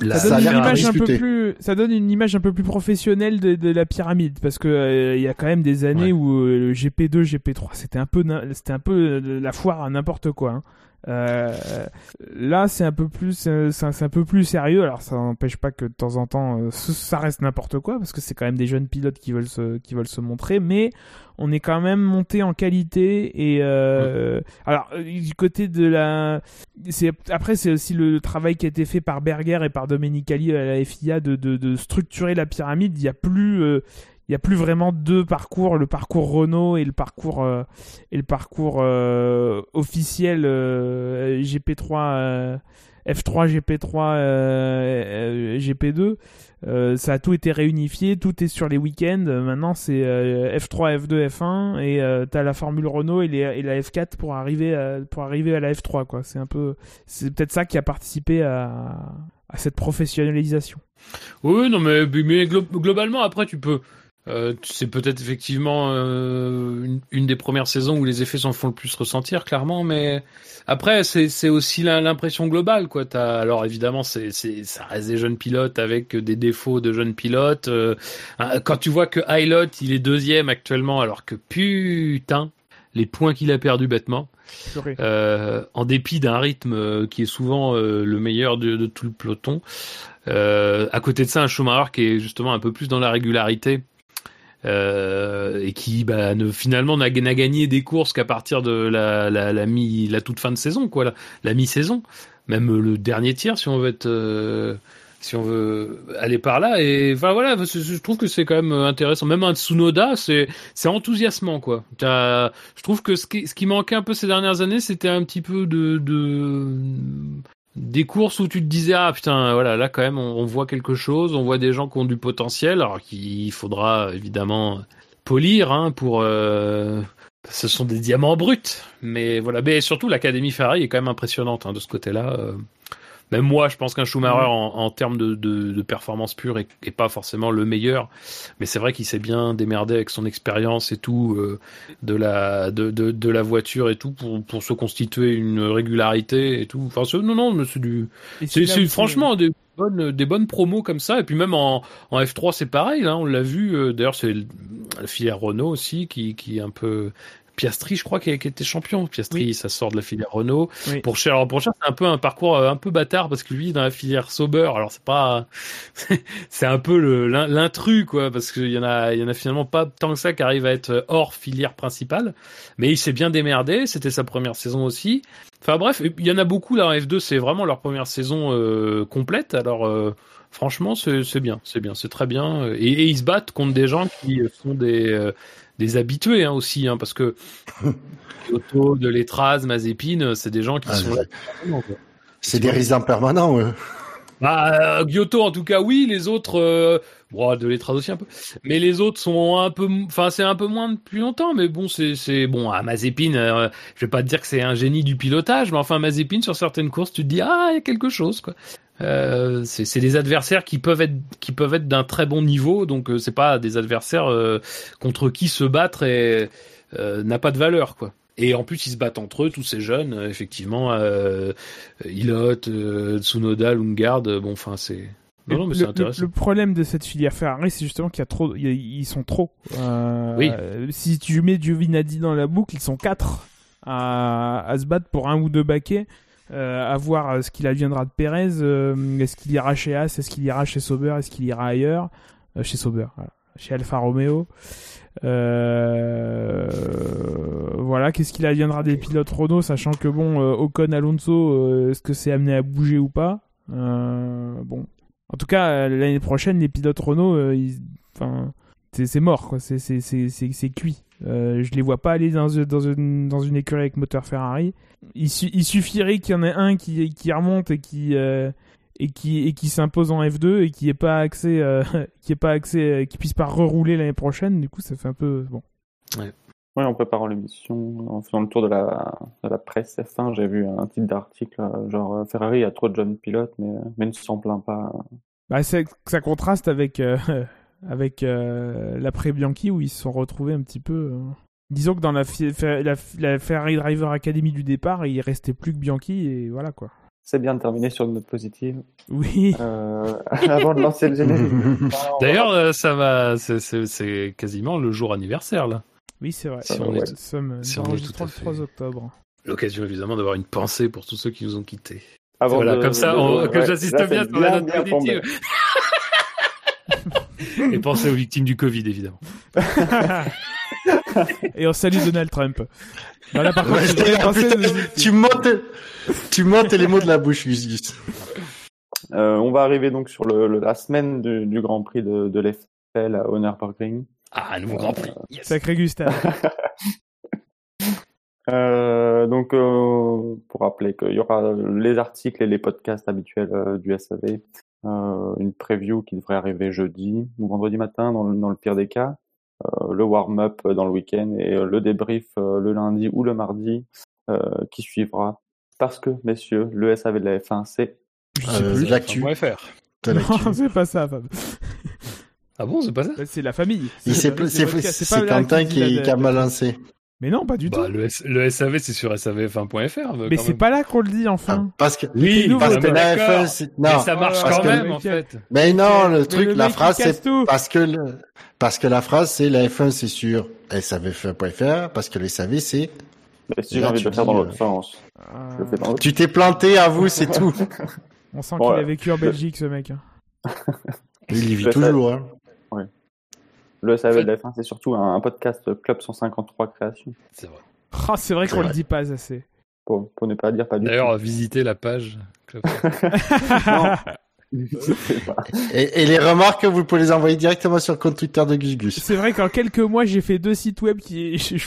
la- ça donne une image un peu plus, ça donne une image un peu plus professionnelle de, de la pyramide parce que euh, il y a quand même des années Ouais. où euh, le GP2, GP3, c'était un peu, na- c'était un peu euh, la foire à n'importe quoi. hein. Euh, là, c'est un peu plus, euh, c'est un, peu plus sérieux. Alors, ça n'empêche pas que de temps en temps, euh, ça reste n'importe quoi parce que c'est quand même des jeunes pilotes qui veulent se, qui veulent se montrer, mais on est quand même monté en qualité et euh, alors du côté de la c'est après c'est aussi le travail qui a été fait par Berger et par Domenicali à la FIA de, de, de structurer la pyramide il y a plus euh, il y a plus vraiment deux parcours le parcours Renault et le parcours euh, et le parcours euh, officiel euh, GP3 euh, F3 GP3 euh, euh, GP2 euh, ça a tout été réunifié, tout est sur les week-ends. Maintenant, c'est euh, F3, F2, F1 et euh, t'as la Formule Renault et, la F4 pour arriver à, pour arriver à la F3 quoi. C'est un peu, c'est peut-être ça qui a participé à, à cette professionnalisation. Oui, non, mais, mais glo- globalement, après, tu peux. Euh, c'est peut-être effectivement euh, une, une des premières saisons où les effets s'en font le plus ressentir, clairement, mais après, c'est aussi l'impression globale, quoi. Alors évidemment, c'est ça reste des jeunes pilotes avec des défauts de jeunes pilotes. euh, quand tu vois que Hilot, il est deuxième actuellement, alors que putain, les points qu'il a perdus bêtement. Euh, en dépit d'un rythme euh, qui est souvent euh, le meilleur de, de tout le peloton. Euh, à côté de ça, un Schumacher qui est justement un peu plus dans la régularité euh, et qui bah, ne, finalement n'a gagné des courses qu'à partir de la, la, la, mi, la toute fin de saison, quoi, la, la mi-saison, même le dernier tiers si on veut être euh, si on veut aller par là. Et enfin voilà, je trouve que c'est quand même intéressant. Même un Tsunoda, c'est c'est enthousiasmant quoi. Je trouve que ce qui, ce qui manquait un peu ces dernières années, c'était un petit peu de, de des courses où tu te disais ah putain voilà là quand même on, voit quelque chose, on voit des gens qui ont du potentiel, alors qu'il faudra évidemment polir hein, pour euh, ce sont des diamants bruts, mais voilà. Mais surtout l'académie Ferrari est quand même impressionnante hein, de ce côté-là. euh. Même moi, je pense qu'un Schumacher en, en termes de, de, de performance pure est, est pas forcément le meilleur, mais c'est vrai qu'il s'est bien démerdé avec son expérience et tout euh, de la de, de, la voiture et tout pour, pour se constituer une régularité et tout. Enfin, non non, c'est du c'est franchement des bonnes des bonnes promos comme ça. Et puis même en, en F3 c'est pareil là, on l'a vu euh, d'ailleurs c'est la filière Renault aussi qui qui est un peu Piastri, je crois, qui, a- qui était champion. Piastri, Oui. ça sort de la filière Renault. Oui. Pour Cher, alors pour Cher, c'est un peu un parcours euh, un peu bâtard parce que lui, dans la filière Sauber, alors c'est pas, [LAUGHS] c'est un peu le- l'in- l'intrus, quoi, parce qu'il y en a, il y en a finalement pas tant que ça qui arrive à être hors filière principale. Mais il s'est bien démerdé. C'était sa première saison aussi. Enfin bref, il y en a beaucoup là en F2. C'est vraiment leur première saison euh, complète. Alors euh, franchement, c'est c'est bien, c'est bien, c'est très bien. Et, et ils se battent contre des gens qui sont des euh, des habitués hein, aussi, hein, parce que [LAUGHS] Kyoto, de Letraz, Mazepin, c'est des gens qui Ah, sont là. C'est des résidents permanents. Bah, euh, Giotto en tout cas oui, les autres, euh, bon, de aussi un peu, mais les autres sont un peu, enfin c'est un peu moins depuis longtemps, mais bon c'est bon à Mazepin, euh, je vais pas te dire que c'est un génie du pilotage, mais enfin Mazepin sur certaines courses tu te dis ah il y a quelque chose quoi. Euh, c'est des adversaires qui peuvent être qui peuvent être d'un très bon niveau, donc euh, c'est pas des adversaires euh, contre qui se battre et euh, n'a pas de valeur quoi. Et en plus, ils se battent entre eux, tous ces jeunes, effectivement, Ilot, Tsunoda, Lungard, bon, enfin, c'est, Non, non, mais le, problème de cette filière Ferrari, c'est justement qu'il y a trop, ils sont trop. Euh, Oui. Si tu mets Giovinazzi dans la boucle, ils sont quatre à, à se battre pour un ou deux baquets. Euh, à voir euh, ce qu'il adviendra de Perez. euh, est-ce qu'il ira chez As Est-ce qu'il ira chez Sauber Est-ce qu'il ira ailleurs? Euh, Chez Sauber, chez Alfa Romeo. Voilà, qu'est-ce qu'il adviendra des pilotes Renault, sachant que bon, Ocon, Alonso, est-ce que c'est amené à bouger ou pas? Bon, en tout cas, l'année prochaine, les pilotes Renault, c'est mort, quoi. C'est cuit. Euh, je les vois pas aller dans, dans, une, dans une écurie avec moteur Ferrari. Il, su- il suffirait qu'il y en ait un qui, qui remonte et qui euh, et qui et qui s'impose en F2 et qui ait pas accès, euh, [LAUGHS] qui ait pas accès, euh, qui puisse pas rerouler l'année prochaine. Du coup, ça fait un peu bon. Oui, en préparant l'émission, en faisant le tour de la, de la presse F1, j'ai vu un titre d'article, genre Ferrari a trop de jeunes pilotes, mais, mais ne s'en plaint pas. Bah, ça contraste avec euh, avec euh, l'après Bianchi où ils se sont retrouvés un petit peu. euh, Disons que dans la, la, la Ferrari Driver Academy du départ, il restait plus que Bianchi et voilà quoi. C'est bien de terminer sur une note positive. Oui. Euh, [LAUGHS] avant de lancer le générique. [LAUGHS] D'ailleurs, euh, ça va, c'est- quasiment le jour anniversaire là. Oui, c'est vrai. Si on Nous est- sommes si on est tout à le fait- 3 octobre. L'occasion évidemment d'avoir une pensée pour tous ceux qui nous ont quittés. Avant voilà, de- comme ça, de- on- ouais, que j'assiste là, bien c'est sur la note positive. [LAUGHS] [LAUGHS] Et pensez aux victimes du Covid évidemment. [LAUGHS] Et on salue Donald Trump. Là, par contre, tu montes, tu montes les mots de la bouche, Gus Gus. Euh, on va arriver donc sur le, le- la semaine du, du Grand Prix de, de l'FL à Nürburgring. Ah, un nouveau Grand Prix. Yes. Sacré Gustave. [LAUGHS] Euh, donc, euh, pour rappeler qu'il y aura les articles et les podcasts habituels euh, du SAV, euh, une preview qui devrait arriver jeudi ou vendredi matin dans le, dans le pire des cas, euh, le warm-up dans le week-end et euh, le débrief euh, le lundi ou le mardi euh, qui suivra. Parce que, messieurs, le SAV de la F1, c'est Je sais Euh, plus. l'actu. Point FR. T'as l'actu. Non, c'est pas ça, Fab. Ah bon, c'est pas ça? C'est la famille. C'est- Quentin qui, a mal lancé. Mais non, pas du bah, tout. le, S- le SAV, c'est sur savf1.fr. Mais c'est pas là qu'on le dit, enfin. Ah, parce que, Oui, parce que mais la. F1, c'est, Mais non. ça marche parce quand que- même, en fait. Mais non, le Mais truc, le la phrase, c'est parce que le, parce que la phrase, c'est la F1, c'est sur savf1.fr, parce que les SAV, c'est, Mais si j'ai envie tu de le faire dans l'autre sens, le tu t'es planté à vous, c'est [LAUGHS] tout. On sent qu'il a vécu en Belgique, ce mec. Il y vit toujours, hein. Le SAV En fait- de la F1, c'est surtout un, un podcast Club 153 création. C'est vrai. Ah, c'est vrai qu'on le dit pas assez. Pour, pour ne pas dire pas du D'ailleurs, visitez la page. Club. [LAUGHS] [LAUGHS] Et, et les remarques, vous pouvez les envoyer directement sur le compte Twitter de Gus Gus. C'est vrai qu'en quelques mois, j'ai fait deux sites web qui. [LAUGHS] Je, je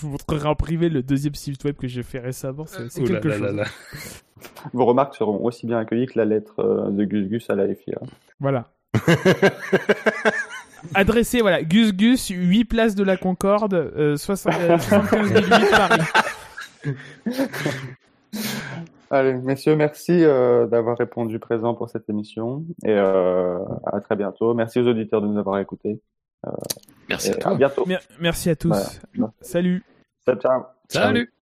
vous montrerai en privé le deuxième site web que j'ai fait récemment. C'est quelque là chose. là là. Vos remarques seront aussi bien accueillies que la lettre euh, de Gus Gus à la FIA. Voilà. Adressé, voilà, Gus Gus, 8 places de la Concorde, euh, 60, euh, 75 008 [LAUGHS] Paris. Allez, messieurs, merci euh, d'avoir répondu présent pour cette émission et euh, à très bientôt. Merci aux auditeurs de nous avoir écoutés. Merci Et à à toi. bientôt. Mer- merci à tous. Voilà. Salut. Ciao, ciao. Salut.